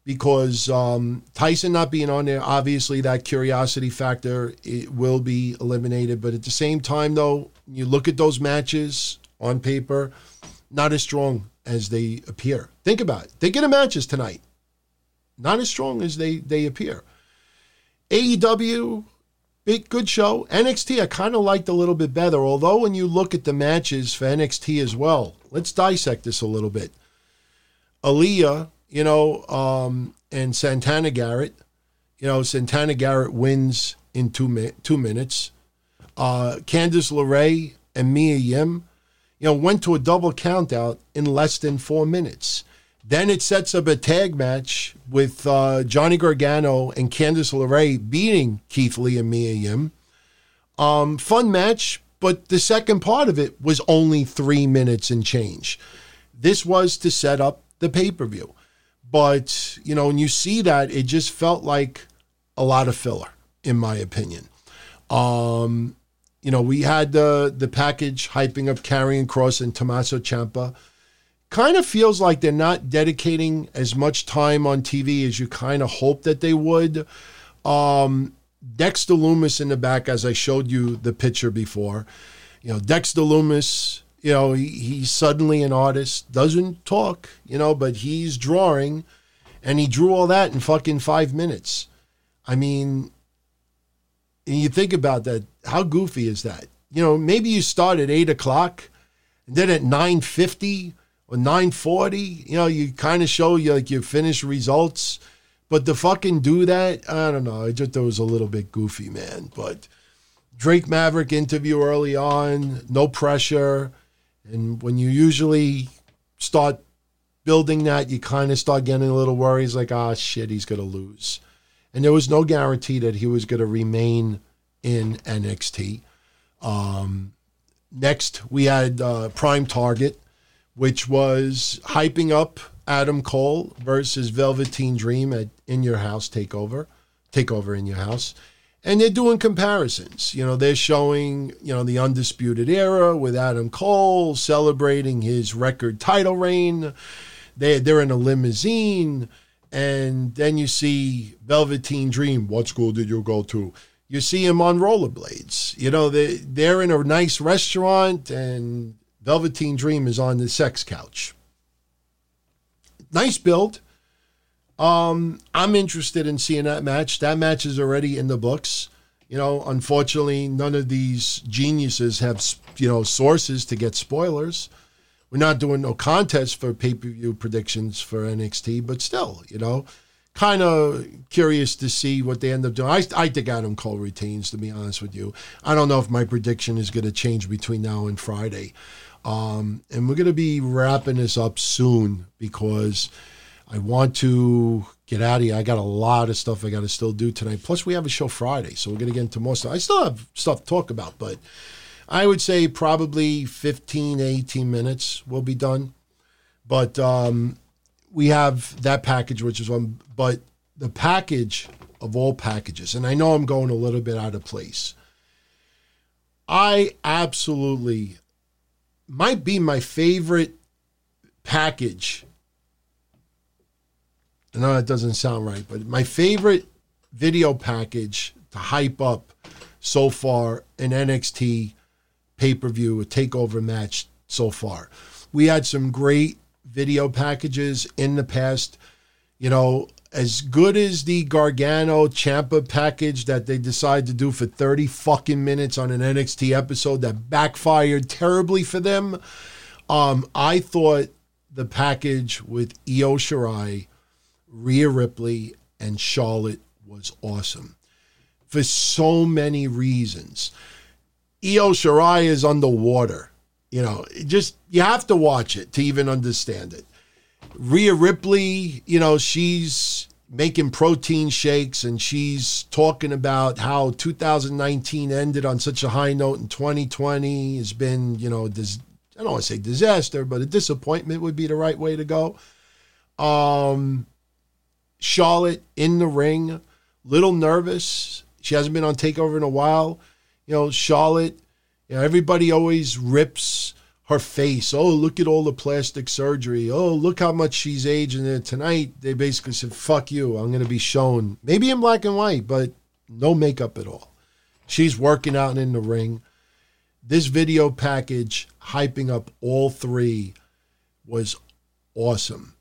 because um, Tyson not being on there, obviously that curiosity factor it will be eliminated. But at the same time, though, you look at those matches on paper, not as strong as they appear. Think about it. Think of the matches tonight. Not as strong as they they appear. AEW, big good show. NXT, I kind of liked a little bit better. Although when you look at the matches for NXT as well, let's dissect this a little bit. Aliyah, you know, um, and Santana Garrett, you know, Santana Garrett wins in two mi- two minutes. Uh, Candice LeRae and Mia Yim, you know, went to a double countout in less than four minutes. Then it sets up a tag match with uh, Johnny Gargano and Candice LeRae beating Keith Lee and Mia Yim. Um, fun match, but the second part of it was only three minutes and change. This was to set up the pay per view. But, you know, when you see that, it just felt like a lot of filler, in my opinion. Um, you know, we had the the package hyping up Karrion Kross and Tommaso Ciampa kind of feels like they're not dedicating as much time on TV as you kind of hope that they would. Um, Dexter Lumis in the back, as I showed you the picture before. You know, Dexter Lumis, you know, he, he's suddenly an artist, doesn't talk, you know, but he's drawing, and he drew all that in fucking five minutes. I mean, and you think about that, how goofy is that? You know, maybe you start at eight o'clock, and then at nine fifty or 940, you know, you kind of show you like your finished results. But to fucking do that, I don't know. I just thought it was a little bit goofy, man. But Drake Maverick interview early on, no pressure. And when you usually start building that, you kind of start getting a little worried. like, ah, shit, he's going to lose. And there was no guarantee that he was going to remain in NXT. Um, next, we had uh, Prime Target which was hyping up Adam Cole versus Velveteen Dream at In Your House Takeover, Takeover in Your House. And they're doing comparisons. You know, they're showing, you know, the Undisputed Era with Adam Cole celebrating his record title reign. They, they're in a limousine. And then you see Velveteen Dream. What school did you go to? You see him on rollerblades. You know, they, they're in a nice restaurant and Velveteen Dream is on the sex couch. Nice build. Um, I'm interested in seeing that match. That match is already in the books. You know, unfortunately, none of these geniuses have, you know, sources to get spoilers. We're not doing no contest for pay per view predictions for NXT, but still, you know, kind of curious to see what they end up doing. I, I think Adam Cole retains, to be honest with you. I don't know if my prediction is going to change between now and Friday. Um, and we're going to be wrapping this up soon because I want to get out of here. I got a lot of stuff I got to still do tonight. Plus, we have a show Friday, so we're going to get into more stuff. I still have stuff to talk about, but I would say probably 15, 18 minutes will be done. But um, we have that package, which is one, but the package of all packages, and I know I'm going a little bit out of place. I absolutely might be my favorite package. Know that doesn't sound right, but my favorite video package to hype up so far in NXT pay per view, a takeover match so far. We had some great video packages in the past. You know, as good as the Gargano Ciampa package that they decided to do for 30 fucking minutes on an NXT episode that backfired terribly for them, um, I thought the package with Io Shirai, Rhea Ripley, and Charlotte was awesome for so many reasons. Io Shirai is underwater. You know, just you have to watch it to even understand it. Rhea Ripley, you know, she's making protein shakes and she's talking about how 2019 ended on such a high note and 2020 has been, you know, dis- I don't want to say disaster, but a disappointment would be the right way to go. Um, Charlotte in the ring, little nervous. She hasn't been on Takeover in a while. You know, Charlotte. You know, everybody always rips her face. Oh, look at all the plastic surgery. Oh, look how much she's aged. And then tonight they basically said, "Fuck you." I'm going to be shown maybe in black and white, but no makeup at all. She's working out in the ring. This video package hyping up all three was awesome.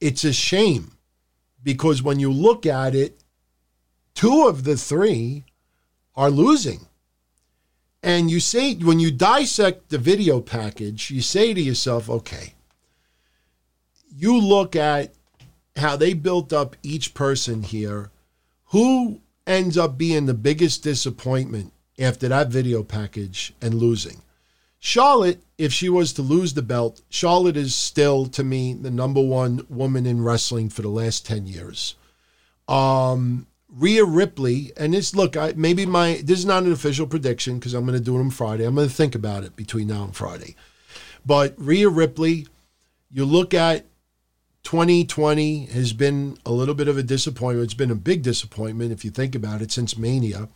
It's a shame because when you look at it, two of the three are losing. And you say, when you dissect the video package, you say to yourself, okay, you look at how they built up each person here. Who ends up being the biggest disappointment after that video package and losing? Charlotte, if she was to lose the belt, Charlotte is still, to me, the number one woman in wrestling for the last 10 years. Um, Rhea Ripley, and this look, I, maybe my this is not an official prediction because I'm going to do it on Friday. I'm going to think about it between now and Friday. But Rhea Ripley, you look at 2020 has been a little bit of a disappointment. It's been a big disappointment if you think about it since Mania.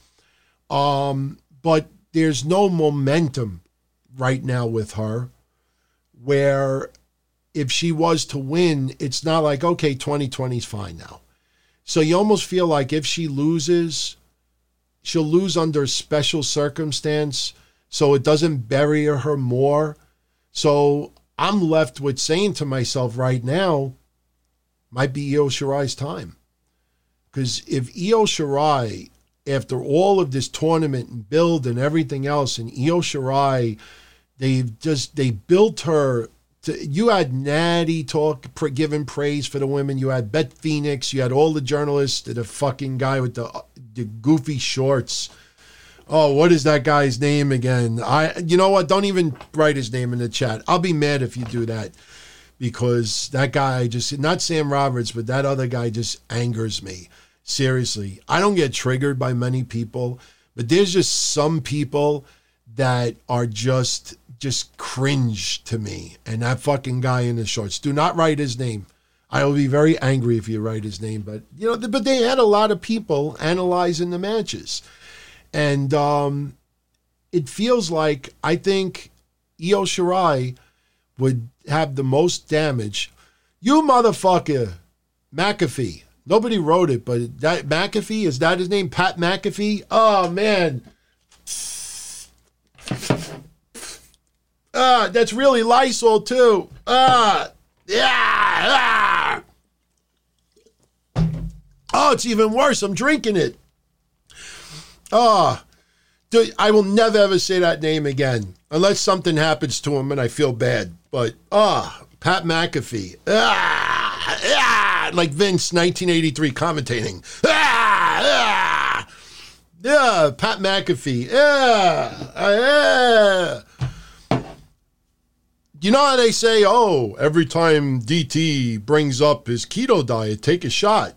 Um, but there's no momentum right now with her where if she was to win, it's not like, okay, 2020 is fine now. So you almost feel like if she loses, she'll lose under special circumstance so it doesn't bury her more. So I'm left with saying to myself right now, might be Io Shirai's time. Because if Io Shirai, after all of this tournament and build and everything else, and Io Shirai, they've just they built her to, you had Natty talk, giving praise for the women. You had Beth Phoenix. You had all the journalists. The fucking guy with the the goofy shorts. Oh, what is that guy's name again? I, you know what? Don't even write his name in the chat. I'll be mad if you do that because that guy just not Sam Roberts, but that other guy just angers me. Seriously, I don't get triggered by many people, but there's just some people that are just just cringe to me. And that fucking guy in the shorts. Do not write his name. I will be very angry if you write his name. But you know, but they had a lot of people analyzing the matches, and um, it feels like I think Io Shirai would have the most damage. You motherfucker, McAfee. Nobody wrote it, but that McAfee is that his name? Pat McAfee. Oh man. Ah, that's really Lysol too. Ah, yeah. Ah. Oh, it's even worse. I'm drinking it. Ah, dude, I will never ever say that name again unless something happens to him and I feel bad. But ah, Pat McAfee. Ah, ah, like Vince, 1983, commentating. Ah, ah. Yeah, Pat McAfee. Yeah, yeah you know how they say, oh, every time DT brings up his keto diet, take a shot.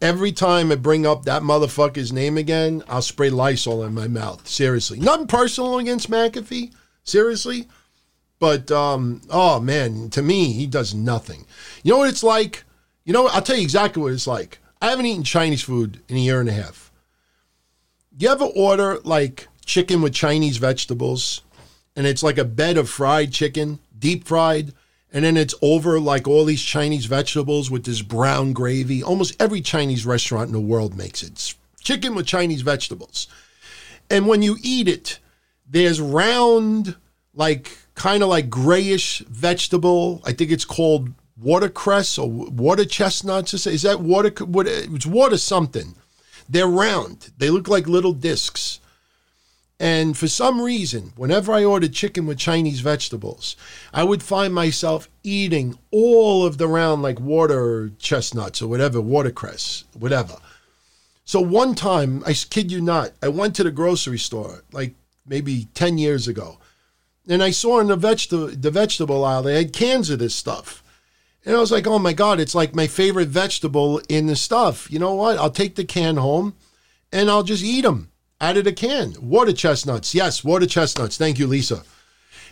Every time I bring up that motherfucker's name again, I'll spray Lysol in my mouth. Seriously. Nothing personal against McAfee. Seriously. But, um, oh man, to me, he does nothing. You know what it's like? You know, I'll tell you exactly what it's like. I haven't eaten Chinese food in a year and a half. You ever order like chicken with Chinese vegetables and it's like a bed of fried chicken deep fried, and then it's over like all these Chinese vegetables with this brown gravy. Almost every Chinese restaurant in the world makes it. It's chicken with Chinese vegetables. And when you eat it, there's round, like kind of like grayish vegetable. I think it's called watercress or water chestnuts. Is that water? It's water something. They're round. They look like little discs. And for some reason, whenever I ordered chicken with Chinese vegetables, I would find myself eating all of the round, like water chestnuts or whatever, watercress, whatever. So one time, I kid you not, I went to the grocery store, like maybe 10 years ago, and I saw in the vegetable, the vegetable aisle, they had cans of this stuff. And I was like, oh my God, it's like my favorite vegetable in the stuff. You know what? I'll take the can home and I'll just eat them out of the can. Water chestnuts. Yes, water chestnuts. Thank you, Lisa.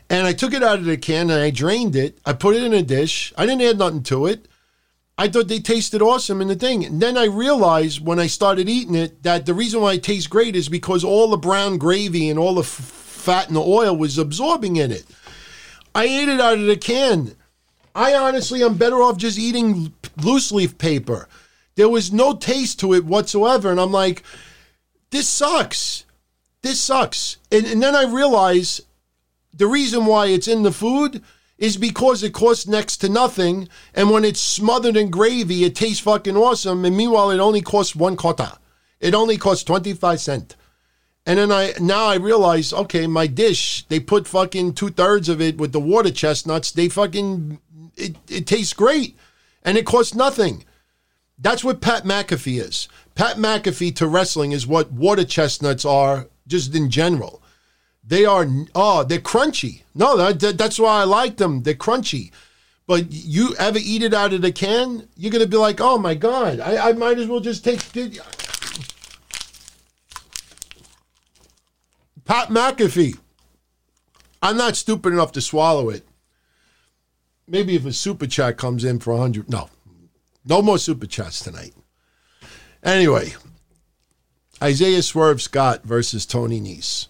And I took it out of the can and I drained it. I put it in a dish. I didn't add nothing to it. I thought they tasted awesome in the thing. And then I realized when I started eating it that the reason why it tastes great is because all the brown gravy and all the f- fat and the oil was absorbing in it. I ate it out of the can. I honestly am better off just eating loose leaf paper. There was no taste to it whatsoever. And I'm like, this sucks. This sucks. And, and then I realize the reason why it's in the food is because it costs next to nothing. And when it's smothered in gravy, it tastes fucking awesome. And meanwhile, it only costs one kota. It only costs 25 cents. And then I now I realize, okay, my dish, they put fucking two thirds of it with the water chestnuts. They fucking it, it tastes great. And it costs nothing. That's what Pat McAfee is. Pat McAfee to wrestling is what water chestnuts are just in general. They are oh, they're crunchy. No, that, that's why I like them. They're crunchy. But you ever eat it out of the can, you're gonna be like, oh my god, I, I might as well just take. Pat McAfee. I'm not stupid enough to swallow it. Maybe if a super chat comes in for a hundred. No, no more super chats tonight. Anyway, Isaiah Swerve Scott versus Tony Nese.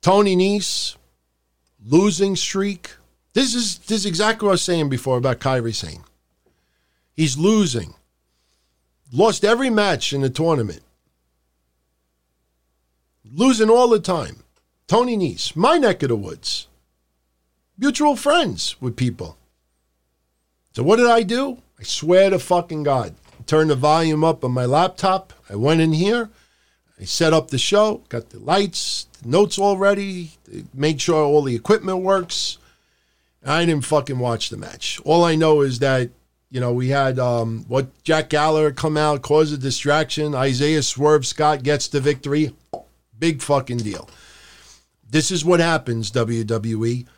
Tony Nese, losing streak. This is this is exactly what I was saying before about Kairi Sane. He's losing. Lost every match in the tournament. Losing all the time. Tony Nese, my neck of the woods. Mutual friends with people. So what did I do? I swear to fucking God. I turned the volume up on my laptop. I went in here. I set up the show, got the lights, the notes all ready, made sure all the equipment works. I didn't fucking watch the match. All I know is that, you know, we had um, what Jack Gallagher come out, cause a distraction. Isaiah Swerve Scott gets the victory. Big fucking deal. This is what happens, WWE.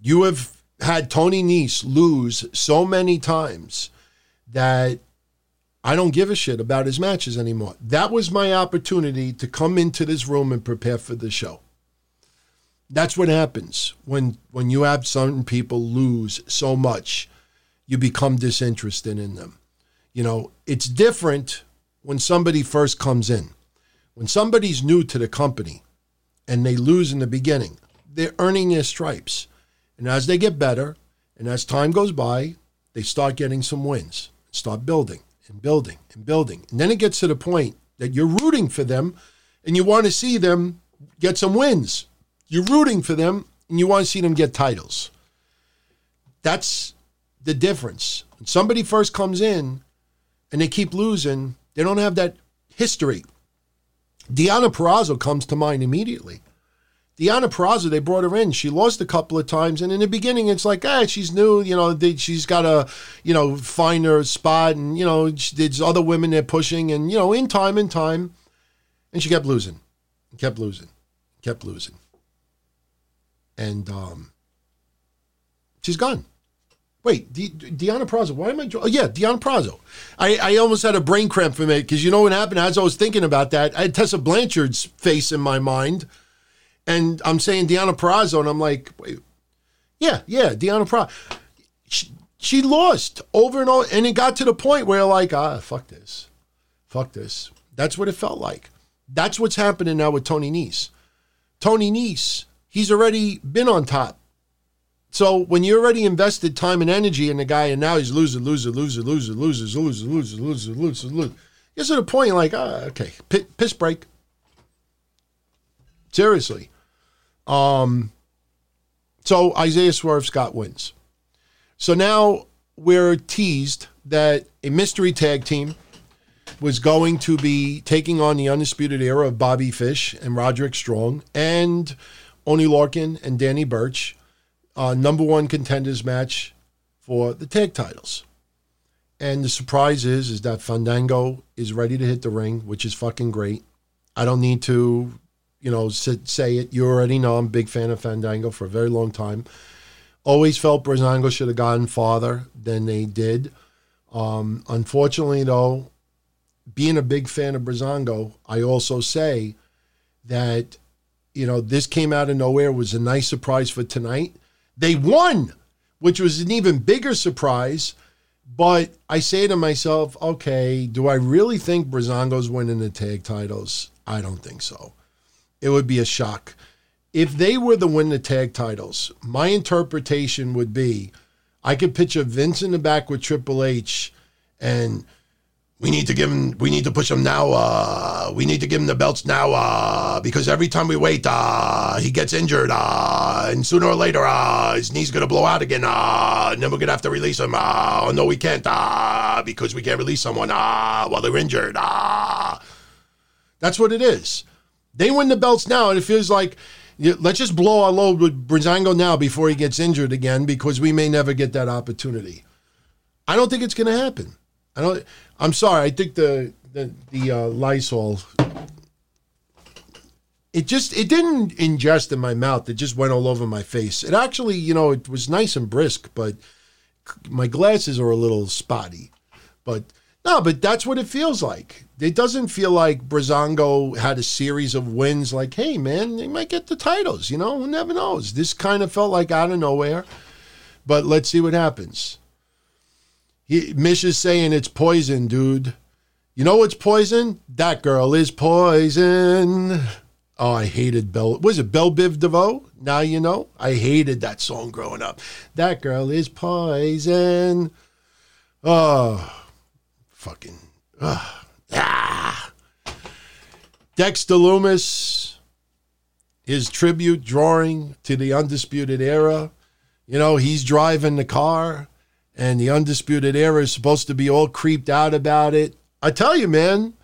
You have had Tony Nese lose so many times that I don't give a shit about his matches anymore. That was my opportunity to come into this room and prepare for the show. That's what happens when when you have certain people lose so much, you become disinterested in them. You know, it's different when somebody first comes in. When somebody's new to the company and they lose in the beginning, they're earning their stripes. And as they get better and as time goes by, they start getting some wins, start building and building and building. And then it gets to the point that you're rooting for them and you want to see them get some wins. You're rooting for them and you want to see them get titles. That's the difference. When somebody first comes in and they keep losing, they don't have that history. Deonna Purrazzo comes to mind immediately. Deonna Purrazzo, they brought her in. She lost a couple of times, and in the beginning, it's like, ah, she's new. You know, she's got to, you know, find her spot, and you know, there's other women they're pushing, and you know, in time, in time, and she kept losing, kept losing, kept losing, and um, she's gone. Wait, De- Deonna Purrazzo. Why am I? Oh, yeah, Deonna Purrazzo. I, I almost had a brain cramp for a minute because you know what happened? As I was thinking about that, I had Tessa Blanchard's face in my mind and I'm saying Deonna Purrazzo, and I'm like, wait, yeah, yeah, Deonna Purrazzo. She, she lost over and over, and it got to the point where like, ah, fuck this, fuck this. That's what it felt like. That's what's happening now with Tony Nese. Tony Nese, he's already been on top. So when you already invested time and energy in the guy, and now he's loser, loser, loser, loser, loser, loser, loser, loser, loser, loser, gets to the point like, ah, okay, piss break. Seriously. Um, so Isaiah Swerve Scott wins. So now we're teased that a mystery tag team was going to be taking on the undisputed era of Bobby Fish and Roderick Strong and Oney Lorcan and Danny Burch, uh, number one contenders match for the tag titles. And the surprise is is that Fandango is ready to hit the ring, which is fucking great. I don't need to you know, say it. You already know I'm a big fan of Fandango for a very long time. Always felt Breezango should have gotten farther than they did. Um, unfortunately, though, being a big fan of Breezango, I also say that you know this came out of nowhere was a nice surprise for tonight. They won, which was an even bigger surprise. But I say to myself, okay, do I really think Breezango's winning the tag titles? I don't think so. It would be a shock. If they were to win the tag titles, my interpretation would be I could picture Vince in the back with Triple H and we need to give him we need to push him now uh we need to give him the belts now uh because every time we wait uh he gets injured uh and sooner or later uh his knee's gonna blow out again uh and then we're gonna have to release him uh oh no we can't uh because we can't release someone uh while they're injured uh that's what it is they win the belts now and it feels like let's just blow our load with Breezango now before he gets injured again because we may never get that opportunity I don't think it's gonna happen I don't I'm sorry. I think the the the uh, Lysol. It just it didn't ingest in my mouth. It just went all over my face. It actually, you know, it was nice and brisk, but my glasses are a little spotty. But no, but that's what it feels like. It doesn't feel like Breezango had a series of wins. Like, hey, man, they might get the titles. You know, who never knows. This kind of felt like out of nowhere. But let's see what happens. He, Mish is saying it's poison, dude. You know what's poison? That girl is poison. Oh, I hated Bell. Was it Bell Biv DeVoe? Now you know. I hated that song growing up. That girl is poison. Oh, fucking. Oh, ah. Dexter Lumis, his tribute drawing to the Undisputed Era. You know, he's driving the car and the Undisputed Era is supposed to be all creeped out about it. I tell you, man,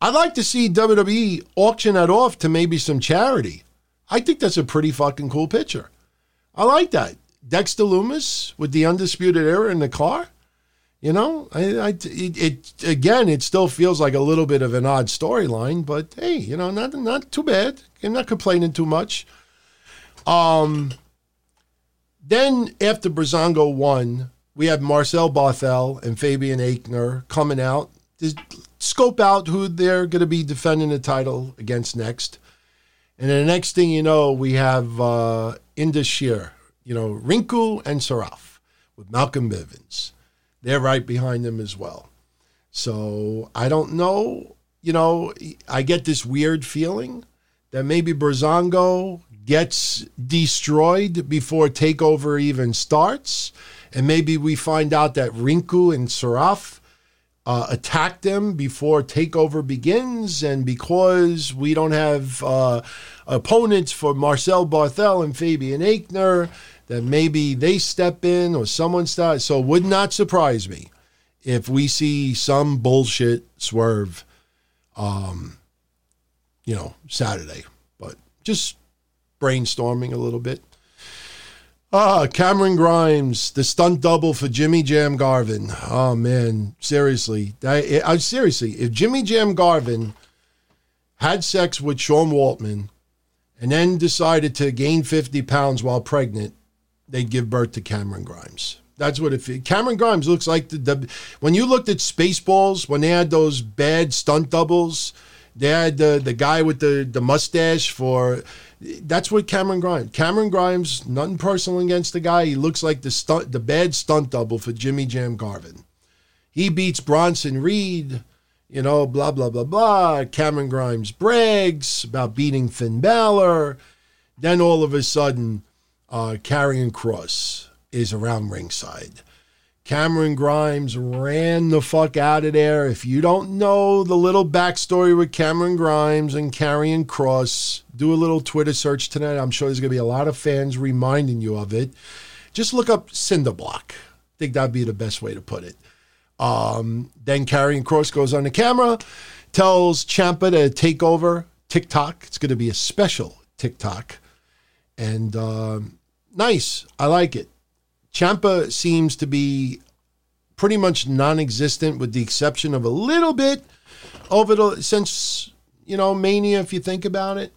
I'd like to see WWE auction that off to maybe some charity. I think that's a pretty fucking cool picture. I like that. Dexter Lumis with the Undisputed Era in the car. You know, I, I it, it, again, it still feels like a little bit of an odd storyline, but hey, you know, not not too bad. I'm not complaining too much. Um, then after Breezango won, we have Marcel Barthel and Fabian Aichner coming out to scope out who they're going to be defending the title against next. And the next thing you know, we have uh, Indus Sher, you know, Rinku and Saraf with Malcolm Bivens. They're right behind them as well. So I don't know. You know, I get this weird feeling that maybe Breezango gets destroyed before TakeOver even starts and maybe we find out that Rinku and Saraf uh, attack them before takeover begins, and because we don't have uh, opponents for Marcel Barthel and Fabian Aichner, that maybe they step in or someone starts. So it would not surprise me if we see some bullshit swerve, um, you know, Saturday. But just brainstorming a little bit. Ah, Cameron Grimes, the stunt double for Jimmy Jam Garvin. Oh man, seriously, I, seriously, if Jimmy Jam Garvin had sex with Sean Waltman and then decided to gain 50 pounds while pregnant, they'd give birth to Cameron Grimes. That's what it. Cameron Grimes looks like the, the when you looked at Spaceballs when they had those bad stunt doubles. They had the the guy with the the mustache for that's what Cameron Grimes. Cameron Grimes, nothing personal against the guy. He looks like the stunt, the bad stunt double for Jimmy Jam Garvin. He beats Bronson Reed, you know, blah blah blah blah. Cameron Grimes brags about beating Finn Balor. Then all of a sudden, uh, Kross is around ringside. Cameron Grimes ran the fuck out of there. If you don't know the little backstory with Cameron Grimes and Karrion Kross, do a little Twitter search tonight. I'm sure there's going to be a lot of fans reminding you of it. Just look up Cinderblock. I think that'd be the best way to put it. Um, then Karrion Kross goes on the camera, tells Ciampa to take over TikTok. It's going to be a special TikTok. And um, nice. I like it. Ciampa seems to be pretty much non-existent, with the exception of a little bit over the since you know Mania, if you think about it.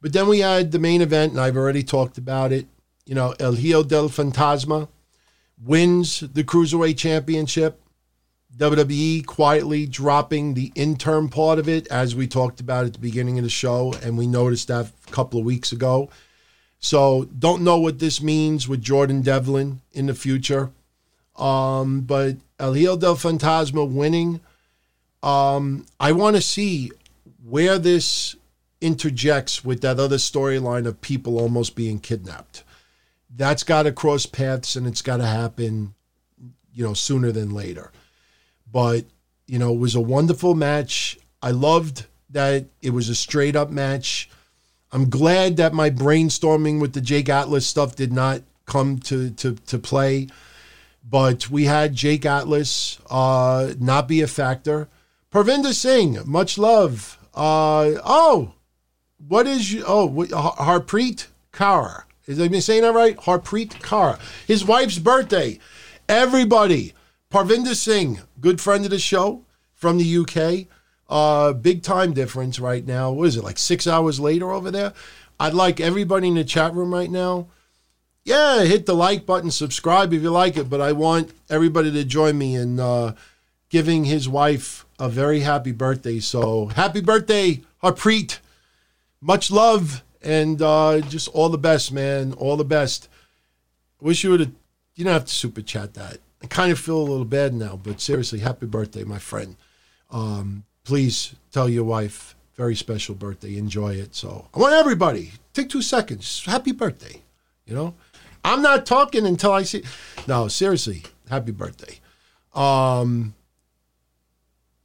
But then we had the main event, and I've already talked about it. you know, El Hijo del Fantasma wins the Cruiserweight Championship. WWE quietly dropping the interim part of it, as we talked about at the beginning of the show, and we noticed that a couple of weeks ago. So, don't know what this means with Jordan Devlin in the future. Um, but El Hijo del Fantasma winning. Um, I want to see where this interjects with that other storyline of people almost being kidnapped. That's got to cross paths and it's got to happen, you know, sooner than later. But, you know, it was a wonderful match. I loved that it was a straight up match. I'm glad that my brainstorming with the Jake Atlas stuff did not come to, to, to play. But we had Jake Atlas uh, not be a factor. Parvinder Singh, much love. Uh, oh, what is you? Oh, Harpreet Kaur. Is I saying that right? Harpreet Kaur. His wife's birthday. Everybody. Parvinder Singh, good friend of the show from the UK. Uh, big time difference right now. What is it, like six hours later over there? I'd like everybody in the chat room right now. Yeah, hit the like button, subscribe if you like it, but I want everybody to join me in uh, giving his wife a very happy birthday. So happy birthday, Harpreet. Much love and uh, just all the best, man. All the best. Wish you would have, you don't have to super chat that. I kind of feel a little bad now, but seriously, happy birthday, my friend. Um, please tell your wife, very special birthday. Enjoy it. So I want everybody, take two seconds. Happy birthday. You know, I'm not talking until I see. No, seriously, happy birthday. Um,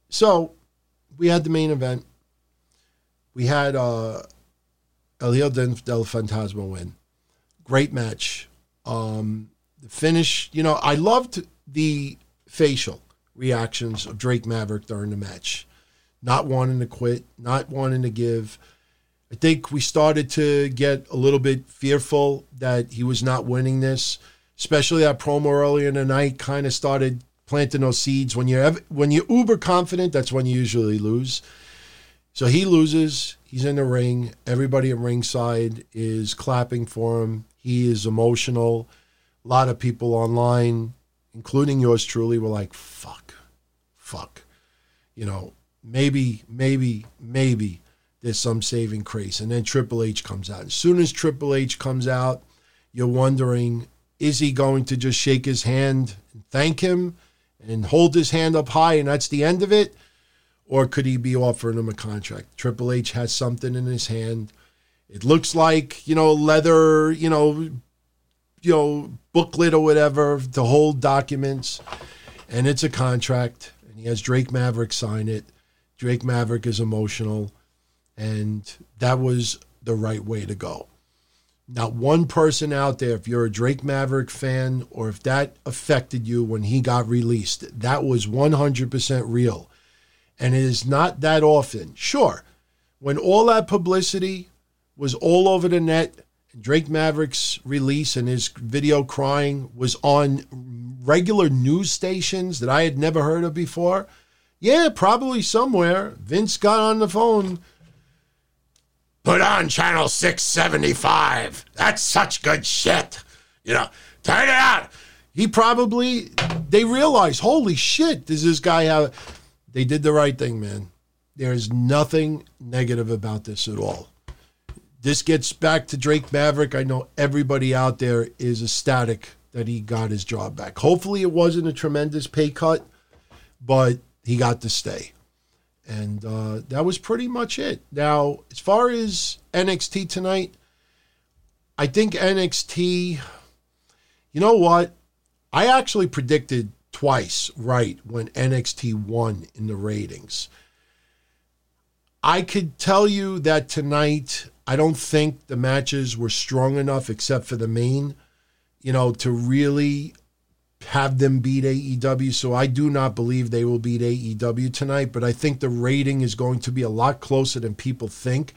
so we had the main event. We had uh, El Hijo del Fantasma win. Great match. Um, the finish, you know, I loved the facial reactions of Drake Maverick during the match. Not wanting to quit, not wanting to give. I think we started to get a little bit fearful that he was not winning this, especially that promo earlier in the night kind of started planting those seeds. When you're when you're uber confident, that's when you usually lose. So he loses. He's in the ring. Everybody at ringside is clapping for him. He is emotional. A lot of people online, including yours truly, were like, fuck, fuck. You know, maybe, maybe, maybe there's some saving grace. And then Triple H comes out. As soon as Triple H comes out, you're wondering, is he going to just shake his hand and thank him and hold his hand up high and that's the end of it? or could he be offering him a contract? Triple H has something in his hand. It looks like you know leather, you know, you know booklet or whatever to hold documents, and it's a contract. And he has Drake Maverick sign it. Drake Maverick is emotional, and that was the right way to go. Not one person out there, if you're a Drake Maverick fan or if that affected you when he got released, that was 100% real and it is not that often. Sure, when all that publicity was all over the net, Drake Maverick's release and his video crying was on regular news stations that I had never heard of before. Yeah, probably somewhere. Vince got on the phone. Put on channel 675. That's such good shit. You know, turn it out. He probably, they realized, holy shit, does this guy have they did the right thing, man. There is nothing negative about this at all. This gets back to Drake Maverick. I know everybody out there is ecstatic that he got his job back. Hopefully, it wasn't a tremendous pay cut, but he got to stay. And uh, that was pretty much it. Now, as far as NXT tonight, I think NXT, you know what? I actually predicted twice right when NXT won in the ratings. I could tell you that tonight, I don't think the matches were strong enough, except for the main, you know, to really have them beat AEW. So I do not believe they will beat AEW tonight, but I think the rating is going to be a lot closer than people think.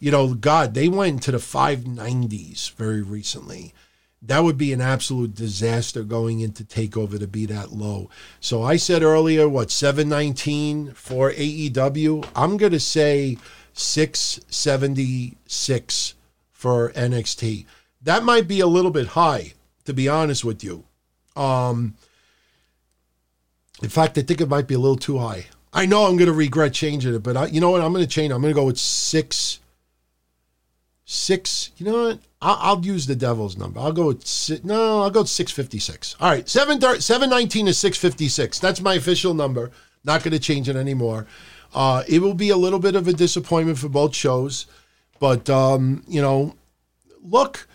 You know, God, they went into the 590s very recently that would be an absolute disaster going into takeover to be that low. So I said earlier, what 719 for AEW? I'm going to say 676 for NXT. That might be a little bit high, to be honest with you. Um, in fact, I think it might be a little too high. I know I'm going to regret changing it, but I, you know what? I'm going to change. I'm going to go with six. Six. You know what? I'll, I'll use the devil's number. I'll go with si- no. I'll go with six fifty six. All right, seven seven nineteen is six fifty six. That's my official number. Not going to change it anymore. Uh, it will be a little bit of a disappointment for both shows, but um, you know, look,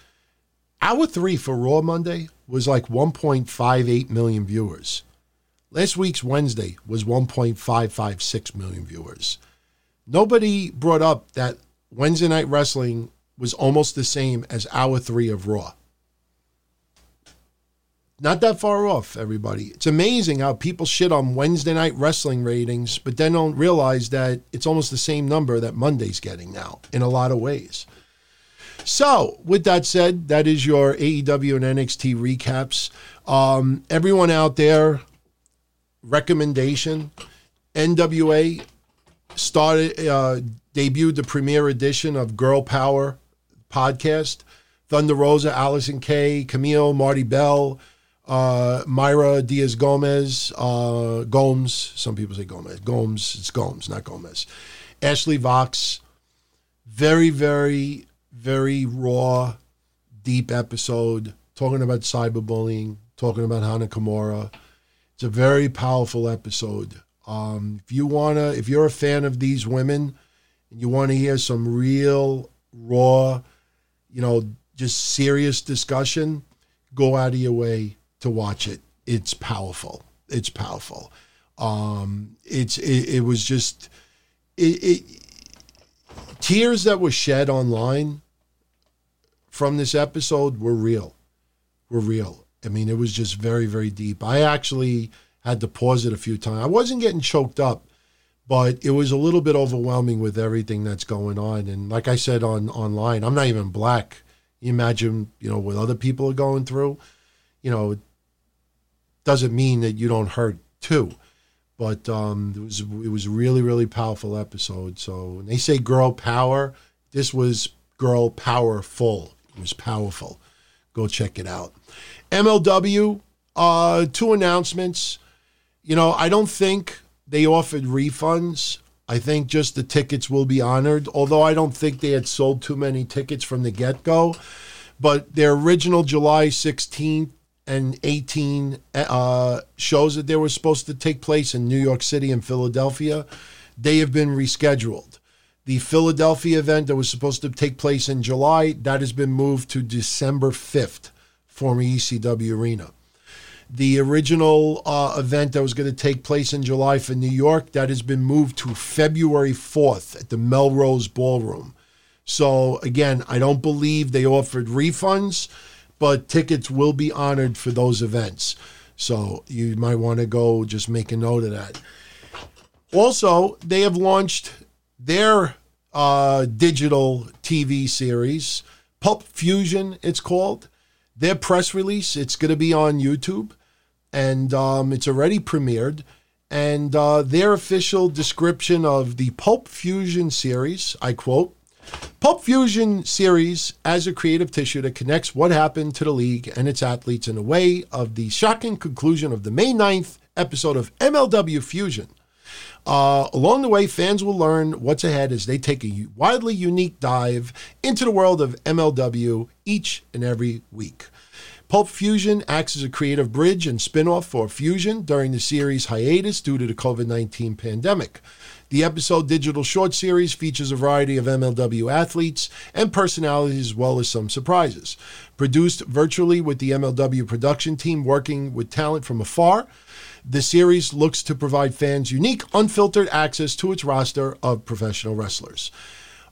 hour three for Raw Monday was like 1.58 million viewers. Last week's Wednesday was 1.556 million viewers. Nobody brought up that Wednesday Night Wrestling was almost the same as hour three of Raw. Not that far off, everybody. It's amazing how people shit on Wednesday Night Wrestling ratings, but then don't realize that it's almost the same number that Monday's getting now in a lot of ways. So, with that said, that is your AEW and NXT recaps. Um, everyone out there, recommendation NWA started, uh, debuted the premiere edition of Girl Powerrr podcast. Thunder Rosa, Allysin Kay, Kamille, Marti Belle, uh, Myra Diaz Gomez, uh, Gomes. Some people say Gomez. Gomes. It's Gomes, not Gomez. Ashley Vox. Very, very, very raw, deep episode talking about cyberbullying, talking about Hana Kimura. It's a very powerful episode. Um, if you wanna, if you're a fan of these women, and you want to hear some real raw, you know, just serious discussion, go out of your way to watch it. It's powerful. It's powerful. Um, it's it, it was just it, it tears that were shed online from this episode were real. Were real. I mean, it was just very, very deep. I actually had to pause it a few times. I wasn't getting choked up, but it was a little bit overwhelming with everything that's going on. And like I said on online, I'm not even black. You imagine, you know, what other people are going through. You know, it doesn't mean that you don't hurt too. But um, it was it was really really powerful episode. So when they say girl power, this was girl powerful. Was powerful. Go check it out. MLW, uh, two announcements. You know, I don't think they offered refunds. I think just the tickets will be honored, although I don't think they had sold too many tickets from the get go. But their original July 16th and 18 uh, shows that they were supposed to take place in New York City and Philadelphia, they have been rescheduled. The Philadelphia event that was supposed to take place in July, that has been moved to December 5th, former ECW Arena. The original uh, event that was going to take place in July for New York, that has been moved to February 4th at the Melrose Ballroom. So, again, I don't believe they offered refunds, but tickets will be honored for those events. So, you might want to go just make a note of that. Also, they have launched their uh, digital TV series, Pulp Fusion, it's called. Their press release, it's going to be on YouTube, and um, it's already premiered. And uh, their official description of the Pulp Fusion series, I quote, Pulp Fusion series as a creative tissue that connects what happened to the league and its athletes in a way of the shocking conclusion of the May 9th episode of MLW Fusion. Uh, along the way, fans will learn what's ahead as they take a widely unique dive into the world of MLW each and every week. Pulp Fusion acts as a creative bridge and spin-off for Fusion during the series hiatus due to the COVID-19 pandemic. The episode digital short series features a variety of MLW athletes and personalities as well as some surprises. Produced virtually with the MLW production team working with talent from afar, the series looks to provide fans unique, unfiltered access to its roster of professional wrestlers.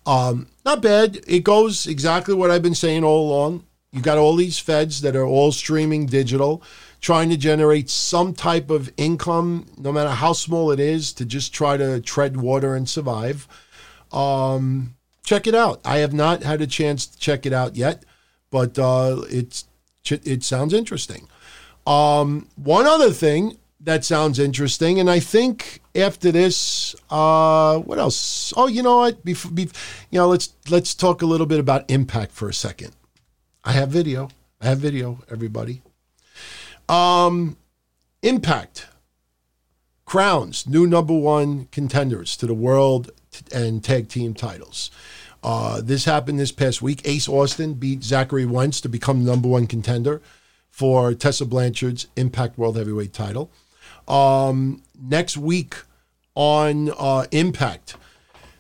Um, not bad. It goes exactly what I've been saying all along. You got all these feds that are all streaming digital, trying to generate some type of income, no matter how small it is, to just try to tread water and survive. Um, check it out. I have not had a chance to check it out yet, but uh, it's it sounds interesting. Um, one other thing that sounds interesting, and I think after this, uh, what else? Oh, you know what? Before, be, you know, let's let's talk a little bit about Impact for a second. I have video. I have video, everybody. Um, Impact crowns new number one contenders to the world and tag team titles. Uh, this happened this past week. Ace Austin beat Zachary Wentz to become number one contender for Tessa Blanchard's Impact World Heavyweight title. Um, next week on uh, Impact,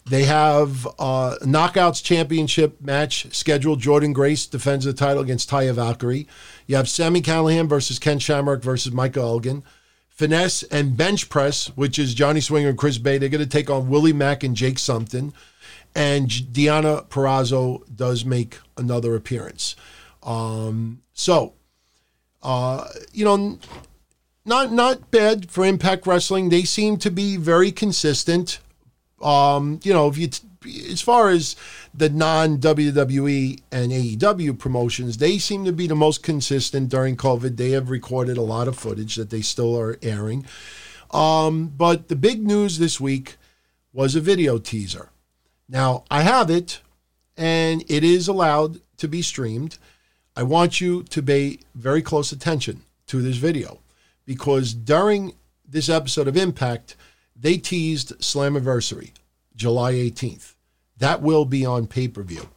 they have uh, Knockouts Championship match scheduled. Jordynne Grace defends the title against Taya Valkyrie. You have Sami Callihan versus Ken Shamrock versus Michael Elgin. Finesse and Bench Press, which is Johnny Swinger and Chris Bey. They're going to take on Willie Mack and Jake Something. And Deonna Purrazzo does make another appearance. Um, so, uh, you know, not not bad for Impact Wrestling. They seem to be very consistent. Um, you know, if you as far as the non WWE and AEW promotions, they seem to be the most consistent during COVID. They have recorded a lot of footage that they still are airing. Um, but the big news this week was a video teaser. Now, I have it, and it is allowed to be streamed. I want you to pay very close attention to this video because during this episode of Impact, they teased Slammiversary, July 18th. That will be on pay per view.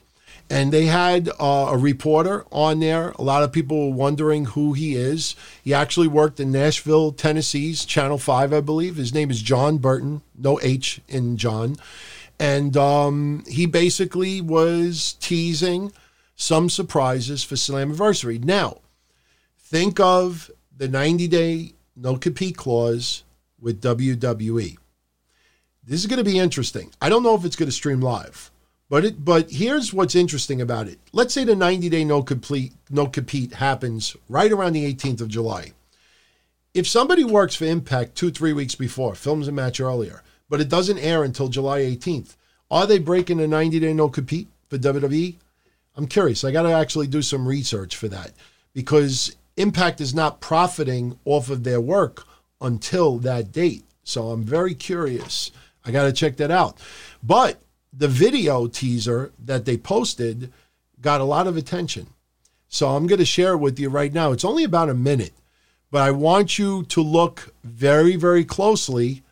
And they had uh, a reporter on there. A lot of people were wondering who he is. He actually worked in Nashville, Tennessee's Channel 5, I believe. His name is John Burton, no H in John. And um, he basically was teasing some surprises for Slammiversary. Now, think of the 90 day no compete clause with WWE. This is going to be interesting. I don't know if it's going to stream live, but it. But here's what's interesting about it. Let's say the 90 day no complete no compete happens right around the 18th of July. If somebody works for Impact two three weeks before, films a match earlier, but it doesn't air until July 18th, are they breaking a 90 day no compete for WWE? I'm curious. I got to actually do some research for that because Impact is not profiting off of their work until that date. So I'm very curious I got to check that out. But the video teaser that they posted got a lot of attention. So I'm going to share it with you right now. It's only about a minute, but I want you to look very, very closely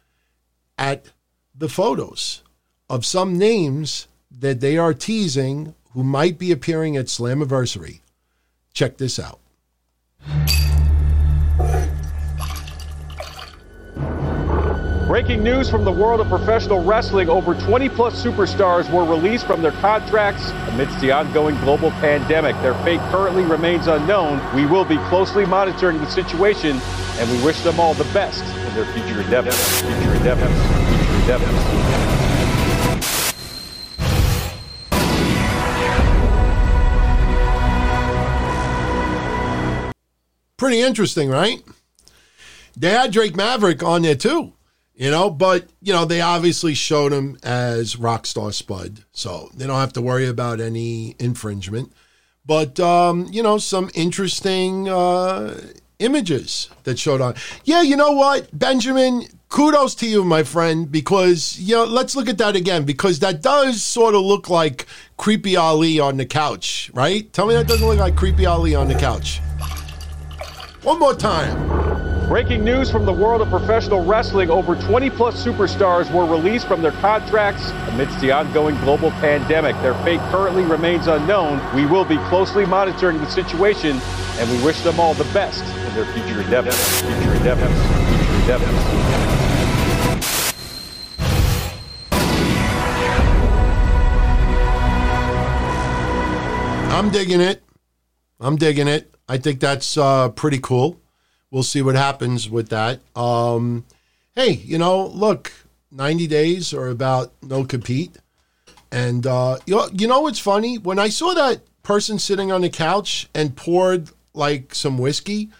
at the photos of some names that they are teasing who might be appearing at Slammiversary. Check this out. Breaking news from the world of professional wrestling over 20 plus superstars were released from their contracts amidst the ongoing global pandemic. Their fate currently remains unknown. We will be closely monitoring the situation and we wish them all the best in their future endeavors. Future endeavors. Future endeavors. Pretty interesting, right? They had Drake Maverick on there too you know but you know they obviously showed him as rockstar spud so they don't have to worry about any infringement. But um, you know some interesting uh, images that showed on. Yeah you know what? Benjamin kudos to you my friend because you know let's look at that again because that does sort of look like creepy ali on the couch right? Tell me that doesn't look like creepy ali on the couch one more time Breaking news from the world of professional wrestling over 20 plus superstars were released from their contracts amidst the ongoing global pandemic. Their fate currently remains unknown. We will be closely monitoring the situation and we wish them all the best in their future endeavors. Future endeavors. Future endeavors. I'm digging it. I'm digging it. I think that's uh, pretty cool we'll see what happens with that. Um, hey, you know, look, 90 days or about no compete. And uh, you, know, you know what's funny? When I saw that person sitting on the couch and poured like some whiskey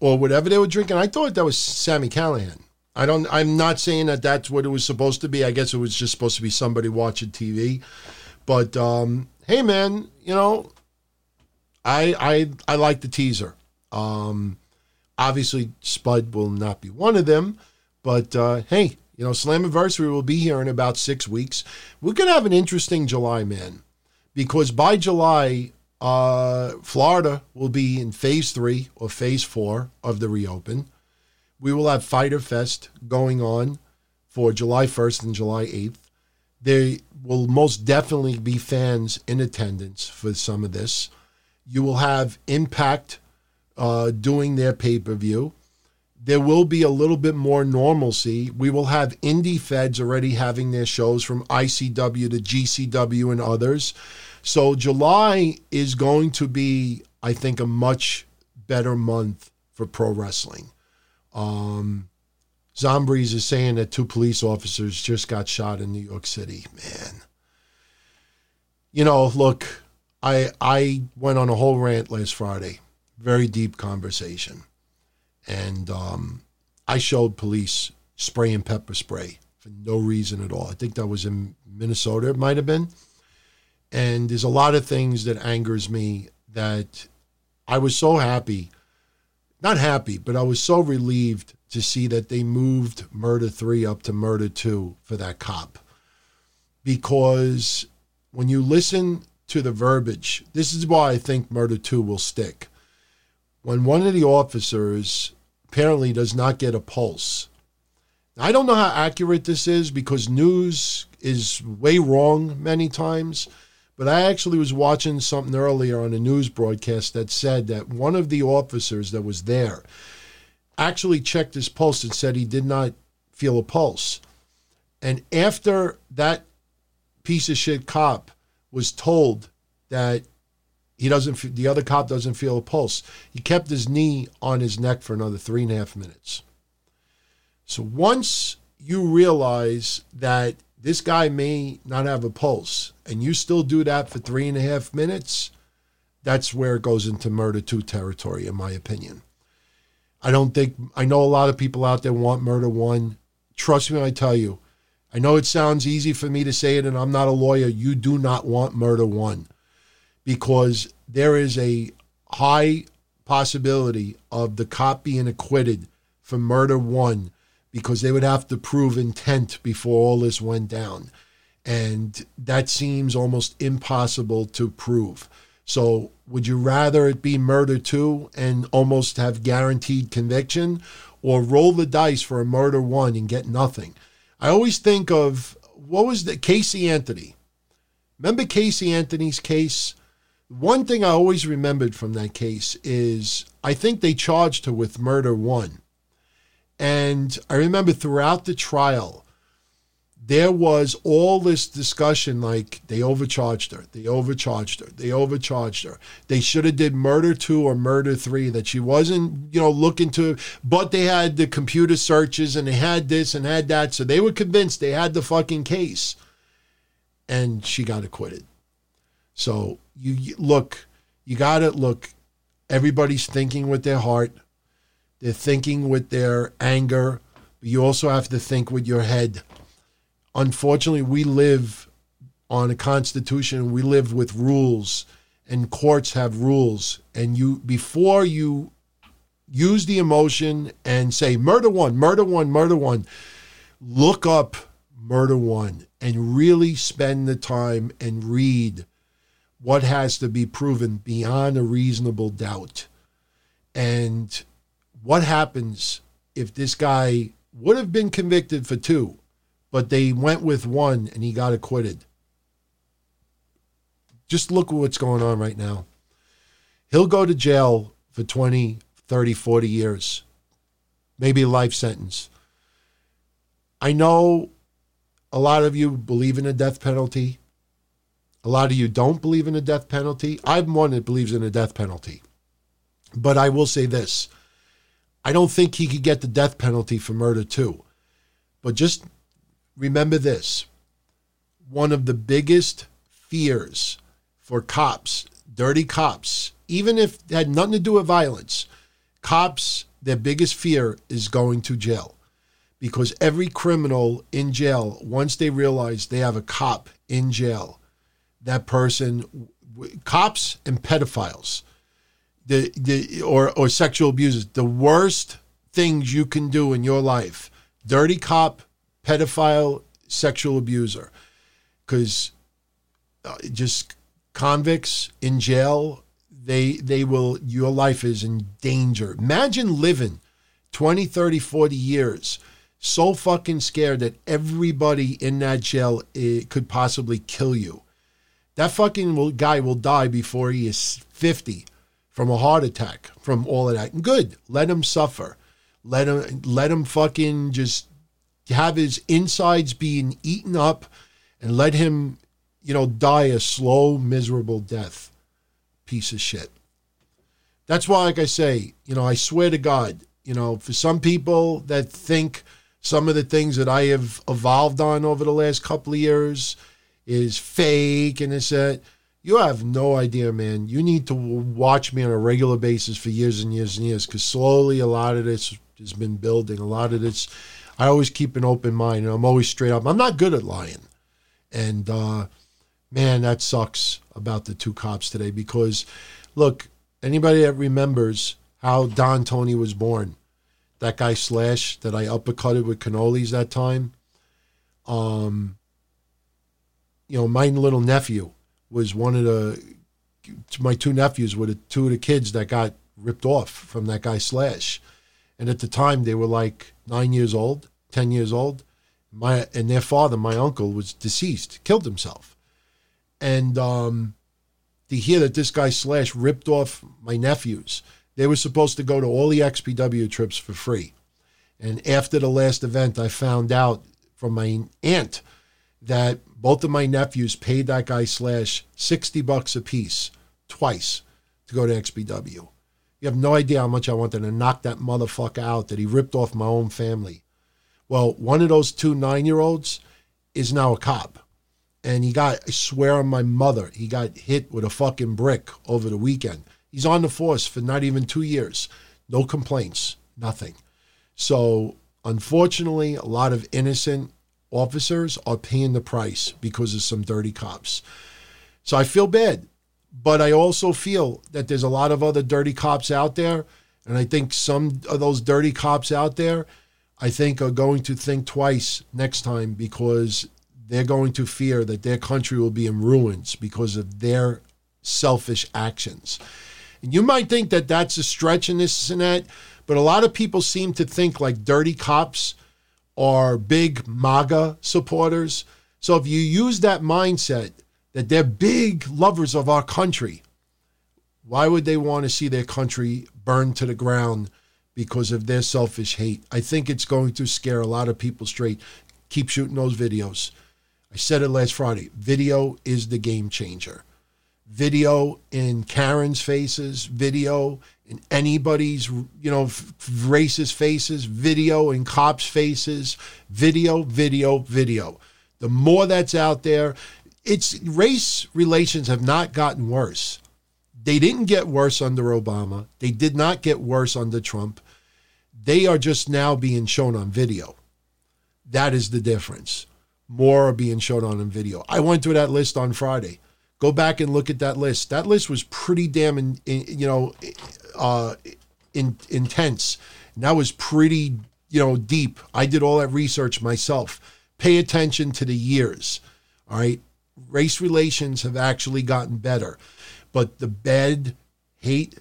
or whatever they were drinking, I thought that was Sami Callihan. I don't. I'm not saying that that's what it was supposed to be. I guess it was just supposed to be somebody watching TV. But um, hey, man, you know, I I I like the teaser. Um, Obviously, Spud will not be one of them, but uh, hey, you know, Slammiversary will be here in about six weeks. We're to have an interesting July, man, because by July, uh, Florida will be in phase three or phase four of the reopen. We will have Fyter Fest going on for July 1st and July 8th. There will most definitely be fans in attendance for some of this. You will have Impact uh, doing their pay per view. There will be a little bit more normalcy. We will have indie feds already having their shows from ICW to GCW and others. So July is going to be, I think, a much better month for pro wrestling. Um, Zombies is saying that two police officers just got shot in New York City. Man, you know, look, I I went on a whole rant last Friday, very deep conversation, and um, I showed police spray and pepper spray for no reason at all. I think that was in Minnesota. It might have been. And there's a lot of things that angers me that I was so happy, not happy, but I was so relieved to see that they moved murder three up to murder two for that cop. Because when you listen to the verbiage, this is why I think murder two will stick. When one of the officers apparently does not get a pulse, I don't know how accurate this is because news is way wrong many times. But I actually was watching something earlier on a news broadcast that said that one of the officers that was there actually checked his pulse and said he did not feel a pulse. And after that piece of shit cop was told that he doesn't, the other cop doesn't feel a pulse, he kept his knee on his neck for another three and a half minutes. So once you realize that this guy may not have a pulse, and you still do that for three and a half minutes, that's where it goes into murder two territory, in my opinion. I don't think, I know a lot of people out there want murder one. Trust me, I tell you. I know it sounds easy for me to say it, and I'm not a lawyer. You do not want murder one because there is a high possibility of the cop being acquitted for murder one because they would have to prove intent before all this went down. And that seems almost impossible to prove. So, would you rather it be murder two and almost have guaranteed conviction, or roll the dice for a murder one and get nothing? I always think of what was the Casey Anthony. Remember Casey Anthony's case? One thing I always remembered from that case is I think they charged her with murder one. And I remember throughout the trial, there was all this discussion like they overcharged her, they overcharged her, they overcharged her. They should have did murder two or murder three that she wasn't, you know, looking to, but they had the computer searches and they had this and had that. So they were convinced they had the fucking case. And she got acquitted. So you, you look, you got to look, everybody's thinking with their heart. They're thinking with their anger, but you also have to think with your head. Unfortunately, we live on a constitution, we live with rules, and courts have rules. And you, before you use the emotion and say murder one, murder one, murder one, look up murder one and really spend the time and read what has to be proven beyond a reasonable doubt. And what happens if this guy would have been convicted for two, but they went with one and he got acquitted? Just look at what's going on right now. He'll go to jail for 20, 30, 40 years, maybe a life sentence. I know a lot of you believe in a death penalty. A lot of you don't believe in a death penalty. I'm one that believes in a death penalty. But I will say this I don't think he could get the death penalty for murder too. But just remember this one of the biggest fears for cops, dirty cops, even if it had nothing to do with violence, cops, their biggest fear is going to jail. Because every criminal in jail, once they realize they have a cop in jail, that person, cops and pedophiles, the the or or sexual abusers, the worst things you can do in your life. Dirty cop, pedophile, sexual abuser. Cuz uh, just convicts in jail, they they will your life is in danger. Imagine living 20, 30, 40 years so fucking scared that everybody in that jail eh, could possibly kill you. That fucking will, guy will die before he is 50 from a heart attack, from all of that. Good. Let him suffer. Let him let him fucking just have his insides being eaten up and let him, you know, die a slow, miserable death. Piece of shit. That's why, like I say, you know, I swear to God, you know, for some people that think some of the things that I have evolved on over the last couple of years is fake and it's that. You have no idea, man. You need to watch me on a regular basis for years and years and years because slowly a lot of this has been building. A lot of this, I always keep an open mind and I'm always straight up. I'm not good at lying. And uh, man, that sucks about the two cops today because, look, anybody that remembers how Don Tony was born, that guy Slash that I uppercutted with cannolis that time. Um, you know, my little nephew was one of the my two nephews were the two of the kids that got ripped off from that guy Slash, and at the time they were like nine years old, ten years old. My and their father, my uncle, was deceased, killed himself, and um, to hear that this guy Slash ripped off my nephews they were supposed to go to all the XPW trips for free. And after the last event, I found out from my aunt that both of my nephews paid that guy Slash 60 bucks a piece twice to go to XPW. You have no idea how much I wanted to knock that motherfucker out that he ripped off my own family. Well, one of those two nine year olds is now a cop. And he got, I swear on my mother, he got hit with a fucking brick over the weekend. He's on the force for not even two years. No complaints, nothing. So, unfortunately, a lot of innocent officers are paying the price because of some dirty cops. So I feel bad. But I also feel that there's a lot of other dirty cops out there. And I think some of those dirty cops out there, I think, are going to think twice next time because they're going to fear that their country will be in ruins because of their selfish actions. And you might think that that's a stretch in this and that, but a lot of people seem to think like dirty cops are big MAGA supporters. So if you use that mindset that they're big lovers of our country, why would they want to see their country burned to the ground because of their selfish hate? I think it's going to scare a lot of people straight. Keep shooting those videos. I said it last Friday. Video is the game changer video in Karen's faces, video in anybody's, you know, racist faces, video in cops' faces, video, video, video. The more that's out there, it's race relations have not gotten worse. They didn't get worse under Obama. They did not get worse under Trump. They are just now being shown on video. That is the difference. More are being shown on video. I went through that list on Friday. Go back and look at that list. That list was pretty damn, in, in, you know, uh, in, intense. And that was pretty, you know, deep. I did all that research myself. Pay attention to the years. All right, race relations have actually gotten better, but the bad hate,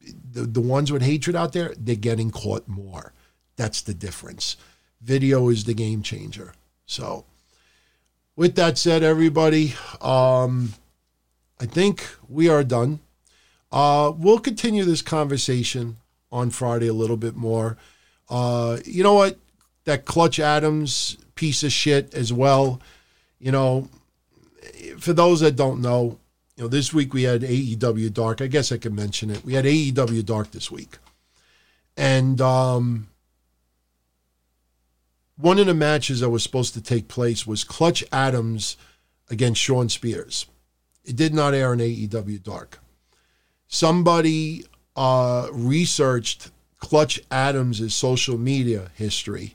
the, the ones with hatred out there, they're getting caught more. That's the difference. Video is the game changer. So, with that said, everybody, um, I think we are done. Uh, we'll continue this conversation on Friday a little bit more. Uh, you know what? That Clutch Adams piece of shit as well. You know, for those that don't know, you know, this week we had AEW Dark. I guess I can mention it. We had AEW Dark this week. And um, one of the matches that was supposed to take place was Clutch Adams against Sean Spears. It did not air on AEW Dark. Somebody uh, researched Clutch Adams' social media history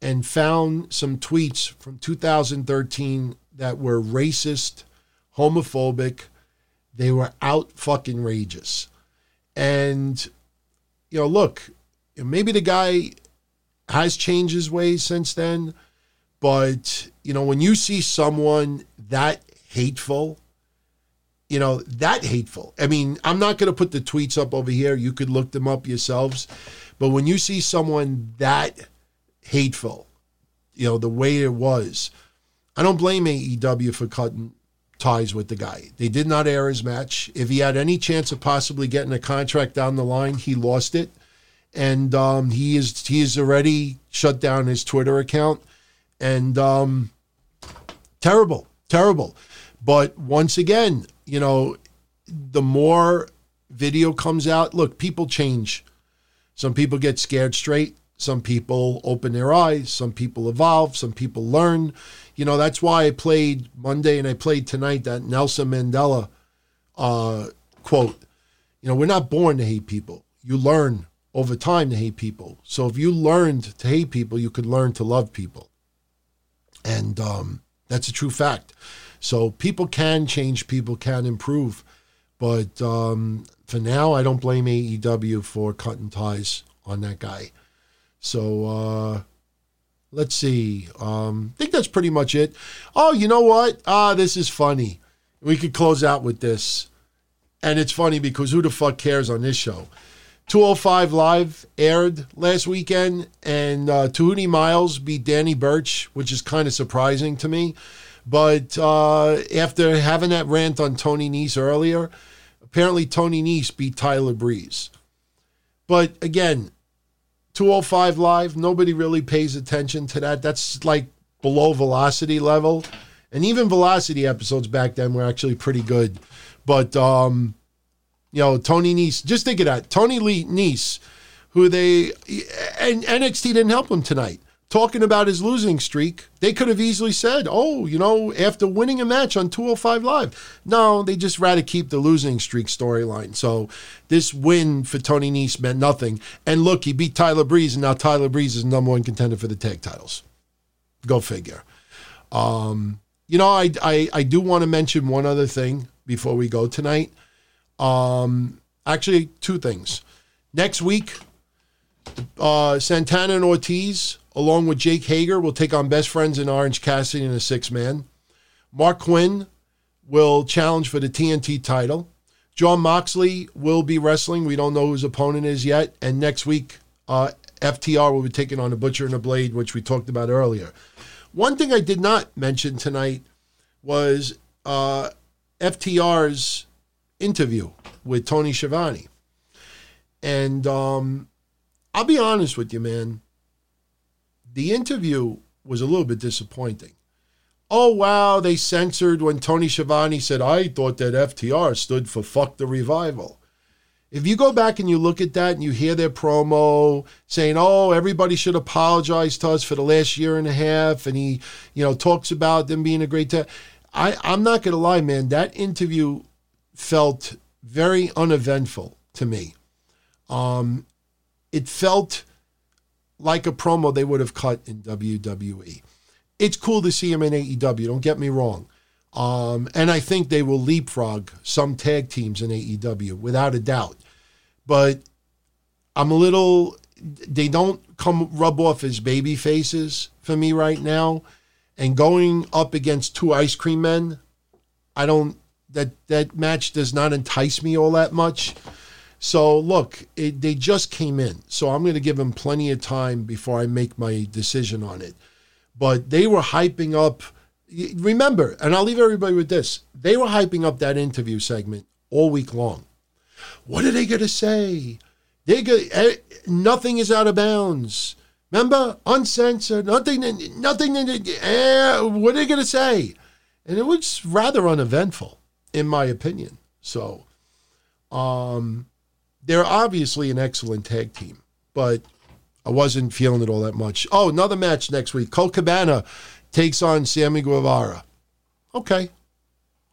and found some tweets from 2013 that were racist, homophobic. They were out fucking rageous. And, you know, look, maybe the guy has changed his ways since then, but, you know, when you see someone that hateful, you know, that hateful. I mean, I'm not going to put the tweets up over here. You could look them up yourselves. But when you see someone that hateful, you know, the way it was, I don't blame AEW for cutting ties with the guy. They did not air his match. If he had any chance of possibly getting a contract down the line, he lost it. And um, he is he has already shut down his Twitter account. And um, terrible, terrible. But once again, you know, the more video comes out, look, people change. Some people get scared straight. Some people open their eyes. Some people evolve. Some people learn. You know, that's why I played Monday and I played tonight that Nelson Mandela uh, quote. You know, we're not born to hate people. You learn over time to hate people. So if you learned to hate people, you could learn to love people. And um, that's a true fact. So people can change, people can improve. But um, for now, I don't blame AEW for cutting ties on that guy. So uh, let's see. Um, I think that's pretty much it. Oh, you know what? Ah, this is funny. We could close out with this. And it's funny because who the fuck cares on this show? 205 Live aired last weekend, and uh, Tehuti Miles beat Danny Burch, which is kind of surprising to me. But uh, after having that rant on Tony Nese earlier, apparently Tony Nese beat Tyler Breeze. But again, 205 Live, nobody really pays attention to that. That's like below velocity level. And even velocity episodes back then were actually pretty good. But, um, you know, Tony Nese, just think of that. Tony Lee Nese, who they, and NXT didn't help him tonight talking about his losing streak, they could have easily said, oh, you know, after winning a match on 205 Live. No, they just rather keep the losing streak storyline. So this win for Tony Nese meant nothing. And look, he beat Tyler Breeze, and now Tyler Breeze is number one contender for the tag titles. Go figure. Um, you know, I, I, I do want to mention one other thing before we go tonight. Um, actually, two things. Next week, uh, Santana and Ortiz along with Jake Hager, will take on best friends in Orange Cassidy in a six man. Marq Quen will challenge for the TNT title. Jon Moxley will be wrestling. We don't know who his opponent is yet. And next week, uh, FTR will be taking on the Butcher and the Blade, which we talked about earlier. One thing I did not mention tonight was uh, FTR's interview with Tony Schiavone. And um, I'll be honest with you, man the interview was a little bit disappointing. Oh, wow, they censored when Tony Schiavone said, I thought that FTR stood for fuck the revival. If you go back and you look at that and you hear their promo saying, oh, everybody should apologize to us for the last year and a half, and he, you know, talks about them being a great time. I, I'm not going to lie, man, that interview felt very uneventful to me. Um, it felt like a promo they would have cut in WWE. It's cool to see him in AEW, don't get me wrong. Um, and I think they will leapfrog some tag teams in AEW without a doubt. But I'm a little, they don't come rub off as baby faces for me right now. And going up against two ice cream men, I don't, that, that match does not entice me all that much. So look, it, they just came in, so I'm going to give them plenty of time before I make my decision on it. But they were hyping up. Remember, and I'll leave everybody with this: they were hyping up that interview segment all week long. What are they going to say? They go, eh, nothing is out of bounds. Remember, uncensored, nothing, nothing. Eh, what are they going to say? And it was rather uneventful, in my opinion. So, um, they're obviously an excellent tag team, but I wasn't feeling it all that much. Oh, another match next week. Colt Cabana takes on Sammy Guevara. Okay.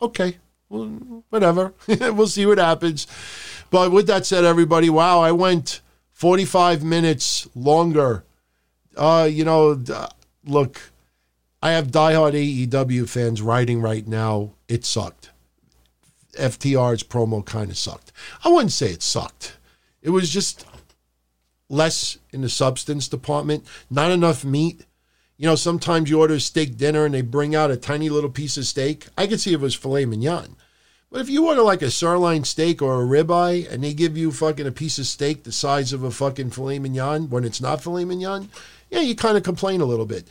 Okay. Well, whatever. we'll see what happens. But with that said, everybody, wow, I went 45 minutes longer. Uh, you know, look, I have diehard AEW fans writing right now. It sucked. FTR's promo kind of sucked. I wouldn't say it sucked. It was just less in the substance department, not enough meat. You know, sometimes you order a steak dinner and they bring out a tiny little piece of steak. I could see if it was filet mignon. But if you order like a sirloin steak or a ribeye and they give you fucking a piece of steak the size of a fucking filet mignon when it's not filet mignon, yeah, you kind of complain a little bit.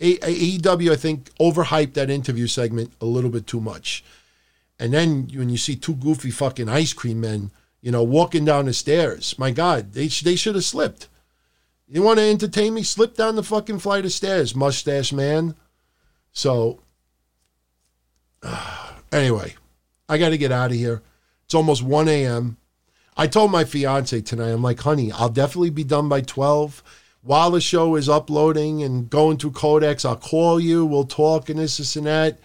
AEW, I think, overhyped that interview segment a little bit too much. And then when you see two goofy fucking ice cream men, you know, walking down the stairs, my God, they, they should have slipped. You want to entertain me? Slip down the fucking flight of stairs, mustache man. So, uh, anyway, I got to get out of here. It's almost 1 a.m. I told my fiance tonight, I'm like, honey, I'll definitely be done by 12. While the show is uploading and going through Codex, I'll call you. We'll talk and this, this, and that.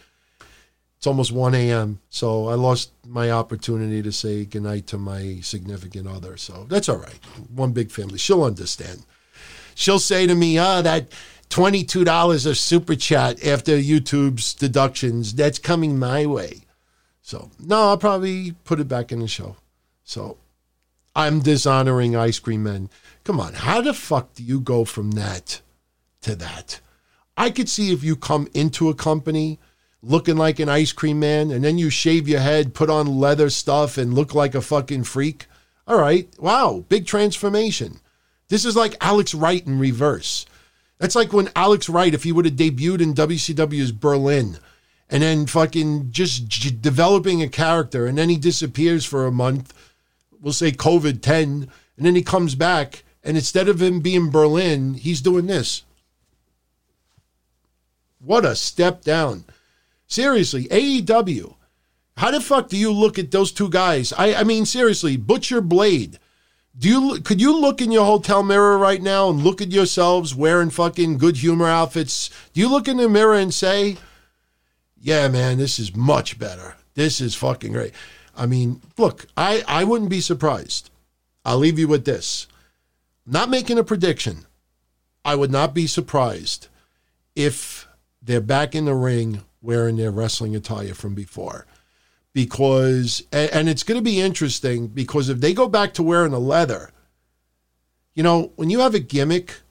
It's almost 1 a.m. So I lost my opportunity to say goodnight to my significant other. So that's all right. One big family. She'll understand she'll say to me, "Ah, oh, that." $22 of super chat after YouTube's deductions. That's coming my way. So, no, I'll probably put it back in the show. So, I'm dishonoring Ice Cream Men. Come on, how the fuck do you go from that to that? I could see if you come into a company looking like an ice cream man and then you shave your head, put on leather stuff, and look like a fucking freak. All right, wow, big transformation. This is like Alex Wright in reverse. That's like when Alex Wright, if he would have debuted in WCW's Berlin and then fucking just j- developing a character and then he disappears for a month, we'll say COVID 10, and then he comes back and instead of him being Berlin, he's doing this. What a step down. Seriously, AEW. How the fuck do you look at those two guys? I, I mean, seriously, Butcher Blade do you could you look in your hotel mirror right now and look at yourselves wearing fucking good humor outfits? Do you look in the mirror and say, "Yeah, man, this is much better. This is fucking great." I mean, look, I I wouldn't be surprised. I'll leave you with this. Not making a prediction. I would not be surprised if they're back in the ring wearing their wrestling attire from before. Because and it's going to be interesting because if they go back to wearing the leather you know when you have a gimmick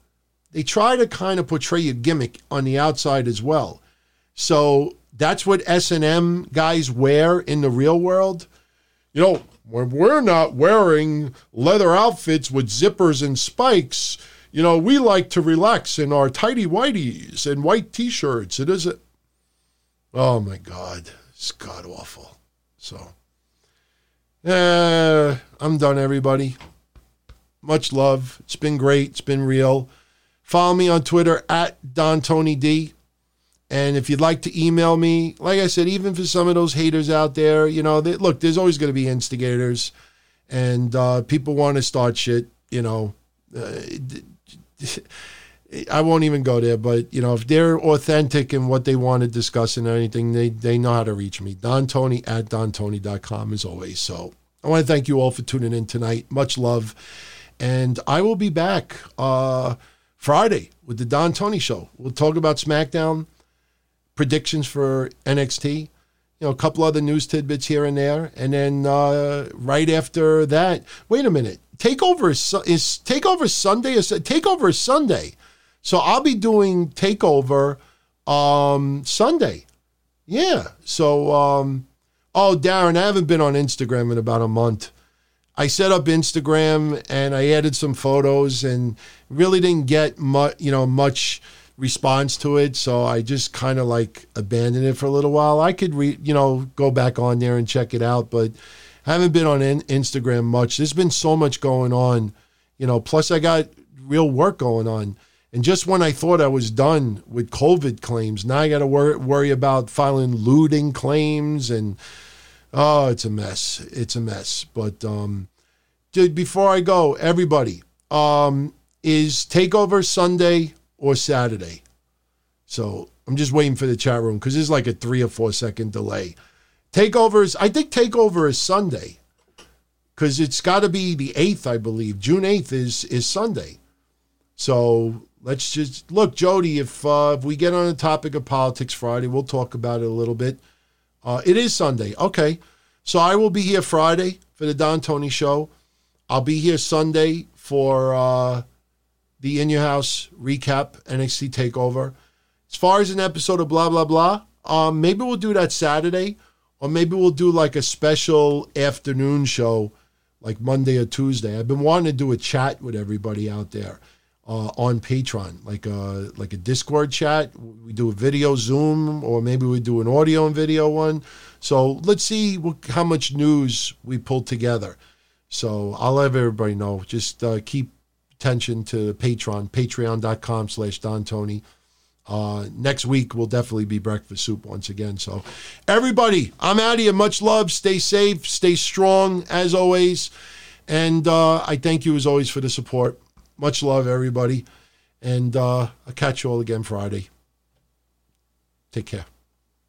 they try to kind of portray a gimmick on the outside as well. So that's what s&m guys wear in the real world. You know when we're not wearing leather outfits with zippers and spikes you know we like to relax in our tidy whiteys and white t-shirts. It is a oh my god it's god awful so, uh, I'm done, everybody. Much love. It's been great. It's been real. Follow me on Twitter at Don Tony D. And if you'd like to email me, like I said, even for some of those haters out there, you know, they, look, there's always going to be instigators, and uh, people want to start shit. You know, uh, I won't even go there, but you know, if they're authentic in what they want to discuss and anything, they they know how to reach me. Don Tony at dontony.com as always. So I want to thank you all for tuning in tonight. Much love. And I will be back uh, Friday with the Don Tony Show. We'll talk about SmackDown, predictions for NXT, you know, a couple other news tidbits here and there. And then uh, right after that, wait a minute. Takeover is, is Takeover Sunday? Is Takeover Sunday. So I'll be doing Takeover um, Sunday. Yeah. So, um, oh, Darren, I haven't been on Instagram in about a month. I set up Instagram and I added some photos and really didn't get much, you know, much response to it. So I just kind of like abandoned it for a little while. I could re, you know, go back on there and check it out, but I haven't been on Instagram much. There's been so much going on, you know, plus I got real work going on. And just when I thought I was done with COVID claims, now I got to wor- worry about filing looting claims and oh, it's a mess. It's a mess. But um, dude, before I go, everybody, um, is Takeover Sunday or Saturday? So I'm just waiting for the chat room because there's like a three or four second delay. Takeovers, I think Takeover is Sunday because it's got to be the 8th, I believe. June 8th is is Sunday. So let's just look, Jody. If uh, if we get on the topic of politics Friday, we'll talk about it a little bit. Uh, it is Sunday, okay. So I will be here Friday for the Don Tony show. I'll be here Sunday for uh, the In Your House recap NXT Takeover. As far as an episode of blah blah blah, um, maybe we'll do that Saturday, or maybe we'll do like a special afternoon show, like Monday or Tuesday. I've been wanting to do a chat with everybody out there uh, on Patreon, like a like a Discord chat. We do a video Zoom, or maybe we do an audio and video one. So let's see what, how much news we pull together. So I'll have everybody know. Just uh, keep attention to Patreon, patreon.com slash Don Tony. Uh, next week will definitely be breakfast soup once again. So, everybody, I'm out of here. Much love. Stay safe. Stay strong as always. And uh, I thank you as always for the support. Much love, everybody. And uh, I'll catch you all again Friday. Take care.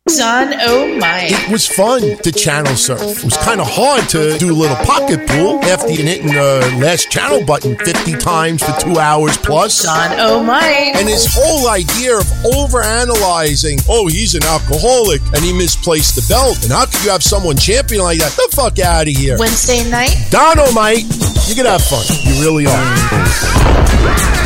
Don Oh My. It was fun to channel surf. It was kind of hard to do a little pocket pool after you hitting the last channel button 50 times for two hours plus. Don Oh My. And his whole idea of overanalyzing, oh, he's an alcoholic and he misplaced the belt. And how could you have someone champion like that? The fuck out of here. Wednesday night. Don-O-Mite. You can have fun. You really are.